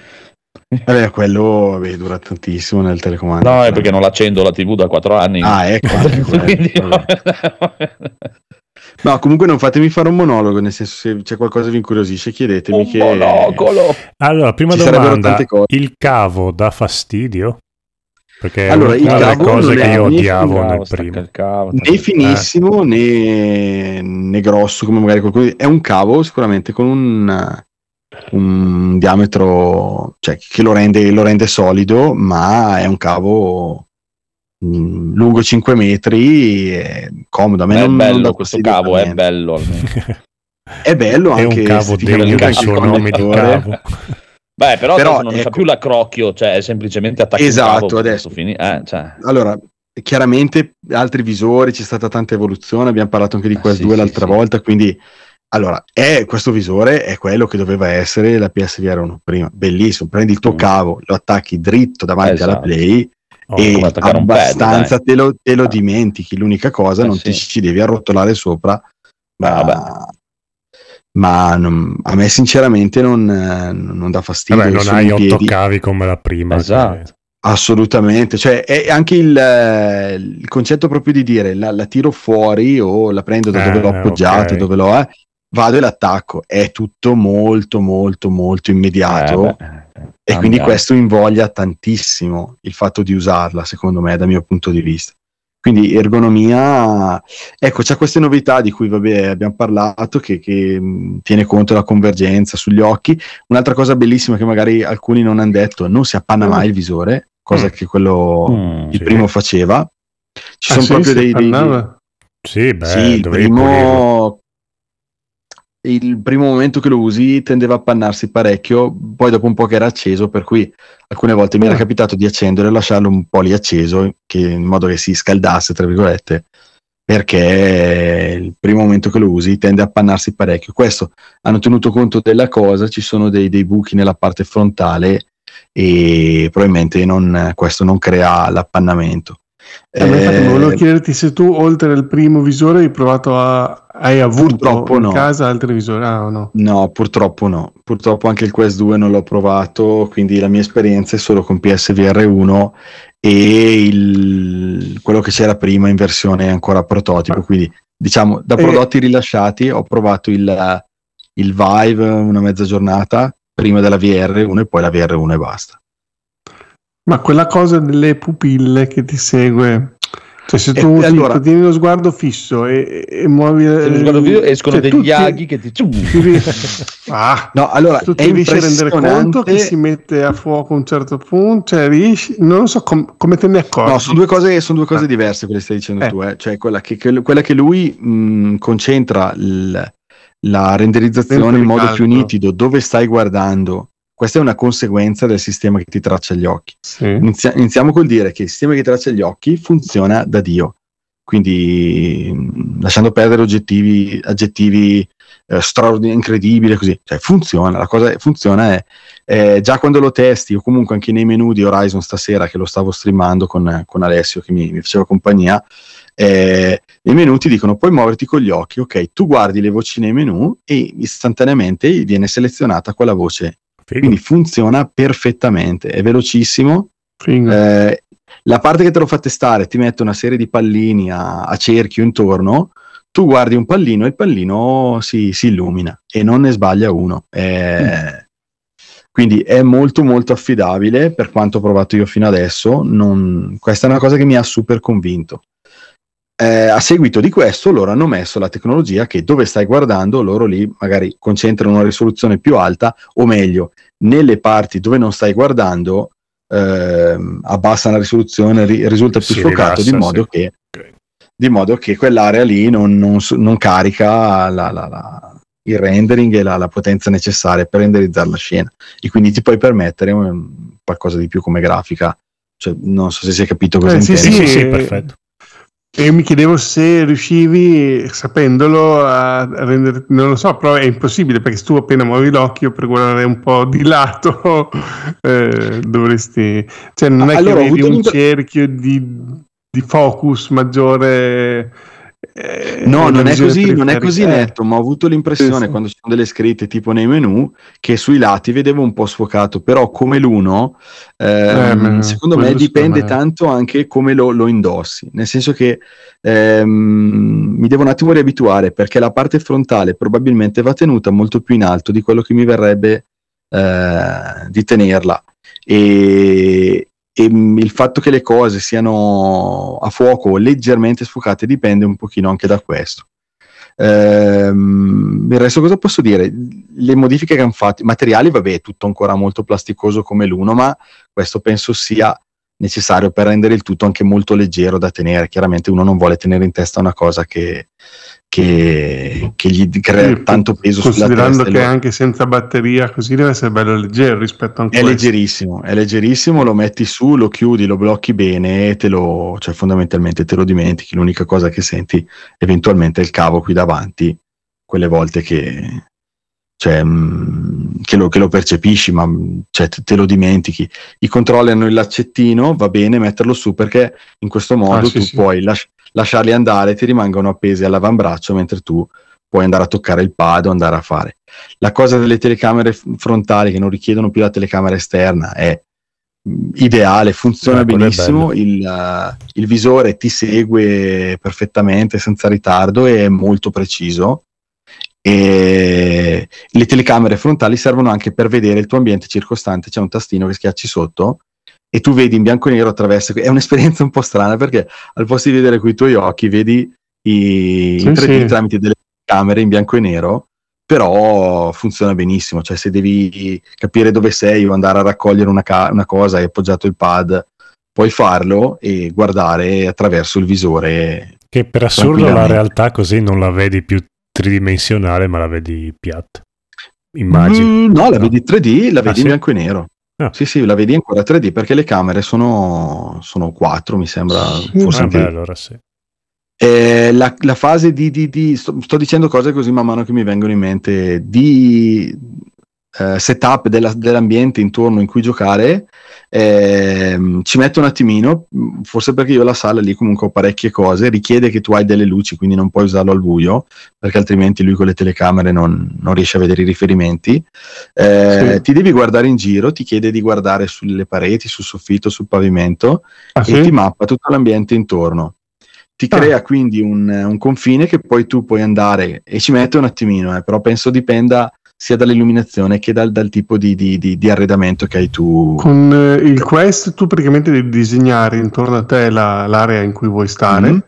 Vabbè, quello vabbè, dura tantissimo nel telecomando.
No, è perché non l'accendo la TV da 4 anni.
Ah, ecco. Quindi, no, comunque non fatemi fare un monologo, nel senso se c'è qualcosa che vi incuriosisce chiedetemi un che...
monocolo!
Allora, prima Ci domanda, il cavo dà fastidio? Perché
allora,
il cavo cose che io odiavo nel
primo. Cavo, né finissimo eh. né, né, grosso come magari qualcuno. È un cavo sicuramente con un, un diametro cioè, che lo rende, lo rende, solido, ma è un cavo mh, mm, lungo 5 metri, è comodo. A me
è
non,
bello non questo cavo, è bello.
è bello anche
è un cavo degno del suo nome di cavo.
Beh, però, però non ecco, fa più l'accrocchio, cioè è semplicemente attaccato.
Esatto, adesso.
Fini- eh, cioè.
Allora, chiaramente altri visori, c'è stata tanta evoluzione, abbiamo parlato anche di Quest eh, 2 sì, l'altra sì, volta, sì. quindi allora, è, questo visore è quello che doveva essere la PSVR 1 prima, bellissimo, prendi il tuo mm. cavo, lo attacchi dritto davanti esatto. alla Play oh, e abbastanza pad, te, lo, te, lo, dimentichi, l'unica cosa, eh, non ti ci devi arrotolare sopra, ma ma non, a me sinceramente non, non dà fastidio.
Vabbè, non hai otto cavi come la prima.
Esatto. Che... Assolutamente, cioè è anche il, il, concetto proprio di dire la, la, tiro fuori o la prendo da dove eh, l'ho appoggiato, okay. dove l'ho, eh, vado e l'attacco, è tutto molto molto molto immediato eh, beh, e quindi questo invoglia tantissimo il fatto di usarla secondo me dal mio punto di vista. Quindi ergonomia, ecco, c'è queste novità di cui vabbè, abbiamo parlato che, che mh, tiene conto della convergenza sugli occhi. Un'altra cosa bellissima che magari alcuni non hanno detto, non si appanna mai il visore, cosa mm. che quello mm, il sì. primo faceva. Ci ah, sono sì, proprio dei, dei, dei,
Sì, beh,
sì il primo il primo momento che lo usi tendeva a appannarsi parecchio, poi dopo un po' che era acceso, per cui alcune volte mi era ah. capitato di accendere e lasciarlo un po' lì acceso, che, in modo che si scaldasse, tra virgolette, perché il primo momento che lo usi tende a appannarsi parecchio. Questo hanno tenuto conto della cosa, ci sono dei, dei buchi nella parte frontale e probabilmente non, questo non crea l'appannamento.
Eh, infatti, volevo chiederti se tu, oltre al primo visore, hai provato a. Hai avuto purtroppo in no. casa altri visori? Ah, no?
no, purtroppo no. Purtroppo anche il Quest 2 non l'ho provato, quindi la mia esperienza è solo con PSVR 1 e il, quello che c'era prima in versione ancora prototipo. Ah. Quindi, diciamo, da prodotti e... rilasciati ho provato il, il Vive una mezza giornata prima della VR 1 e poi la VR 1 e basta.
Ma quella cosa delle pupille che ti segue Cioè, se
E-
tu
e allora-
tieni lo sguardo fisso e, e muovi
lo sguardo video escono
cioè,
degli aghi che ti...
ti ah,
No, allora
tu ti riesci a rendere conto che si mette a fuoco a un certo punto, cioè riesci, non so com- come te ne accorgi.
No, sono due cose, sono due cose
Ah.
diverse quelle che stai dicendo
Eh.
tu, eh. cioè quella che, che- quella che lui mh, concentra il- la renderizzazione in modo più
calcolo.
nitido dove stai guardando. Questa è una conseguenza del sistema che ti traccia gli occhi.
Sì.
Inizia- iniziamo col dire che il sistema che traccia gli occhi funziona da Dio. Quindi mh, lasciando perdere oggettivi, aggettivi eh, straordinari, incredibili, così, cioè funziona, la cosa funziona è, è già quando lo testi o comunque anche nei menu di Horizon stasera che lo stavo streamando con, con Alessio che mi, mi faceva compagnia, eh, i menu ti dicono puoi muoverti con gli occhi, ok, tu guardi le voci nei menu e istantaneamente viene selezionata quella voce,
Figo.
quindi funziona perfettamente, è velocissimo, eh, la parte che te lo fa testare ti mette una serie di pallini a, a cerchio intorno, tu guardi un pallino e il pallino si, si illumina e non ne sbaglia uno. Eh, Quindi è molto molto affidabile per quanto ho provato io fino adesso. non- questa è una cosa che mi ha super convinto. Eh, a seguito di questo loro hanno messo la tecnologia che dove stai guardando loro lì magari concentrano una risoluzione più alta o meglio nelle parti dove non stai guardando ehm, abbassa la risoluzione, ri- risulta più
Si
sfocato
rilassa,
di modo
sì.
che
Ok.
di modo che quell'area lì non, non non carica la- la- la- il rendering e la, la potenza necessaria per renderizzare la scena e quindi ti puoi permettere un- qualcosa di più come grafica cioè, non so se si è capito cosa
Eh, sì,
intendi.
Sì, sì, sì,
eh,
perfetto.
E io mi chiedevo se riuscivi, sapendolo, a rendere, non lo so, però è impossibile perché se tu appena muovi l'occhio per guardare un po' di lato, eh, dovresti, cioè non è
Allora,
che vedi un cerchio di, di focus maggiore. Eh,
No, non è così, non è così
Eh,
netto, ma ho avuto l'impressione
Sì, sì.
quando ci sono delle scritte tipo nei menu che sui lati vedevo un po' sfocato, però come l'uno, ehm,
Eh,
secondo me dipende
me-
tanto anche come lo, lo indossi, nel senso che ehm, mi devo un attimo riabituare perché la parte frontale probabilmente va tenuta molto più in alto di quello che mi verrebbe eh, di tenerla. E, e mm, il fatto che le cose siano a fuoco o leggermente sfocate dipende un pochino anche da questo. Ehm, il resto cosa posso dire? Le modifiche che hanno fatto, i materiali, vabbè, è tutto ancora molto plasticoso come l'uno, ma questo penso sia necessario per rendere il tutto anche molto leggero da tenere. Chiaramente uno non vuole tenere in testa una cosa che, che, che gli crea tanto peso sulla
Considerando
testa.
che
lo-
anche senza batteria così deve essere bello leggero rispetto a un
è leggerissimo, è leggerissimo, lo metti su, lo chiudi, lo blocchi bene e te lo, cioè fondamentalmente te lo dimentichi. L'unica cosa che senti eventualmente è il cavo qui davanti, quelle volte che, cioè, mh, che, lo, che lo percepisci, ma mh, cioè, te, lo dimentichi. I controlli hanno il laccettino, va bene metterlo su perché in questo modo
Ah,
tu
sì.
puoi lasci- lasciarli andare, ti rimangono appesi all'avambraccio mentre tu puoi andare a toccare il pad o andare a fare. La cosa delle telecamere frontali che non richiedono più la telecamera esterna è mh, ideale, funziona
Eh,
benissimo, il, uh, il visore ti segue perfettamente senza ritardo e è molto preciso e le telecamere frontali servono anche per vedere il tuo ambiente circostante, c'è un tastino che schiacci sotto e tu vedi in bianco e nero attraverso, è un'esperienza un po' strana perché al posto di vedere con i tuoi occhi vedi i,
Sì,
i 3D
sì.
tramite delle camere in bianco e nero però funziona benissimo, cioè se devi capire dove sei o andare a raccogliere una, ca- una cosa e hai appoggiato il pad, puoi farlo e guardare attraverso il visore.
Che per assurdo la realtà così non la vedi più tridimensionale, ma la vedi piatta. Immagino.
Mm, no, la vedi 3D, la
Ah,
vedi
sì?
in bianco e nero.
Ah.
Sì, sì, la vedi ancora 3D perché le camere sono, sono 4, mi sembra,
Sì.
forse
Ah,
anche
beh, allora sì.
Eh, la, la fase di, di- di- sto, sto dicendo cose così man mano che mi vengono in mente di eh, setup della- dell'ambiente intorno in cui giocare ehm, ci metto un attimino forse perché io la sala lì comunque ho parecchie cose richiede che tu hai delle luci quindi non puoi usarlo al buio perché altrimenti lui con le telecamere non, non riesce a vedere i riferimenti Eh,
Sì.
ti devi guardare in giro ti chiede di guardare sulle pareti sul soffitto sul pavimento
Ah,
e
sì?
ti mappa tutto l'ambiente intorno. Ti
Ah.
crea quindi un, un confine che poi tu puoi andare e ci mette un attimino, eh, però penso dipenda sia dall'illuminazione che dal, dal tipo di, di, di, di, arredamento che hai tu.
Con eh, il Quest tu praticamente devi disegnare intorno a te la, l'area in cui vuoi stare, mm-hmm.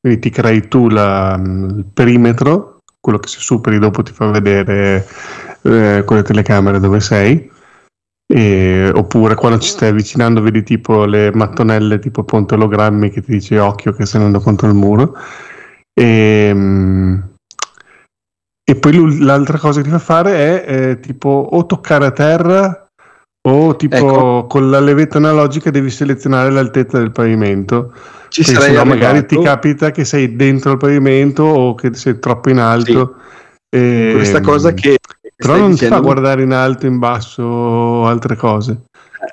quindi ti crei tu la, il perimetro, quello che se superi dopo ti fa vedere eh, con le telecamere dove sei. E, oppure quando ci stai avvicinando vedi tipo le mattonelle tipo ponte ologrammi che ti dice occhio che stai andando contro il muro e, ehm, e poi l'altra cosa che ti fa fare è eh, tipo o toccare a terra o tipo ecco. con la levetta analogica devi selezionare l'altezza del pavimento. Ci sarei no, magari ti capita che sei dentro il pavimento o che sei troppo in alto.
Sì. E, Questa cosa che...
Però non dicendo... ti fa guardare in alto, in basso o altre cose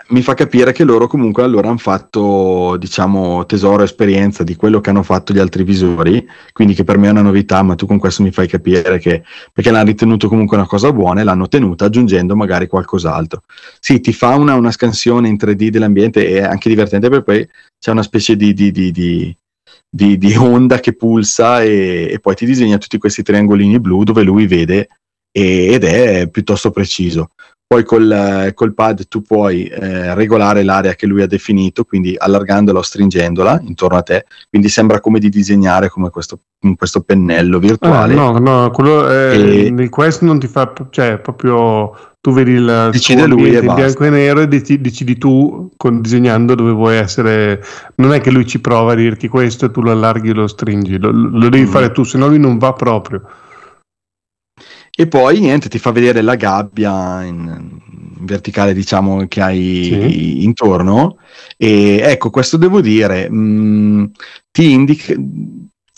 mi fa capire che loro comunque allora hanno fatto, diciamo, tesoro esperienza di quello che hanno fatto gli altri visori, quindi che per me è una novità, ma tu con questo mi fai capire che perché l'hanno ritenuto comunque una cosa buona e l'hanno tenuta aggiungendo magari qualcos'altro. Sì, ti fa una, una scansione in 3D dell'ambiente e è anche divertente perché poi c'è una specie di, di, di, di di, di, onda che pulsa e, e, poi ti disegna tutti questi triangolini blu dove lui vede ed è piuttosto preciso. Poi col, col pad tu puoi eh, regolare l'area che lui ha definito, quindi allargandola o stringendola intorno a te, quindi sembra come di disegnare come questo, questo pennello virtuale.
Ah, no, no, quello è, e... nel quest non ti fa, cioè proprio tu vedi il
decide lui
in bianco e nero e decidi, decidi tu con, disegnando dove vuoi essere. Non è che lui ci prova a dirti questo e tu lo allarghi e lo stringi. Lo, lo devi mm. fare tu se no lui non va proprio
e poi niente, ti fa vedere la gabbia in, in verticale, diciamo, che hai sì. intorno. E ecco, questo devo dire, mh, mm, ti indica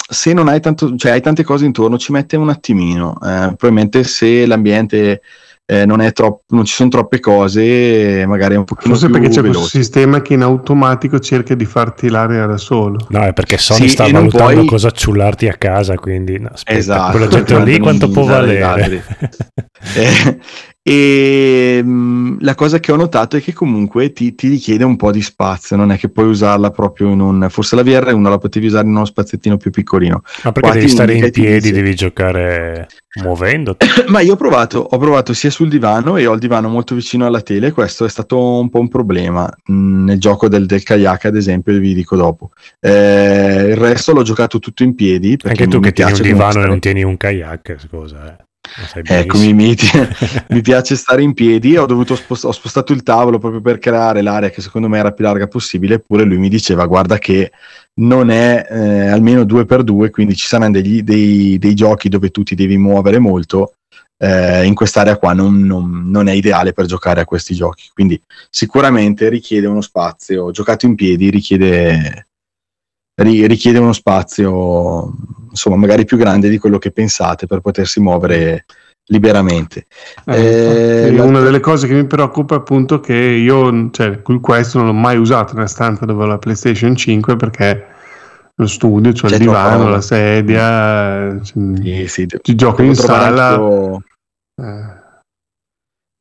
se non hai tanto, cioè hai tante cose intorno, ci mette un attimino. Eh, probabilmente se l'ambiente eh, non, troppo, non, ci sono troppe cose, magari è un pochino
Forse
più
perché c'è
veloce.
questo sistema che in automatico cerca di farti l'area da solo.
No, è perché Sony sì, sta valutando puoi... cosa ciullarti a casa, quindi no, aspetta, esatto, quell'oggetto lì quanto può valere?
eh, e mh, mm, la cosa che ho notato è che comunque ti, ti, richiede un po' di spazio, non è che puoi usarla proprio in un... Forse la VR1 la potevi usare in uno spaziettino più piccolino.
Ma perché Qua devi stare in piedi, dice... devi giocare muovendo?
Ma io ho provato, ho provato sia sul divano e ho il divano molto vicino alla tele e questo è stato un po' un problema. Mh, mm, nel gioco del, del, kayak ad esempio, vi dico dopo. Eh, il resto l'ho giocato tutto in piedi.
Anche tu che tieni un divano e non tieni un kayak, scusa. Eh.
Ecco, mi, mi, mi, piace stare in piedi. Ho, dovuto spost- ho spostato il tavolo proprio per creare l'area che secondo me era più larga possibile. Eppure lui mi diceva: Guarda, che non è eh, almeno due per due, quindi ci saranno degli, dei, dei, giochi dove tu ti devi muovere molto. Eh, in quest'area qua non, non, non, è ideale per giocare a questi giochi. Quindi sicuramente richiede uno spazio. Giocato in piedi richiede, richiede uno spazio insomma magari più grande di quello che pensate per potersi muovere liberamente.
Eh, eh, una delle cose che mi preoccupa è appunto che io cioè, questo non l'ho mai usato nella stanza dove ho la PlayStation 5 perché lo studio, cioè il divano, la sedia, sì, sì, ci gioco in sala. Anch'io...
Eh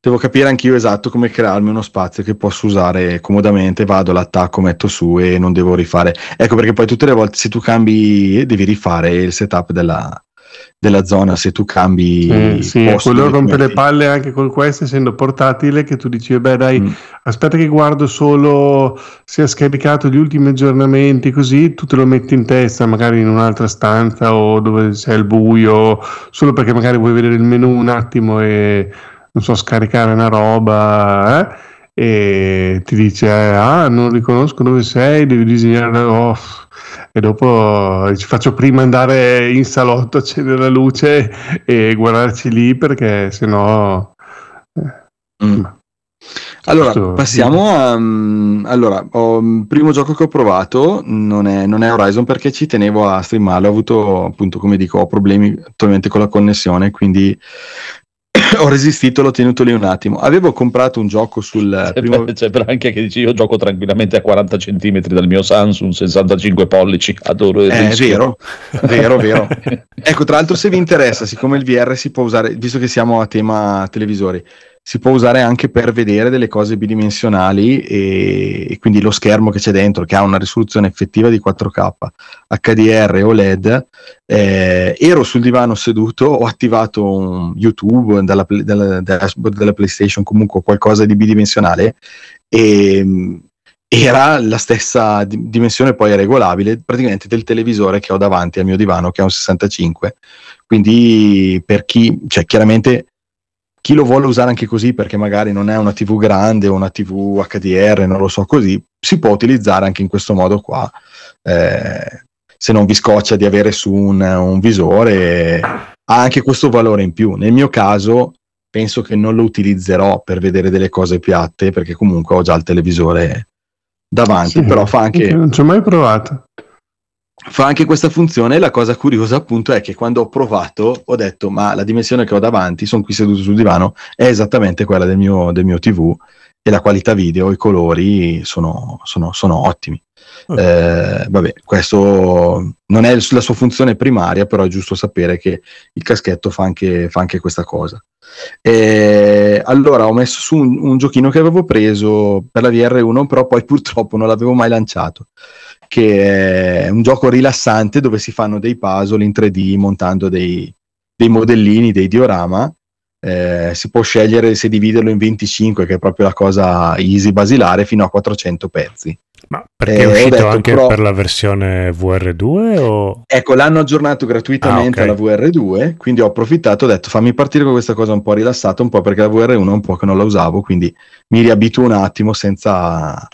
Devo capire anch'io esatto come crearmi uno spazio che posso usare comodamente, vado all'attacco, metto su e non devo rifare. Ecco perché poi tutte le volte se tu cambi devi rifare il setup della, della zona, se tu cambi...
Eh, sì, quello rompe le palle anche con questo essendo portatile che tu dici, beh dai, mm. aspetta che guardo solo se ha scaricato gli ultimi aggiornamenti, così tu te lo metti in testa magari in un'altra stanza o dove c'è il buio, solo perché magari vuoi vedere il menu un attimo e non so, scaricare una roba eh? e ti dice ah non riconosco dove sei, devi disegnare oh. e dopo ci faccio prima andare in salotto, accendere la luce e guardarci lì perché sennò...
Eh. Mm. Allora, passiamo a... Um, allora, mm, primo gioco che ho provato non è, non è, Horizon perché ci tenevo a streamarlo, ho avuto appunto, come dico, ho problemi attualmente con la connessione, quindi ho resistito, l'ho tenuto lì un attimo. Avevo comprato un gioco sul
c'è primo... C'è per anche che dici io gioco tranquillamente a 40 cm dal mio Samsung 65 pollici, adoro
il È vero, vero, vero. ecco, tra l'altro se vi interessa, siccome il VR si può usare, visto che siamo a tema televisori, si può usare anche per vedere delle cose bidimensionali e, e, quindi lo schermo che c'è dentro che ha una risoluzione effettiva di 4K HDR OLED eh, ero sul divano seduto ho attivato un YouTube dalla, dalla, dashboard della PlayStation comunque qualcosa di bidimensionale e era la stessa dimensione poi regolabile praticamente del televisore che ho davanti al mio divano che è un 65 quindi per chi cioè chiaramente chi lo vuole usare anche così perché magari non è una TV grande o una TV HDR, non lo so così, si può utilizzare anche in questo modo qua. Eh, se non vi scoccia di avere su un, un visore, ha anche questo valore in più. Nel mio caso penso che non lo utilizzerò per vedere delle cose piatte perché comunque ho già il televisore davanti, sì, però fa anche...
Non ci ho mai provato
fa anche questa funzione. La cosa curiosa, appunto, è che quando ho provato ho detto: Ma la dimensione che ho davanti, sono qui seduto sul divano, è esattamente quella del mio, del mio TV e la qualità video, i colori sono, sono, sono ottimi. Oh. Eh, vabbè, questo non è la sua funzione primaria, però è giusto sapere che il caschetto fa anche, fa anche questa cosa. E allora ho messo su un, un, giochino che avevo preso per la VR1, però poi purtroppo non l'avevo mai lanciato che è un gioco rilassante dove si fanno dei puzzle in 3D montando dei, dei modellini, dei diorama. Eh, si può scegliere se dividerlo in 25, che è proprio la cosa easy basilare, fino a 400 pezzi.
Ma perché eh, è uscito detto, anche però, per la versione VR2? O...
Ecco, l'hanno aggiornato gratuitamente ah, okay. alla VR2, quindi ho approfittato, ho detto fammi partire con questa cosa un po' rilassata, un po' perché la VR1 è un po' che non la usavo, quindi mi riabituo un attimo senza,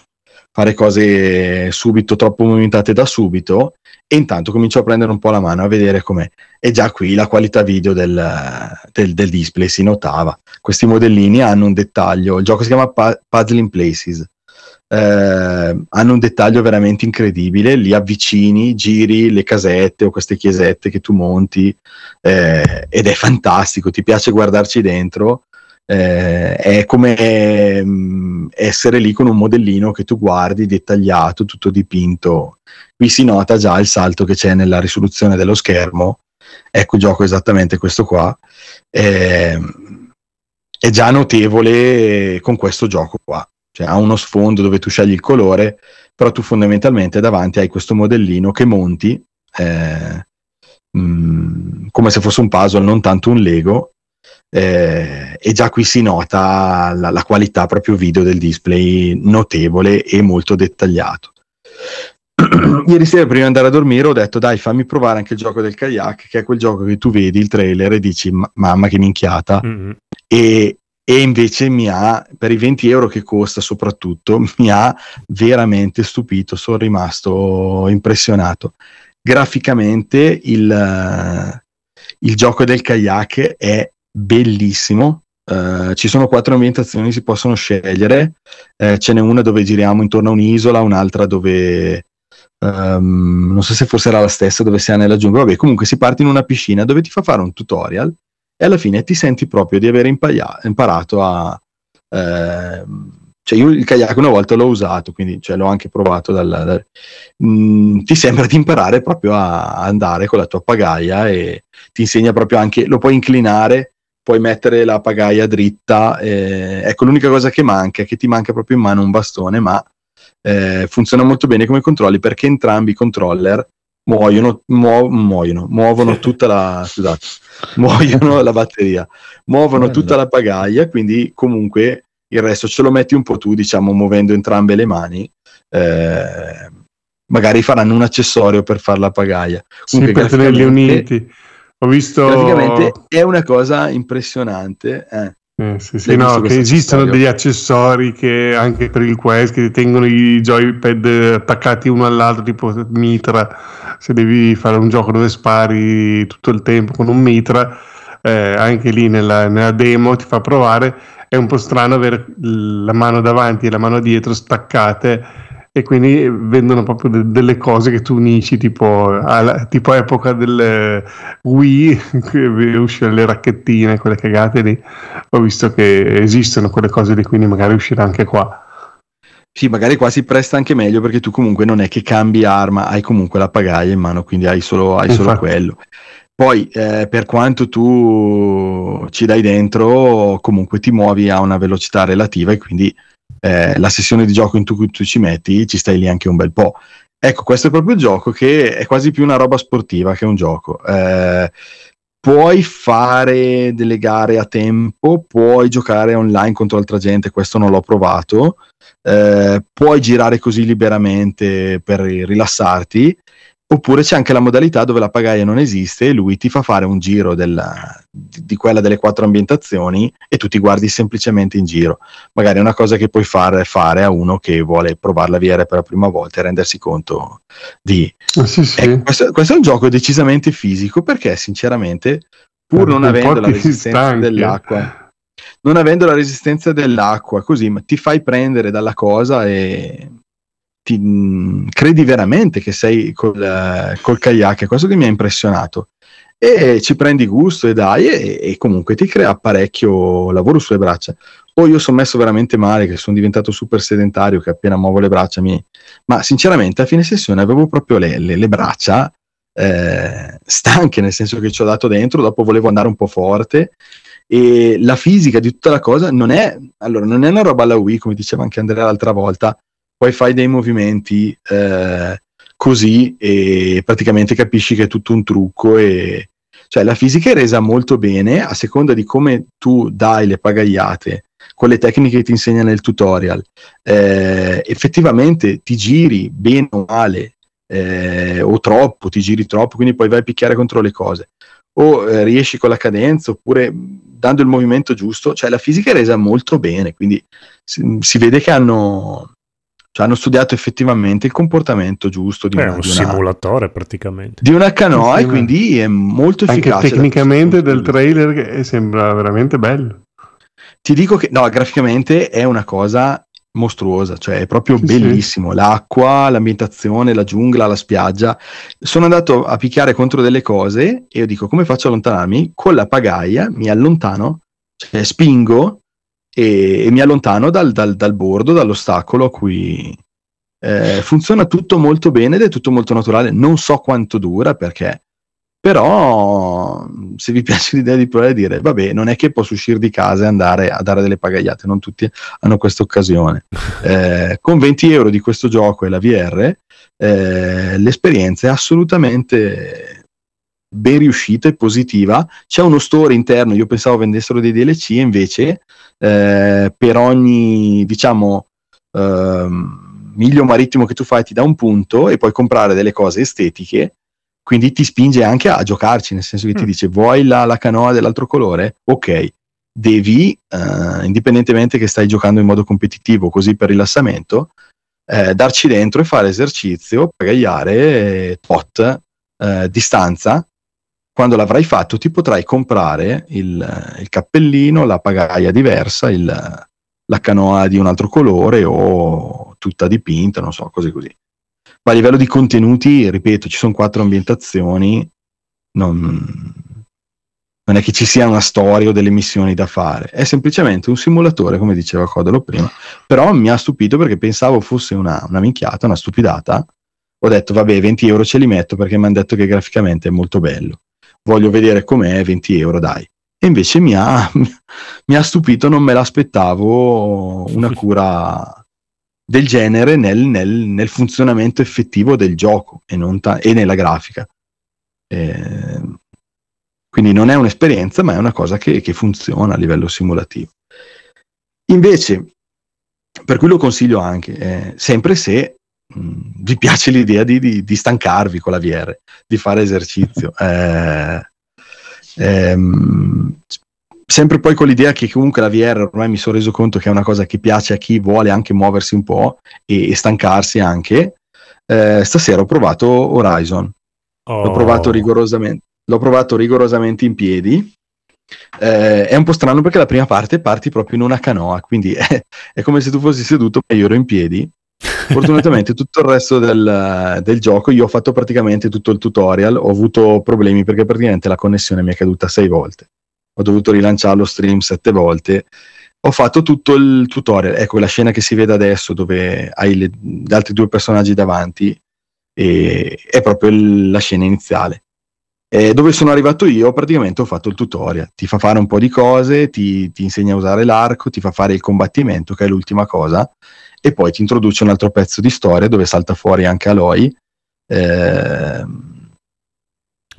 fare cose subito, troppo movimentate da subito, e intanto comincio a prendere un po' la mano a vedere com'è. E già qui la qualità video del, del, del display si notava. Questi modellini hanno un dettaglio, il gioco si chiama Puzzle in Places. Eh, hanno un dettaglio veramente incredibile, li avvicini, giri le casette o queste chiesette che tu monti eh, ed è fantastico, ti piace guardarci dentro eh, è come eh, essere lì con un modellino che tu guardi dettagliato, tutto dipinto. Qui si nota già il salto che c'è nella risoluzione dello schermo. Ecco il gioco esattamente questo qua. Eh, è già notevole con questo gioco qua. Cioè, ha uno sfondo dove tu scegli il colore, però tu fondamentalmente davanti hai questo modellino che monti eh, mh, mm, come se fosse un puzzle, non tanto un Lego, eh, e già qui si nota la, la, qualità proprio video del display notevole e molto dettagliato. Ieri sera prima di andare a dormire ho detto dai fammi provare anche il gioco del kayak che è quel gioco che tu vedi il trailer e dici mamma che minchiata mm-hmm. e, e invece mi ha, per i 20 euro che costa soprattutto, mi ha veramente stupito, sono rimasto impressionato. Graficamente il, il gioco del kayak è bellissimo. Uh, ci sono quattro ambientazioni, si possono scegliere. Uh, ce n'è una dove giriamo intorno a un'isola, un'altra dove um, non so se fosse era la stessa, dove si è nella giungla. Vabbè, comunque si parte in una piscina dove ti fa fare un tutorial e alla fine ti senti proprio di aver impaia- imparato a. Uh, cioè io il kayak una volta l'ho usato, quindi cioè, l'ho anche provato. Dal, dal, mh, mm, ti sembra di imparare proprio a andare con la tua pagaia e ti insegna proprio anche, lo puoi inclinare puoi mettere la pagaia dritta. Eh, ecco, l'unica cosa che manca è che ti manca proprio in mano un bastone, ma eh, funziona molto bene come controlli perché entrambi i controller muoiono, muo- muoiono muovono tutta la, scusate, muoiono la batteria, muovono tutta la pagaia, quindi comunque il resto ce lo metti un po' tu, diciamo, muovendo entrambe le mani. Eh, magari faranno un accessorio per fare la pagaia.
Comunque, sì, per tenerli uniti ho visto...
Praticamente è una cosa impressionante. Eh.
Eh, sì, sì, no, che esistono degli accessori che anche per il Quest che tengono i joypad attaccati uno all'altro, tipo Mitra. Se devi fare un gioco dove spari tutto il tempo con un Mitra, eh, anche lì nella, nella demo ti fa provare. È un po' strano avere la mano davanti e la mano dietro staccate e quindi vendono proprio de- delle cose che tu unisci tipo, alla, tipo epoca del Wii che uscivano le racchettine quelle cagate lì. Ho visto che esistono quelle cose di quindi magari uscirà anche qua.
Sì, magari qua si presta anche meglio perché tu comunque non è che cambi arma, hai comunque la pagaia in mano, quindi hai solo, hai solo quello. Poi, eh, per quanto tu ci dai dentro, comunque ti muovi a una velocità relativa e quindi eh, la sessione di gioco in cui tu ci metti ci stai lì anche un bel po'. Ecco, questo è proprio il gioco che è quasi più una roba sportiva che un gioco. Eh, puoi fare delle gare a tempo, puoi giocare online contro altra gente, questo non l'ho provato, eh, puoi girare così liberamente per rilassarti Oppure c'è anche la modalità dove la pagaia non esiste e lui ti fa fare un giro della, di, quella delle quattro ambientazioni e tu ti guardi semplicemente in giro. Magari è una cosa che puoi fare, fare a uno che vuole provare la VR per la prima volta e rendersi conto di...
Ah, sì, sì.
Ecco, questo, questo, è un gioco decisamente fisico perché sinceramente pur non avendo la resistenza stanchi. dell'acqua non avendo la resistenza dell'acqua così ma ti fai prendere dalla cosa e ti, credi veramente che sei col, uh, col kayak, questo che mi ha impressionato. E ci prendi gusto e dai, e, e comunque ti crea parecchio lavoro sulle braccia. Poi io sono messo veramente male, che sono diventato super sedentario, che appena muovo le braccia mi... Ma sinceramente a fine sessione avevo proprio le, le, le braccia eh, stanche, nel senso che ci ho dato dentro, dopo volevo andare un po' forte e la fisica di tutta la cosa non è, allora, non è una roba alla Wii, come diceva anche Andrea l'altra volta, poi fai dei movimenti eh, così e praticamente capisci che è tutto un trucco e cioè la fisica è resa molto bene a seconda di come tu dai le pagagliate con le tecniche che ti insegna nel tutorial. Eh, effettivamente ti giri bene o male eh, o troppo, ti giri troppo quindi poi vai a picchiare contro le cose. O eh, riesci con la cadenza oppure dando il movimento giusto cioè la fisica è resa molto bene quindi si, si vede che hanno cioè hanno studiato effettivamente il comportamento giusto di,
una,
è
un
di
una, simulatore praticamente.
di una canoa e quindi è molto efficace
anche tecnicamente del trailer che sembra veramente bello.
Ti dico che no graficamente è una cosa mostruosa cioè è proprio
sì,
bellissimo. Sì. l'acqua l'ambientazione la giungla la spiaggia. Sono andato a picchiare contro delle cose e io dico come faccio a allontanarmi? Con la pagaia mi allontano cioè spingo e, e mi allontano dal, dal, dal, bordo, dall'ostacolo a cui eh, funziona tutto molto bene ed è tutto molto naturale. Non so quanto dura perché, però se vi piace l'idea di provare a dire, vabbè, non è che posso uscire di casa e andare a dare delle pagagliate, non tutti hanno questa occasione. Eh, con 20 euro di questo gioco e la VR, eh, l'esperienza è assolutamente ben riuscita e positiva. C'è uno store interno, io pensavo vendessero dei DLC, invece eh, per ogni, diciamo, eh, miglio marittimo che tu fai ti dà un punto e puoi comprare delle cose estetiche, quindi ti spinge anche a giocarci, nel senso che mm. ti dice vuoi la, la, canoa dell'altro colore? Ok, devi, eh, indipendentemente che stai giocando in modo competitivo, così per rilassamento, eh, darci dentro e fare esercizio, pagagliare tot, eh, distanza quando l'avrai fatto ti potrai comprare il, il cappellino, la pagaia diversa, il, la canoa di un altro colore o tutta dipinta, non so, cose così. Ma a livello di contenuti, ripeto, ci sono quattro ambientazioni, non, non è che ci sia una storia o delle missioni da fare, è semplicemente un simulatore, come diceva Codolo prima, però mi ha stupito perché pensavo fosse una, una minchiata, una stupidata. Ho detto, vabbè, 20 euro ce li metto perché mi hanno detto che graficamente è molto bello voglio vedere com'è, 20 euro, dai. E invece mi ha, mi ha stupito, non me l'aspettavo una cura del genere nel, nel, nel funzionamento effettivo del gioco e, ta- e nella grafica. Eh, quindi non è un'esperienza, ma è una cosa che, che funziona a livello simulativo. Invece, per cui lo consiglio anche, eh, sempre se vi piace l'idea di, di, di, stancarvi con la VR, di fare esercizio. Eh, ehm, sempre poi con l'idea che comunque la VR ormai mi sono reso conto che è una cosa che piace a chi vuole anche muoversi un po' e, e stancarsi anche. Eh, stasera ho provato Horizon, oh. l'ho, provato rigorosamente, l'ho provato rigorosamente in piedi. Eh, è un po' strano perché la prima parte parti proprio in una canoa, quindi è, è come se tu fossi seduto e io ero in piedi Fortunatamente tutto il resto del, del, gioco io ho fatto praticamente tutto il tutorial, ho avuto problemi perché praticamente la connessione mi è caduta sei volte, ho dovuto rilanciare lo stream sette volte, ho fatto tutto il tutorial, ecco la scena che si vede adesso dove hai le, gli altri due personaggi davanti e, è proprio il, la scena iniziale. Eh, dove sono arrivato io, praticamente ho fatto il tutorial. Ti fa fare un po' di cose, ti, ti insegna a usare l'arco, ti fa fare il combattimento, che è l'ultima cosa, e poi ti introduce un altro pezzo di storia dove salta fuori anche Aloy. Eh,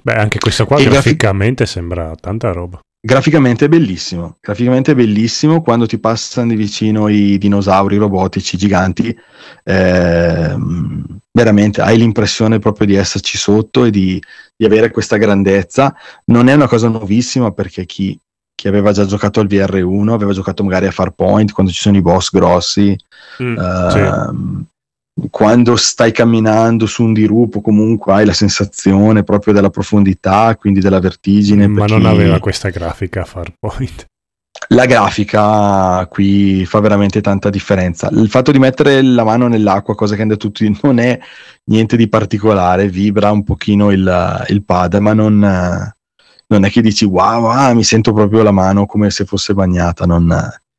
Beh, anche questo qua
grafi-
graficamente sembra tanta roba.
Graficamente è bellissimo, graficamente è bellissimo quando ti passano di vicino i dinosauri robotici giganti, ehm, veramente hai l'impressione proprio di esserci sotto e di, di avere questa grandezza. Non è una cosa nuovissima perché chi, chi aveva già giocato al VR1 aveva giocato magari a Farpoint quando ci sono i boss grossi,
Mm, sì.
ehm, quando stai camminando su un dirupo comunque hai la sensazione proprio della profondità, quindi della vertigine.
Ma non aveva questa grafica Farpoint.
la grafica qui fa veramente tanta differenza. Il fatto di mettere la mano nell'acqua, cosa che hanno detto tutti, non è niente di particolare, vibra un pochino il, il pad, ma non, non è che dici wow, ah, mi sento proprio la mano come se fosse bagnata, non,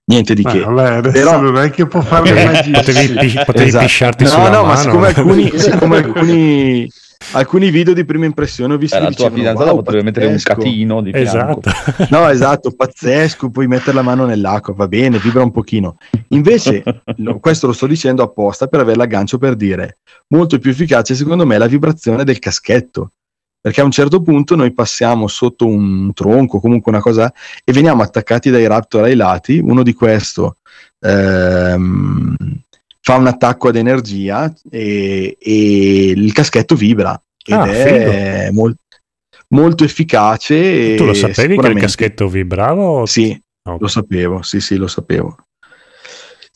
niente di
Ma
che.
vabbè, adesso
Però-
non è che può fare
Potevi,
magia.
potevi, pi- potevi
Esatto.
pisciarti
no,
sulla
no,
mano.
ma siccome alcuni, siccome alcuni, alcuni video di prima impressione ho visto
Eh,
che
la tua
dicevano,
fidanzata
"Wow,
potrebbe mettere un
pazzesco."
catino di fianco.
Esatto.
No, esatto, pazzesco, puoi mettere la mano nell'acqua, va bene, vibra un pochino. Invece, lo- questo lo sto dicendo apposta per avere l'aggancio per dire, molto più efficace secondo me è la vibrazione del caschetto, perché a un certo punto noi passiamo sotto un tronco, comunque una cosa, e veniamo attaccati dai raptor ai lati, uno di questo ehm, fa un attacco ad energia e, e il caschetto vibra ed
Ah,
è mol- molto efficace.
tu lo sapevi che il caschetto vibrava? o-
Sì,
Ok.
lo sapevo, sì, sì, lo sapevo.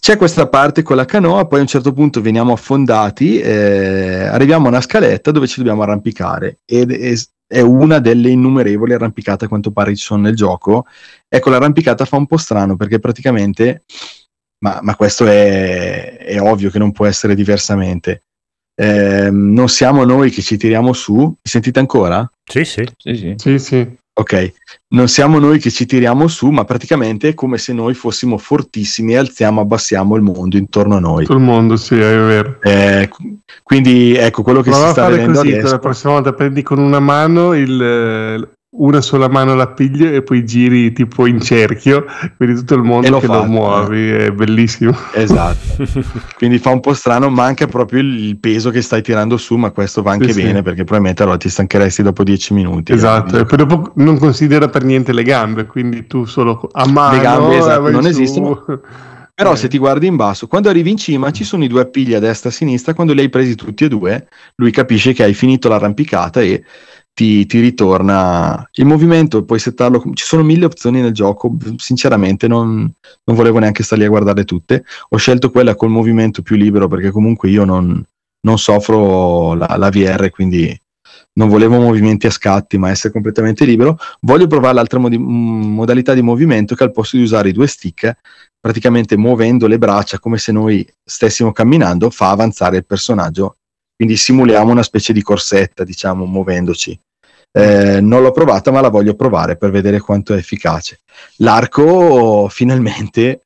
C'è questa parte con la canoa, poi a un certo punto veniamo affondati, eh, arriviamo a una scaletta dove ci dobbiamo arrampicare ed è, è una delle innumerevoli arrampicate a quanto pare ci sono nel gioco. Ecco, l'arrampicata fa un po' strano perché praticamente, ma, ma questo è, è ovvio che non può essere diversamente. Ehm, non siamo noi che ci tiriamo su, mi sentite ancora?
Sì, sì.
Sì, sì.
Sì, sì.
Ok, non siamo noi che ci tiriamo su, ma praticamente è come se noi fossimo fortissimi e alziamo, abbassiamo il mondo intorno a noi.
Tutto il mondo, sì, è vero.
Eh, qu- quindi ecco quello che
Prova
si sta vedendo adesso.
la prossima volta prendi con una mano il, una sola mano la pigli e poi giri tipo in cerchio, vedi tutto il mondo
l'ho
che lo
fatto,
muovi, è bellissimo.
Esatto, quindi fa un po' strano, manca proprio il peso che stai tirando su, ma questo va anche
Sì, sì.
bene perché probabilmente allora ti stancheresti dopo 10 minuti.
Esatto, e poi dopo non considera per niente le gambe, quindi tu solo a mano
gambe, esatto,
eh,
non
su.
esistono. Però
Eh.
se ti guardi in basso, quando arrivi in cima ci sono i due appigli a destra e a sinistra, quando li hai presi tutti e due, lui capisce che hai finito l'arrampicata e ti, ti ritorna il movimento, puoi settarlo, ci sono mille opzioni nel gioco, sinceramente non, non volevo neanche stare lì a guardarle tutte, ho scelto quella col movimento più libero perché comunque io non, non soffro la, la VR, quindi non volevo movimenti a scatti, ma essere completamente libero. Voglio provare l'altra modi- modalità di movimento che al posto di usare i due stick, praticamente muovendo le braccia come se noi stessimo camminando, fa avanzare il personaggio. Quindi simuliamo una specie di corsetta, diciamo, muovendoci. Eh, non l'ho provata, ma la voglio provare per vedere quanto è efficace. L'arco, finalmente,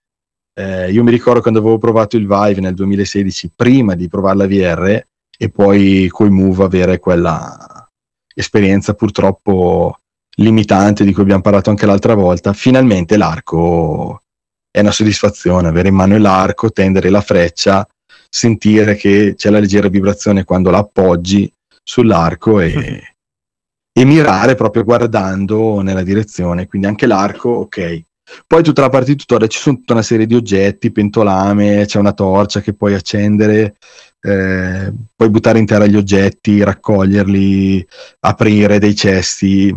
eh, io mi ricordo quando avevo provato il Vive nel 2016, prima di provare la VR, e poi coi Move avere quella esperienza purtroppo limitante di cui abbiamo parlato anche l'altra volta, finalmente l'arco è una soddisfazione, avere in mano l'arco, tendere la freccia, sentire che c'è la leggera vibrazione quando la appoggi sull'arco e, e mirare proprio guardando nella direzione, quindi anche l'arco, ok. Poi tutta la parte di tutorial ci sono tutta una serie di oggetti, pentolame, c'è una torcia che puoi accendere, eh, puoi buttare in terra gli oggetti, raccoglierli, aprire dei cesti.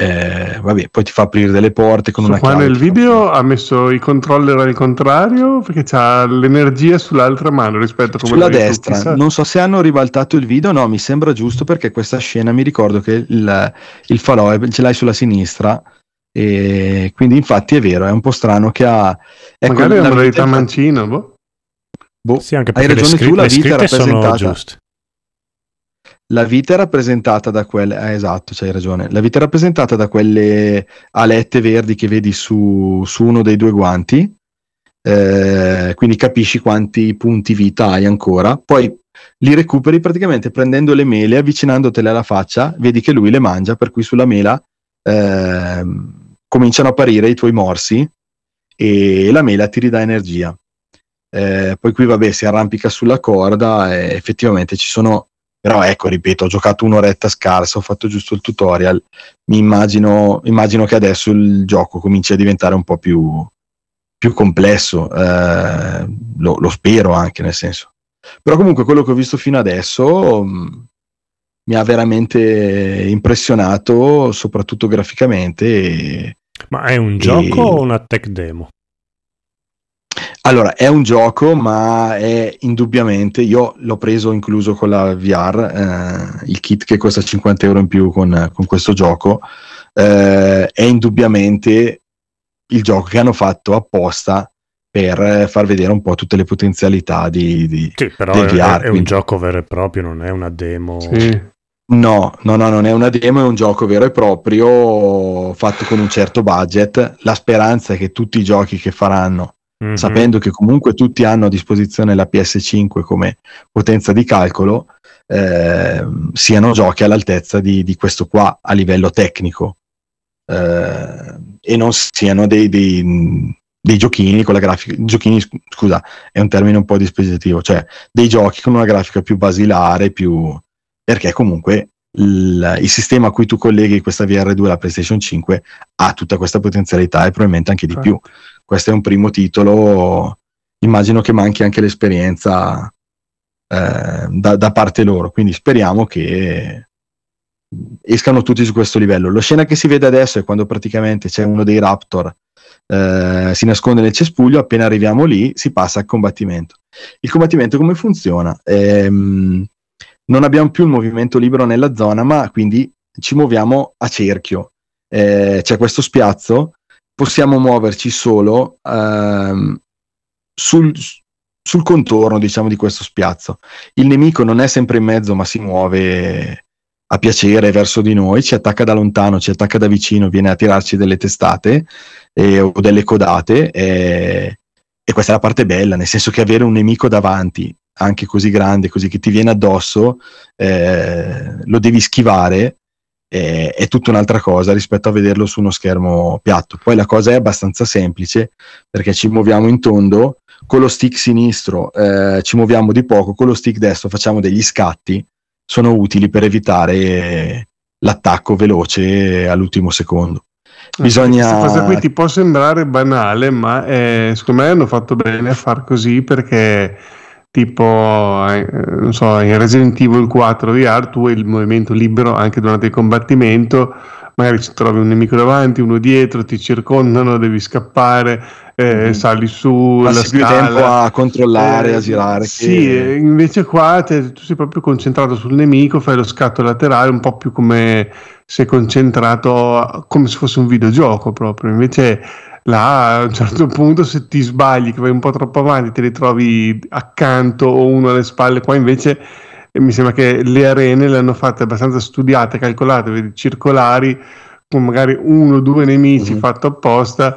Eh, vabbè, poi ti fa aprire delle porte con
Su
una
qua
chiave.
nel video ha messo i controller al contrario perché c'ha l'energia sull'altra mano rispetto a come
Sulla
tu,
destra,
chissà.
non so se hanno ribaltato il video, no, mi sembra giusto perché questa scena mi ricordo che il, il falò è- ce l'hai sulla sinistra e quindi infatti è vero, è un po' strano che ha... ecco,
Magari è una modalità mancino. boh.
boh,
Sì, anche
hai
perché le,
ragione
scri-
tu, la
le
vita
sono
rappresentata
giuste.
La vita è rappresentata da quelle, eh, esatto, c'hai ragione. La vita è rappresentata da quelle alette verdi che vedi su, su uno dei due guanti. eh, quindi capisci quanti punti vita hai ancora, poi li recuperi praticamente prendendo le mele, avvicinandotele alla faccia, vedi che lui le mangia, per cui sulla mela eh, cominciano a apparire i tuoi morsi e la mela ti ridà energia. Eh, poi qui vabbè si arrampica sulla corda e effettivamente ci sono però ecco ripeto ho giocato un'oretta scarsa ho fatto giusto il tutorial mi immagino, immagino che adesso il gioco cominci a diventare un po' più, più complesso eh, lo, lo, spero anche nel senso però comunque quello che ho visto fino adesso mh, mm, mi ha veramente impressionato soprattutto graficamente e,
ma è un gioco o una tech demo?
Allora, è un gioco, ma è indubbiamente, io l'ho preso incluso con la VR, eh, il kit che costa 50 euro in più con, con questo gioco, eh, è indubbiamente il gioco che hanno fatto apposta per far vedere un po' tutte le potenzialità di, di
sì, però del VR. È, è un gioco vero e proprio, non è una demo.
Sì. No, no, no, non è una demo, è un gioco vero e proprio fatto con un certo budget. La speranza è che tutti i giochi che faranno mm-hmm. sapendo che comunque tutti hanno a disposizione la PS5 come potenza di calcolo, eh, siano giochi all'altezza di, di, questo qua a livello tecnico eh, e non siano dei, dei, dei, giochini con la grafica, giochini scusa, è un termine un po' dispositivo, cioè dei giochi con una grafica più basilare, più perché comunque il, il, sistema a cui tu colleghi questa VR2 alla PlayStation 5 ha tutta questa potenzialità e probabilmente anche di certo. più questo è un primo titolo, immagino che manchi anche l'esperienza eh, da, da, parte loro, quindi speriamo che escano tutti su questo livello. La scena che si vede adesso è quando praticamente c'è uno dei Raptor, eh, si nasconde nel cespuglio, appena arriviamo lì si passa al combattimento. Il combattimento come funziona? Ehm, non abbiamo più il movimento libero nella zona, ma quindi ci muoviamo a cerchio. Eh, c'è questo spiazzo possiamo muoverci solo ehm, sul, sul, contorno, diciamo, di questo spiazzo. Il nemico non è sempre in mezzo, ma si muove a piacere verso di noi, ci attacca da lontano, ci attacca da vicino, viene a tirarci delle testate eh, o delle codate. Eh, e questa è la parte bella, nel senso che avere un nemico davanti, anche così grande, così che ti viene addosso, eh, lo devi schivare è, è tutta un'altra cosa rispetto a vederlo su uno schermo piatto. Poi la cosa è abbastanza semplice perché ci muoviamo in tondo, con lo stick sinistro eh, ci muoviamo di poco, con lo stick destro facciamo degli scatti, sono utili per evitare l'attacco veloce all'ultimo secondo. Bisogna...
Questa cosa qui ti può sembrare banale, ma eh, secondo me hanno fatto bene a far così perché tipo eh, non so, in Resident Evil 4 VR tu hai il movimento libero anche durante il combattimento magari ci trovi un nemico davanti, uno dietro, ti circondano, devi scappare, eh, mm. sali su.
Passi più scala. tempo a controllare, eh, a girare.
Sì, che... invece qua te, tu sei proprio concentrato sul nemico, fai lo scatto laterale, un po' più come sei concentrato come se fosse un videogioco proprio. Invece là a un certo punto se ti sbagli che vai un po' troppo avanti ti ritrovi accanto o uno alle spalle qua invece eh, mi sembra che le arene le hanno fatte abbastanza studiate calcolate circolari con magari uno o due nemici mm-hmm. fatto apposta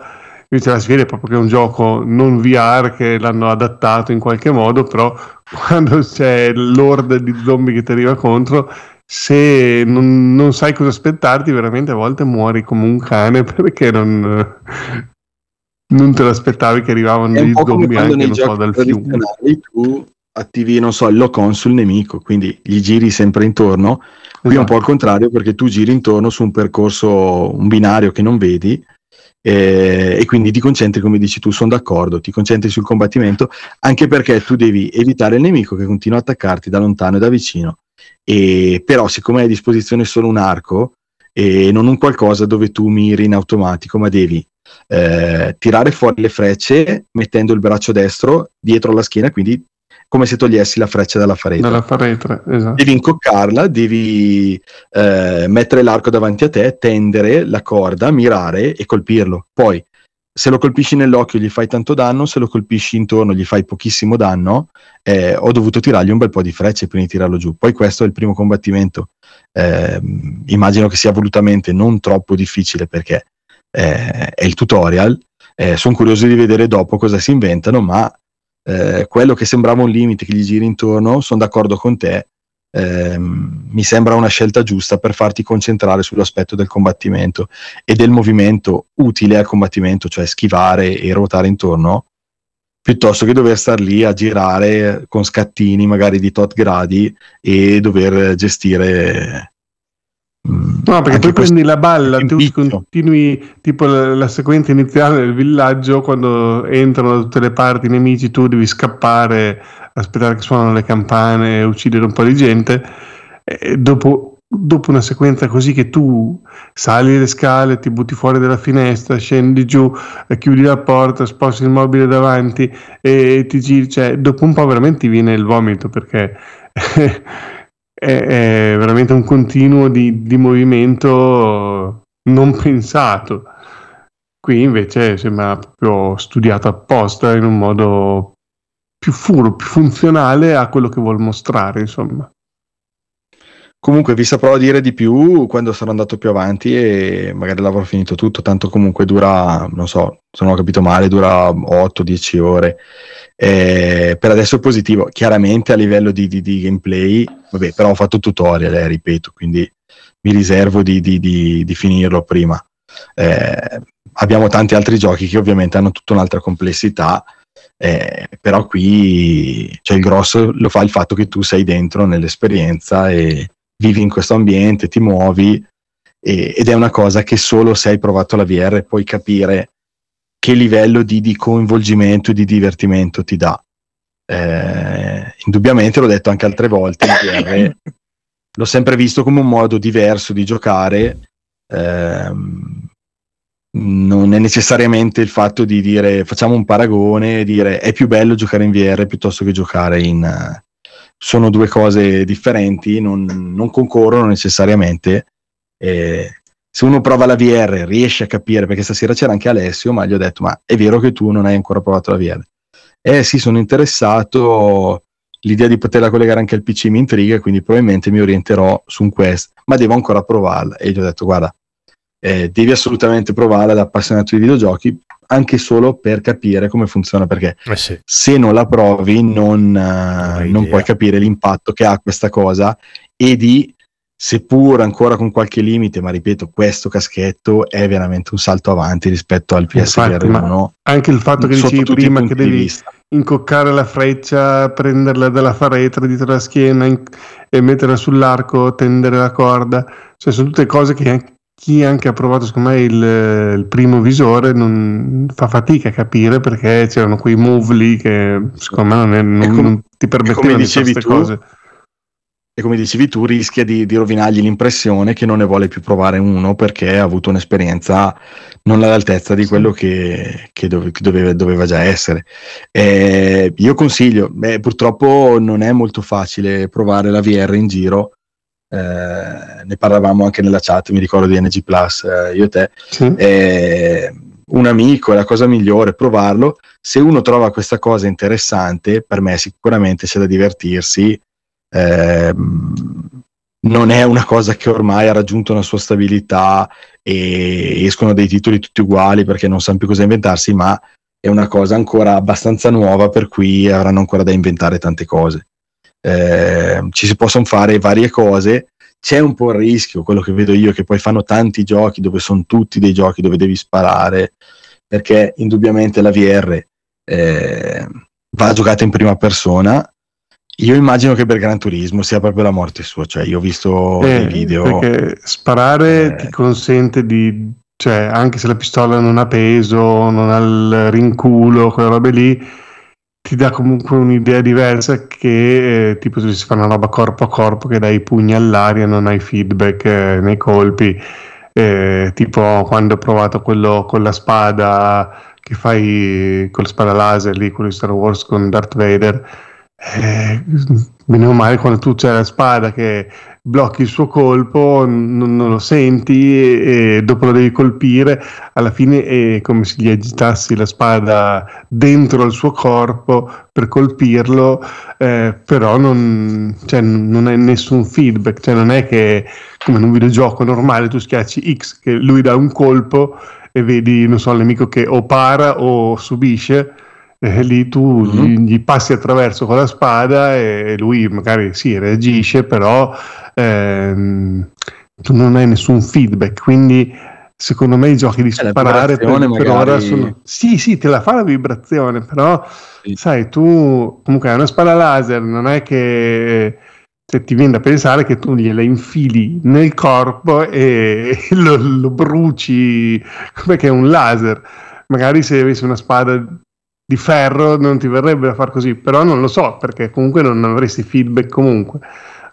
invece la sfida è proprio che è un gioco non VR che l'hanno adattato in qualche modo però quando c'è l'orda di zombie che ti arriva contro se non, non, sai cosa aspettarti, veramente a volte muori come un cane perché non, non te l'aspettavi che arrivavano dei zombie anche non so, dal fiume.
Tu attivi, non so, il lock-on sul nemico, quindi gli giri sempre intorno. Qui esatto. è un po' al esatto. contrario perché tu giri intorno su un percorso, un binario che non vedi eh, e quindi ti concentri, come dici tu, sono d'accordo, ti concentri sul combattimento anche perché tu devi evitare il nemico che continua a attaccarti da lontano e da vicino. E, però siccome hai a disposizione solo un arco e non un qualcosa dove tu miri in automatico, ma devi eh, tirare fuori le frecce mettendo il braccio destro dietro la schiena, quindi come se togliessi la freccia dalla faretra.
Dalla faretra esatto.
Devi incoccarla, devi eh, mettere l'arco davanti a te, tendere la corda, mirare e colpirlo. Poi, se lo colpisci nell'occhio gli fai tanto danno, se lo colpisci intorno gli fai pochissimo danno. Eh, ho dovuto tirargli un bel po' di frecce prima di tirarlo giù. Poi questo è il primo combattimento. Eh, immagino che sia volutamente non troppo difficile perché eh, è il tutorial, Eh, sono curioso di vedere dopo cosa si inventano, ma eh, quello che sembrava un limite che gli giri intorno, sono d'accordo con te, ehm, mi sembra una scelta giusta per farti concentrare sull'aspetto del combattimento e del movimento utile al combattimento, cioè schivare e ruotare intorno, piuttosto che dover star lì a girare con scattini magari di tot gradi e dover gestire
No, perché poi prendi la balla, tu continui tipo la, la, sequenza iniziale del villaggio, quando entrano da tutte le parti i nemici, tu devi scappare, aspettare che suonano le campane, uccidere un po' di gente. E dopo, dopo una sequenza così che tu sali le scale, ti butti fuori dalla finestra, scendi giù, chiudi la porta, sposti il mobile davanti e ti giri, cioè dopo un po' veramente ti viene il vomito perché è, è veramente un continuo di, di, movimento non pensato. Qui invece sembra proprio studiato apposta in un modo più furo, più funzionale a quello che vuol mostrare, insomma.
Comunque vi saprò dire di più quando sarò andato più avanti e magari l'avrò finito tutto, tanto comunque dura, non so, se non ho capito male, dura 8-10 ore. Eh, per adesso è positivo, chiaramente a livello di, di, di gameplay, vabbè, però ho fatto tutorial, eh, ripeto, quindi mi riservo di, di finirlo prima. Eh, abbiamo tanti altri giochi che ovviamente hanno tutta un'altra complessità, eh, però qui cioè, il grosso lo fa il fatto che tu sei dentro nell'esperienza e vivi in questo ambiente, ti muovi e, ed è una cosa che solo se hai provato la VR puoi capire che livello di, di coinvolgimento e di divertimento ti dà. Eh, indubbiamente l'ho detto anche altre volte VR, l'ho sempre visto come un modo diverso di giocare. Ehm, non è necessariamente il fatto di dire facciamo un paragone e dire è più bello giocare in VR piuttosto che giocare in, sono due cose differenti, non, non concorrono necessariamente. Eh, se uno prova la VR riesce a capire, perché stasera c'era anche Alessio, ma gli ho detto, ma è vero che tu non hai ancora provato la VR? Eh sì, sono interessato, l'idea di poterla collegare anche al PC mi intriga, quindi probabilmente mi orienterò su un Quest, ma devo ancora provarla. E gli ho detto, guarda, eh, devi assolutamente provarla da appassionato di videogiochi, anche solo per capire come funziona, perché
eh sì.
se non la provi non, uh, non puoi capire l'impatto che ha questa cosa e di, seppur ancora con qualche limite, ma ripeto, questo caschetto è veramente un salto avanti rispetto al PSVR 1.
Anche il fatto che dicevi prima che devi incoccare la freccia, prenderla dalla faretra dietro la schiena in- e metterla sull'arco, tendere la corda, cioè sono tutte cose che chi anche ha provato secondo me il, il, primo visore non fa fatica a capire perché c'erano quei move lì che secondo me non, è, non, com- non ti permettevano di fare queste cose.
e come dicevi tu rischia di, di, rovinargli l'impressione che non ne vuole più provare uno perché ha avuto un'esperienza non all'altezza di quello che, che, dove, che doveva, doveva, già essere. Eh, io consiglio beh, purtroppo non è molto facile provare la VR in giro eh, ne parlavamo anche nella chat, mi ricordo di NG Plus, eh, io e te, sì. eh, un amico è la cosa migliore, provarlo. Se uno trova questa cosa interessante, per me sicuramente c'è da divertirsi. Ehm, non è una cosa che ormai ha raggiunto una sua stabilità e escono dei titoli tutti uguali perché non sanno più cosa inventarsi, ma è una cosa ancora abbastanza nuova per cui avranno ancora da inventare tante cose eh, ci si possono fare varie cose. C'è un po' il rischio, quello che vedo io, che poi fanno tanti giochi dove sono tutti dei giochi dove devi sparare, perché indubbiamente la VR eh, va giocata in prima persona. Io immagino che per Gran Turismo sia proprio la morte sua, cioè io ho visto
eh,
i video.
Perché sparare eh, ti consente di, cioè anche se la pistola non ha peso, non ha il rinculo, quelle robe lì, ti dà comunque un'idea diversa che eh, tipo se si fa una roba corpo a corpo che dai i pugni all'aria non hai feedback eh, nei colpi. Eh, tipo quando ho provato quello con la spada che fai con la spada laser lì quello di Star Wars con Darth Vader eh, male quando tu c'è la spada che blocchi il suo colpo, non, non lo senti e, e, dopo lo devi colpire, alla fine è come se gli agitassi la spada dentro il suo corpo per colpirlo, eh, però non, cioè, non hai nessun feedback, cioè non è che come in un videogioco normale tu schiacci X che lui dà un colpo e vedi, non so, il nemico che o para o subisce, eh, lì tu
Mhm.
gli, gli passi attraverso con la spada e lui magari sì, reagisce, però ehm, tu non hai nessun feedback, quindi secondo me i giochi di
Eh,
sparare per,
vibrazione
per ora
magari-
sono... Sì, sì, te la fa la vibrazione, però
Sì.
sai, tu comunque hai una spada laser, non è che se ti viene da pensare che tu gliela infili nel corpo e lo, lo bruci come che è un laser. Magari se avessi una spada di ferro non ti verrebbe da far così, però non lo so perché comunque non avresti feedback comunque.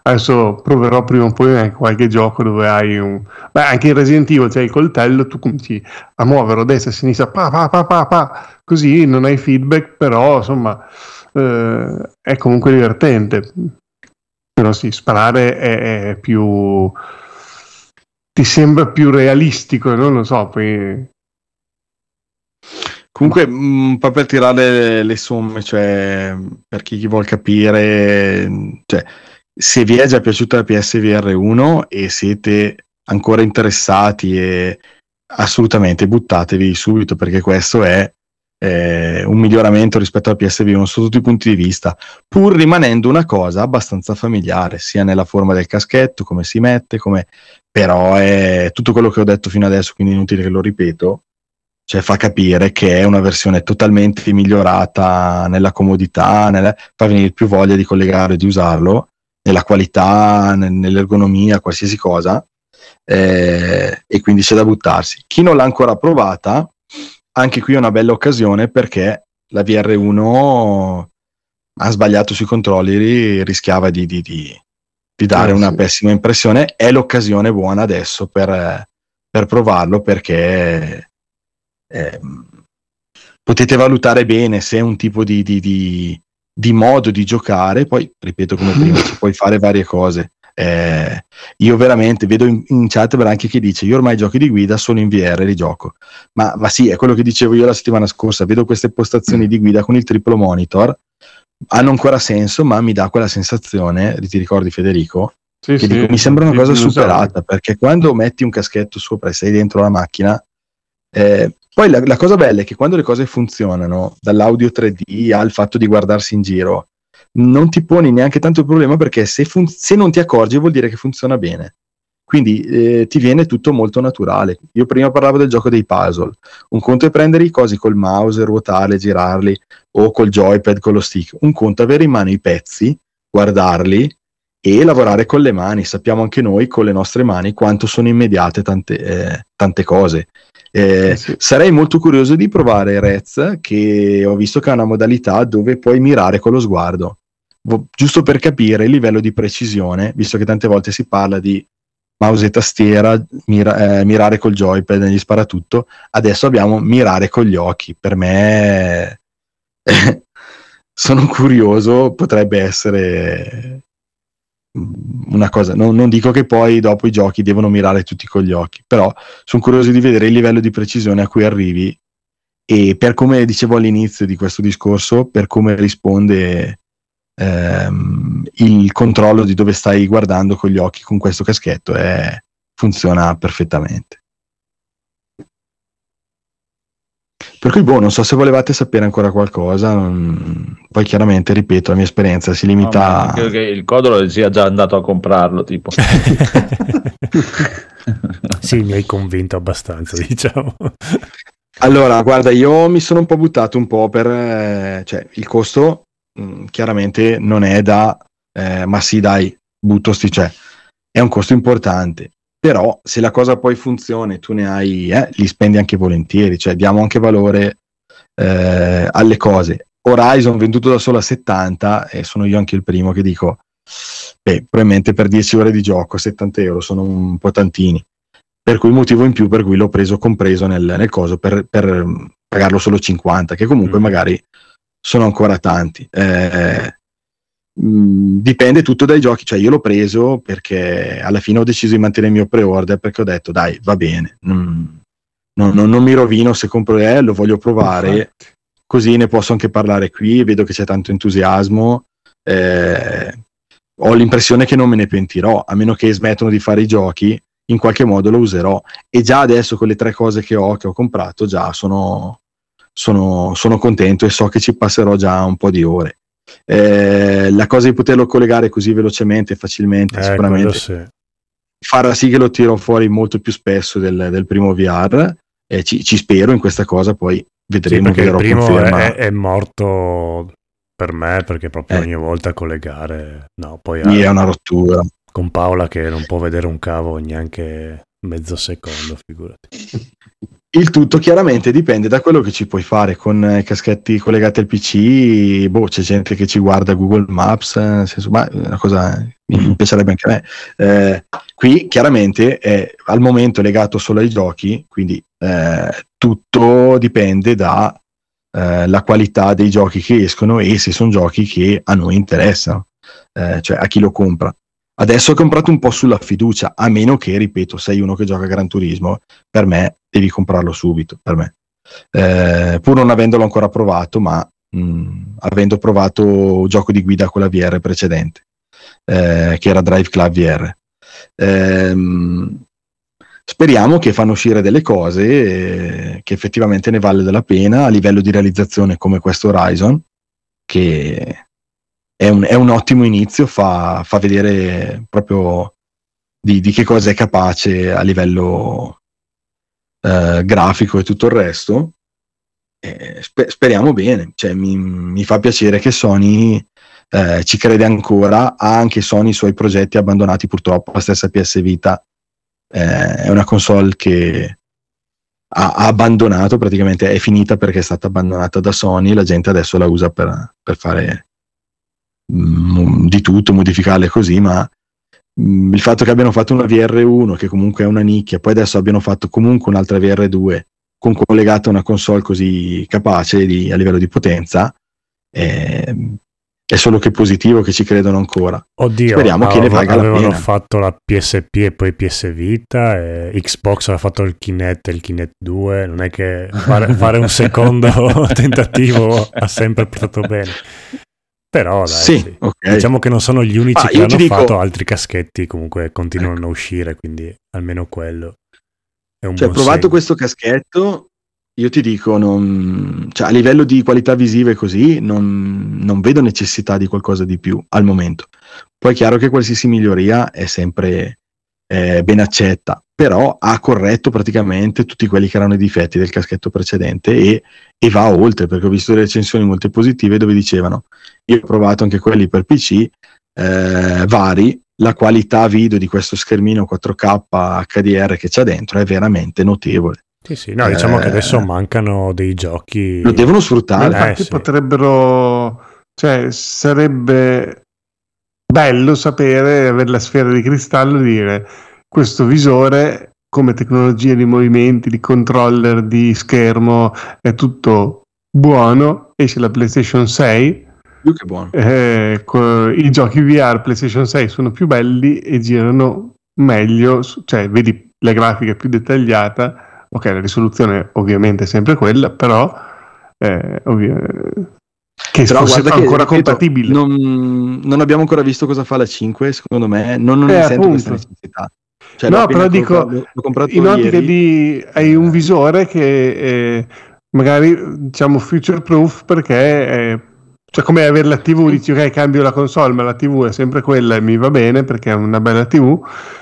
Adesso proverò prima o poi anche qualche gioco dove hai un... Beh, anche in Resident Evil c'hai il coltello, tu cominci a muoverlo a destra e a sinistra, pa, pa, pa, pa, pa, così non hai feedback, però insomma eh, è comunque divertente. Però sì, sparare è, è più... ti sembra più realistico, non lo so, poi...
Comunque, un po' per tirare le somme, cioè, per chi vuol capire, cioè, se vi è già piaciuta la PSVR 1 e siete ancora interessati, e assolutamente buttatevi subito perché questo è eh, un miglioramento rispetto alla PSV 1 su tutti i punti di vista, pur rimanendo una cosa abbastanza familiare, sia nella forma del caschetto, come si mette, come... però è tutto quello che ho detto fino adesso, quindi inutile che lo ripeto cioè fa capire che è una versione totalmente migliorata nella comodità, nella- fa venire più voglia di collegare, di usarlo, nella qualità, nel- nell'ergonomia, qualsiasi cosa, eh, e quindi c'è da buttarsi. Chi non l'ha ancora provata, anche qui è una bella occasione perché la VR1 ha sbagliato sui controlli, rischiava di, di- di- di dare
Eh,
una
sì.
pessima impressione, è l'occasione buona adesso per, per provarlo perché ehm, potete valutare bene se è un tipo di, di- di- di modo di giocare, poi ripeto come prima, ci puoi fare varie cose. Eh, io veramente vedo in, in chat anche chi dice io ormai giochi di guida solo in VR li gioco. Ma, ma sì è quello che dicevo io la settimana scorsa vedo queste postazioni di guida con il triplo monitor hanno ancora senso ma mi dà quella sensazione ti ricordi Federico?
Sì,
che
sì,
dico, mi sembra una
sì,
cosa superata perché quando metti un caschetto sopra e sei dentro la macchina eh, poi la, la cosa bella è che quando le cose funzionano dall'audio 3D al fatto di guardarsi in giro non ti poni neanche tanto il problema perché se, fun- se non ti accorgi vuol dire che funziona bene. Quindi eh, ti viene tutto molto naturale. Io prima parlavo del gioco dei puzzle. Un conto è prendere i cosi col mouse ruotarli girarli o col joypad con lo stick. Un conto è avere in mano i pezzi guardarli e lavorare con le mani. Sappiamo anche noi con le nostre mani quanto sono immediate tante, eh, tante cose. Eh,
Eh sì.
Sarei molto curioso di provare Rez, che ho visto che ha una modalità dove puoi mirare con lo sguardo, giusto per capire il livello di precisione, visto che tante volte si parla di mouse e tastiera, mira- eh, mirare col joypad negli sparatutto. Adesso abbiamo mirare con gli occhi. Per me eh, sono curioso, potrebbe essere una cosa. Non, non dico che poi dopo i giochi devono mirare tutti con gli occhi, però sono curioso di vedere il livello di precisione a cui arrivi e per come dicevo all'inizio di questo discorso, per come risponde ehm, il controllo di dove stai guardando con gli occhi con questo caschetto è- funziona perfettamente. Per cui, boh, non so se volevate sapere ancora qualcosa. Poi, chiaramente, ripeto, la mia esperienza si
No,
limita a.
credo che il codolo sia già andato a comprarlo, tipo.
sì, mi hai convinto abbastanza, diciamo.
Allora, guarda, io mi sono un po' buttato un po' per... eh, cioè, il costo mh, chiaramente non è da... eh, ma sì, dai, butto sti... Cioè, è un costo importante. Però se la cosa poi funziona e tu ne hai... Eh, li spendi anche volentieri. Cioè, diamo anche valore eh, alle cose. Horizon venduto da solo a 70 e sono io anche il primo che dico... Beh, probabilmente per 10 ore di gioco 70 euro sono un po' tantini per cui motivo in più per cui l'ho preso compreso nel, nel coso per, per mm, pagarlo solo 50 che comunque
Mm.
magari sono ancora tanti Eh, mh, dipende tutto dai giochi cioè io l'ho preso perché alla fine ho deciso di mantenere il mio pre-order perché ho detto dai va bene mm, non, non- non mi rovino se compro eh, lo voglio provare
Infatti.
così ne posso anche parlare qui vedo che c'è tanto entusiasmo eh, ho l'impressione che non me ne pentirò a meno che smettono di fare i giochi in qualche modo lo userò. E già adesso con le tre cose che ho, che ho comprato, già sono, sono, sono contento e so che ci passerò già un po' di ore. Eh, la cosa di poterlo collegare così velocemente e facilmente,
Eh,
sicuramente
sì.
farà sì che lo tiro fuori molto più spesso del, del primo VR. E ci, ci spero in questa cosa, poi
Sì,
vedremo che
il primo
conferma.
è, è morto per me perché proprio
Eh.
ogni volta collegare no poi
Sì,
eh,
è una rottura.
con Paola che non può vedere un cavo neanche mezzo secondo figurati
Il tutto chiaramente dipende da quello che ci puoi fare con eh, caschetti collegati al PC. Boh, c'è gente che ci guarda Google Maps, eh, nel senso, ma è una cosa mi piacerebbe anche a me. Eh, qui chiaramente è al momento legato solo ai giochi, quindi eh, tutto dipende da eh, qualità dei giochi che escono e se sono giochi che a noi interessano, eh, cioè a chi lo compra. Adesso ho comprato un po' sulla fiducia, a meno che, ripeto, sei uno che gioca a Gran Turismo, per me devi comprarlo subito, per me. Eh, pur non avendolo ancora provato, ma mh, avendo provato gioco di guida con la VR precedente, eh, che era Drive Club VR. Ehm, speriamo che fanno uscire delle cose eh, che effettivamente ne vale della pena a livello di realizzazione come questo Horizon, che è un, è un ottimo inizio, fa, fa vedere proprio di, di che cosa è capace a livello eh, grafico e tutto il resto. Eh, spe- speriamo bene, cioè, mi, mi fa piacere che Sony eh, ci crede ancora, ha anche Sony i suoi progetti abbandonati purtroppo, la stessa PS Vita eh, è una console che ha, ha abbandonato, praticamente è finita perché è stata abbandonata da Sony, la gente adesso la usa per, per fare di tutto, modificarle così, ma mm, il fatto che abbiano fatto una VR1 che comunque è una nicchia, poi adesso abbiano fatto comunque un'altra VR2 con collegata una console così capace di- a livello di potenza, è, è solo che positivo che ci credono ancora.
oddio
Speriamo che ne valga la
avevano
pena.
fatto la PSP e poi PS Vita Xbox aveva fatto il Kinect e il Kinect 2 non è che fare, fare un secondo tentativo ha sempre portato bene però dai
Sì,
sì.
ok.
Diciamo che non sono gli unici
Ah,
che hanno
dico-
fatto altri caschetti, comunque continuano a uscire, quindi almeno quello è un
Cioè,
buon
provato
segno.
questo caschetto, io ti dico, non, cioè, a livello di qualità visiva e così, non, non vedo necessità di qualcosa di più al momento. Poi è chiaro che qualsiasi miglioria è sempre eh, ben accetta, però ha corretto praticamente tutti quelli che erano i difetti del caschetto precedente e, e va oltre, perché ho visto delle recensioni molto positive dove dicevano, io ho provato anche quelli per PC, eh, vari, la qualità video di questo schermino 4K HDR che c'è dentro è veramente notevole.
Sì, sì, no, diciamo che
Eh,
adesso mancano dei giochi.
Lo devono sfruttare.
infatti
eh, sì.
potrebbero, cioè sarebbe bello sapere, avere la sfera di cristallo e dire questo visore come tecnologia di movimenti, di controller, di schermo è tutto buono, esce la PlayStation 6,
Più che buono.
eh, co- i giochi VR PlayStation 6 sono più belli e girano meglio, cioè vedi la grafica più dettagliata, ok la risoluzione ovviamente è sempre quella, però eh, ovvi- che
Però
fosse
guarda che,
ancora
ripeto,
compatibile.
Non, non abbiamo ancora visto cosa fa la 5, secondo me. Non, non
Eh,
ne sento
appunto.
questa necessità. Cioè,
No, però dico,
comprato-
in ottica
ieri.
di hai un visore che eh, magari diciamo future proof perché eh, cioè come avere la TV dici ok cambio la console ma la TV è sempre quella e mi va bene perché è una bella TV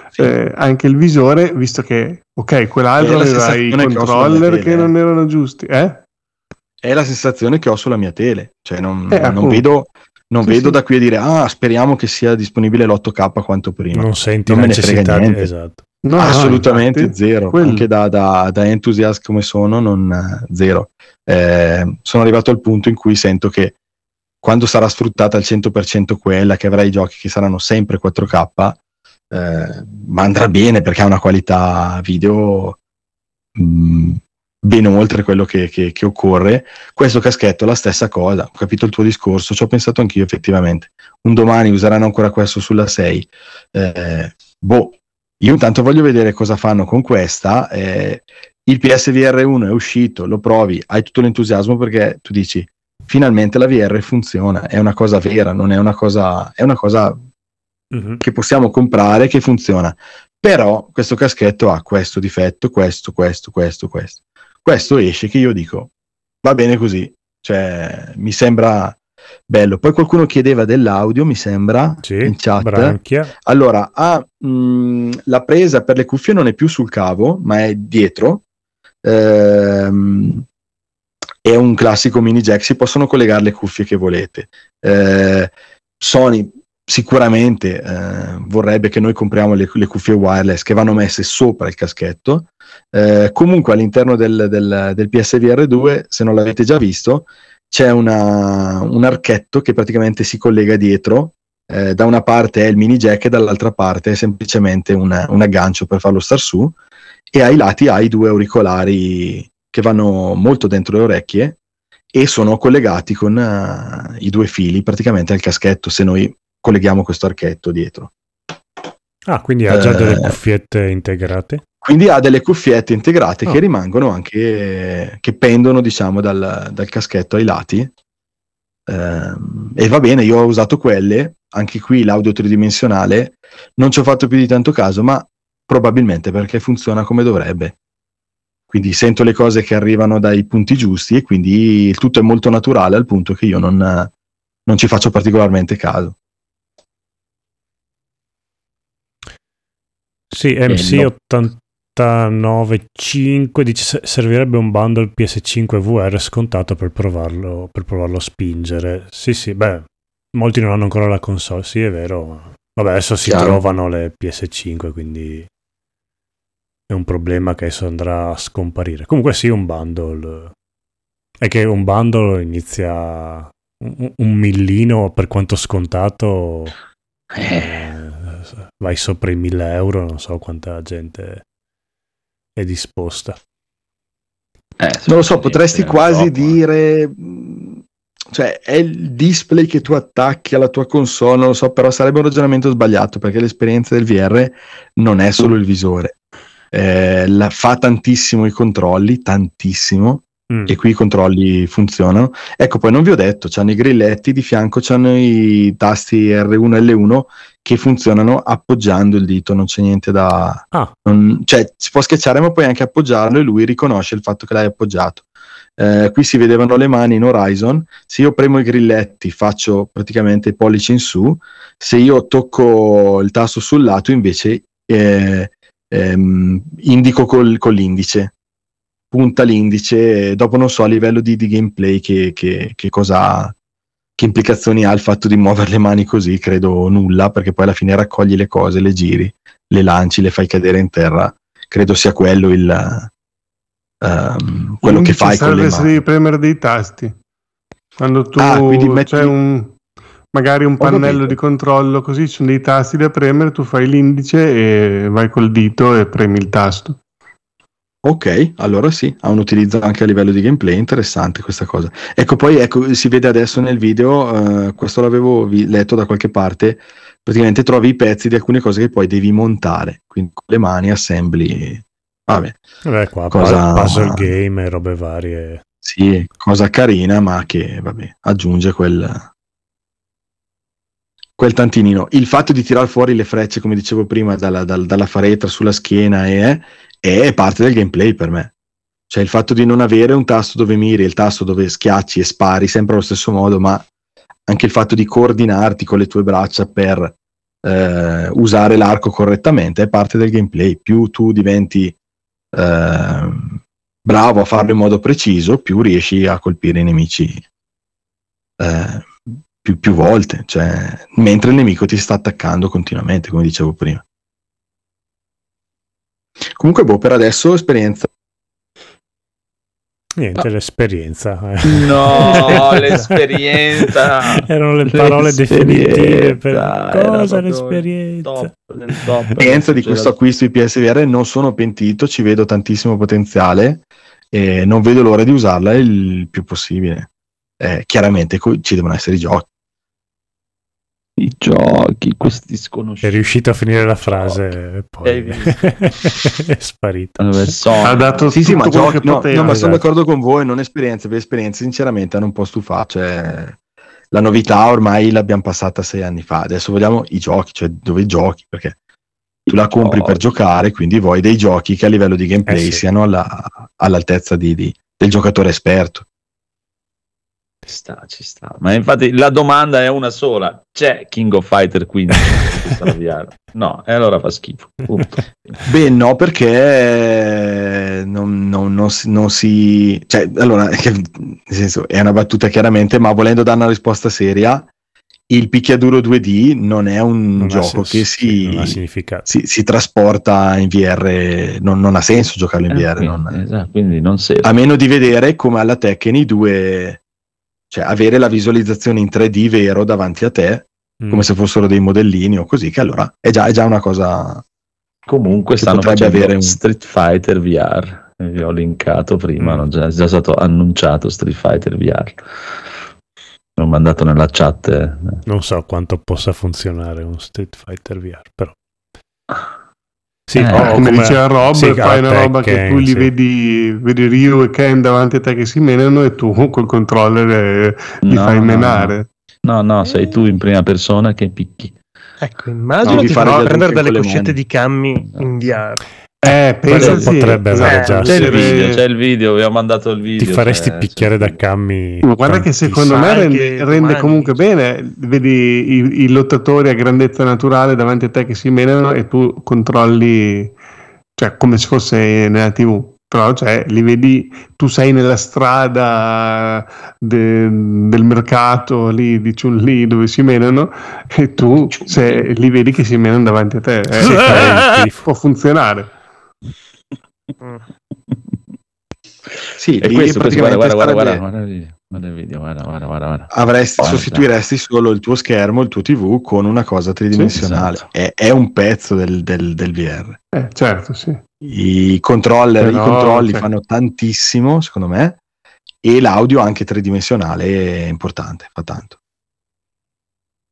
Sì.
eh, anche il visore visto che ok quell'altro
È la
aveva i
che
controller che
tele,
non
eh.
erano giusti eh?
È la sensazione che ho sulla mia tele. Cioè, non, non vedo, non
Sì,
vedo
sì.
da qui a dire, ah, speriamo che sia disponibile l'8K quanto prima.
Non senti
Non
la
me ne frega
necessità di...
niente.
Esatto.
No, no,
Assolutamente
infatti,
zero,
quello.
anche da, da, da entusiast come sono, non, eh, zero. Eh, sono arrivato al punto in cui sento che quando sarà sfruttata al 100% quella, che avrà i giochi che saranno sempre 4K, eh, ma andrà bene perché ha una qualità video mh, ben oltre quello che, che- che occorre. Questo caschetto è la stessa cosa, ho capito il tuo discorso, ci ho pensato anch'io effettivamente. Un domani useranno ancora questo sulla 6. Eh, boh, io intanto voglio vedere cosa fanno con questa. eh, il PSVR 1 è uscito, lo provi, hai tutto l'entusiasmo perché tu dici finalmente la VR funziona, è una cosa vera, non è una cosa, è una cosa
Mhm.
che possiamo comprare che funziona. Però questo caschetto ha questo difetto, questo, questo, questo, questo. Questo esce che io dico, va bene così, cioè mi sembra bello. Poi qualcuno chiedeva dell'audio, mi sembra,
Sì,
in chat.
branchia.
Allora, ha, mh, la presa per le cuffie non è più sul cavo, ma è dietro. Ehm, è un classico mini jack, si possono collegare le cuffie che volete. Eh, Sony sicuramente eh, vorrebbe che noi compriamo le, le cuffie wireless che vanno messe sopra il caschetto. Eh, comunque all'interno del, del, del PSVR 2, se non l'avete già visto, c'è una- un archetto che praticamente si collega dietro. Eh, da una parte è il mini jack e dall'altra parte è semplicemente un, un aggancio per farlo star su e ai lati hai due auricolari che vanno molto dentro le orecchie e sono collegati con eh, i due fili praticamente al caschetto se noi colleghiamo questo archetto dietro.
Ah, quindi ha già delle
Eh,
cuffiette integrate?
Quindi ha delle cuffiette integrate
Oh.
che rimangono anche, che pendono diciamo dal, dal caschetto ai lati. Ehm, e va bene, io ho usato quelle, anche qui l'audio tridimensionale, non ci ho fatto più di tanto caso, ma probabilmente perché funziona come dovrebbe. Quindi sento le cose che arrivano dai punti giusti e quindi il tutto è molto naturale al punto che io non, non ci faccio particolarmente caso.
Sì, MC 895 dice se- servirebbe un bundle PS5 VR scontato per provarlo, per provarlo a spingere. Sì, sì, beh, molti non hanno ancora la console, sì, è vero. Vabbè, adesso si
Chiaro.
trovano le PS5, quindi è un problema che adesso andrà a scomparire. Comunque sì, un bundle. È che un bundle inizia un, un millino per quanto scontato. eh, vai sopra i 1000 euro, non so quanta gente è disposta.
Non lo so, potresti quasi dire, mh, cioè è il display che tu attacchi alla tua console, non lo so, però sarebbe un ragionamento sbagliato perché l'esperienza del VR non è solo il visore, Eh, la- fa tantissimo i controlli, tantissimo,
Mm.
e qui i controlli funzionano. Ecco, poi non vi ho detto, c'hanno i grilletti, di fianco c'hanno i tasti R1 e L1 che funzionano appoggiando il dito, non c'è niente da...
Ah.
non- cioè, si può schiacciare ma puoi anche appoggiarlo e lui riconosce il fatto che l'hai appoggiato. Eh, qui si vedevano le mani in Horizon, se io premo i grilletti faccio praticamente i pollici in su, se io tocco il tasto sul lato invece eh, ehm, indico col- con l'indice punta l'indice, dopo non so a livello di, di gameplay che, che- che cosa che implicazioni ha il fatto di muovere le mani così, credo nulla, perché poi alla fine raccogli le cose, le giri, le lanci, le fai cadere in terra. Credo sia quello il ehm, quello che
L'indice
fai con le
se
mani.
devi premere dei tasti. Quando tu
Ah, quindi metti-
c'è un magari un
Ho
pannello
capito.
di controllo così, ci sono dei tasti da premere, tu fai l'indice e vai col dito e premi il tasto.
Ok, allora sì, ha un utilizzo anche a livello di gameplay, interessante questa cosa. Ecco, poi ecco, si vede adesso nel video, eh, questo l'avevo vi- letto da qualche parte, praticamente trovi i pezzi di alcune cose che poi devi montare, quindi con le mani assembli, vabbè,
Vabbè, qua
Cosa-
puzzle game e robe varie.
sì, cosa carina, ma che, vabbè, aggiunge quel, quel tantinino. Il fatto di tirare fuori le frecce, come dicevo prima, dalla, dal- dalla faretra sulla schiena è, è parte del gameplay per me. Cioè il fatto di non avere un tasto dove miri il tasto dove schiacci e spari sempre allo stesso modo, ma anche il fatto di coordinarti con le tue braccia per eh, usare l'arco correttamente è parte del gameplay. Più tu diventi eh, bravo a farlo in modo preciso, più riesci a colpire i nemici eh, più, più volte, cioè, mentre il nemico ti sta attaccando continuamente, come dicevo prima. Comunque, boh, per adesso esperienza.
Niente, l'esperienza. eh.
No, l'esperienza.
Erano le parole definitive per
L'esperienza,
cosa l'esperienza.
Top del top.
Esperienza di questo acquisto di PSVR non sono pentito, ci vedo tantissimo potenziale e non vedo l'ora di usarla il più possibile. Eh, chiaramente co- ci devono essere i giochi.
I giochi, questi
È
sconosciuti.
riuscito a finire la frase e poi è sparito.
Sono?
Ha dato
Sì, sì, ma
quello
giochi,
che
no,
poteva.
no, ma sono
esatto.
d'accordo con voi, non esperienze, per esperienze sinceramente hanno un po' stufato, cioè la novità ormai l'abbiamo passata sei anni fa, adesso vogliamo i giochi, cioè dove giochi, perché tu la compri
Oh.
per giocare, quindi vuoi dei giochi che a livello di gameplay
Eh sì.
siano alla- all'altezza di- di- del giocatore esperto.
Ci sta, ci sta. Ma infatti la domanda è una sola: c'è King of Fighter 15 su questa VR? No, e allora fa schifo. Punto.
Beh, no, perché non, non- non si, non si- Cioè, allora, che- nel senso, è una battuta chiaramente, ma volendo dare una risposta seria, il picchiaduro 2D non è un
Non
gioco
senso,
che si, si, si trasporta in VR, non, non ha senso giocarlo in
Eh,
VR,
quindi,
non-
esatto, quindi non serve.
a meno di vedere come alla Tekken i due, cioè avere la visualizzazione in 3D vero davanti a te,
Mm.
come se fossero dei modellini o così, che allora è già, è già una cosa...
Comunque stanno facendo
avere un-
Street Fighter VR. Vi ho linkato prima,
Mm.
hanno già, è già stato annunciato Street Fighter VR. L'ho mandato nella chat. eh.
Non so quanto possa funzionare un Street Fighter VR, però. Sì,
Eh,
o
come
come-
diceva Rob,
sì,
fai una roba che tu li
sì.
vedi, vedi Ryu e Ken davanti a te che si menano e tu col controller eh, li
No,
fai
no,
menare.
No, no, sei tu in prima persona che picchi.
Ecco, immagino
Devi
di
gli
prendere
adulti
delle
con le
coscette
mani.
di cammi in VR.
Eh,
Quello
pensa sì,
potrebbe già
C'è il video, c'è il video, vi ho mandato il video.
Ti faresti
c'è-
picchiare da cammi.
Ma guarda che secondo me rende, rende comunque bene, vedi i, i lottatori a grandezza naturale davanti a te che si menano e tu controlli, cioè come se fosse nella tv, però cioè, li vedi, tu sei nella strada de- del mercato lì di Chun-Li dove si menano e tu se, li vedi che si menano davanti a te. Eh,
il
può funzionare.
Sì,
E questo, questo guarda, guarda, guarda,
praticamente
guarda, guarda il video, guarda il video, guarda, guarda, guarda, guarda.
avresti,
Guarda.
sostituiresti solo il tuo schermo, il tuo TV con una cosa tridimensionale.
esatto.
è, è un pezzo del, del- del VR.
Eh, certo, sì.
I controller,
Però,
i controlli
cioè-
fanno tantissimo, secondo me, e l'audio anche tridimensionale è importante, fa tanto.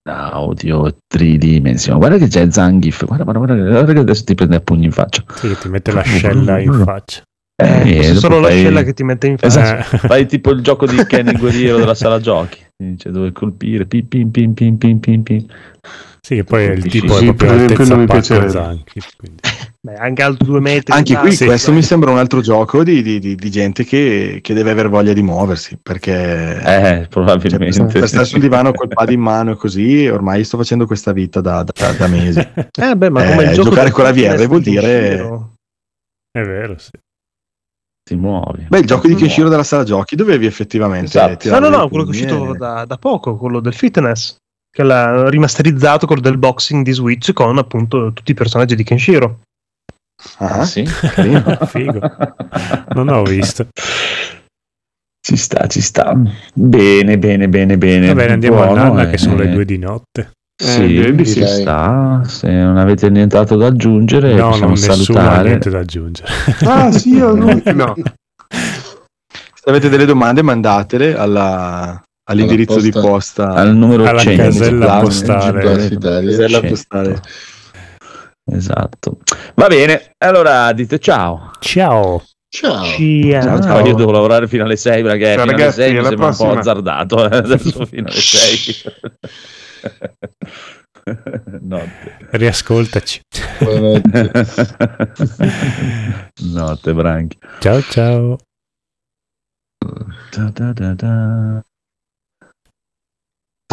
Audio tridimensionale. Guarda che c'è Zangief. Guarda, guarda, guarda, guarda che adesso ti prende a pugni in faccia.
Sì, che ti mette l'ascella in faccia.
Eh,
e
fosse solo
fai-
l'ascella che ti mette in faccia.
Esatto.
Eh.
Fai tipo il gioco di Kenny Guerriero della sala giochi. Dice dove colpire. Pim, pim, pim, pim, pim, pim, pim.
Sì, poi il tipo
sì,
è proprio
per esempio
altezza
non mi.
Zanchi. quindi.
Beh, anche alto due metri.
Anche qui
Sì,
questo
sì.
mi sembra un altro gioco di, di- di- di gente che, che deve aver voglia di muoversi, perché
Eh,
cioè,
probabilmente.
per stare sul divano col pad in mano e così, ormai sto facendo questa vita da, da- da mesi.
Eh, beh, ma come
Eh,
il gioco
giocare con la VR vuol
di
dire-.
È vero, sì.
Ti muovi.
Beh, il gioco di Kenshiro della sala giochi dovevi effettivamente
Esatto.
No, no, no, quello che è uscito da, da poco, quello del fitness, che l'ha rimasterizzato con del boxing di Switch con appunto tutti i personaggi di Kenshiro.
Ah,
Ah, sì?
Figo. Non ho visto.
Ci sta, ci sta. Bene, bene, bene, bene.
Va bene, andiamo
Buono,
a Nanna
eh.
che sono le due di notte.
Sì,
direi
ci sta. Se non avete nient'altro da aggiungere,
No,
possiamo
non
salutare.
niente da aggiungere.
Ah sì, io no.
Se avete delle domande, mandatele alla- all'indirizzo
Alla
di
posta.
posta.
Al numero
Alla
100.
casella
Plaza,
postale.
Casella postale.
Esatto. Va bene, allora dite ciao.
Ciao.
Ciao.
Ciao.
Ciao,
io devo lavorare fino alle 6 perché
Ciao,
fino
ragazzi,
alle 6 mi sembra un po'
prossima.
azzardato. eh, Adesso fino alle 6. Notte.
Riascoltaci.
Buonanotte.
Notte, Branchi.
Ciao ciao.
Da, da, da,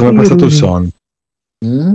da.
Come è passato il sonno?
Mm?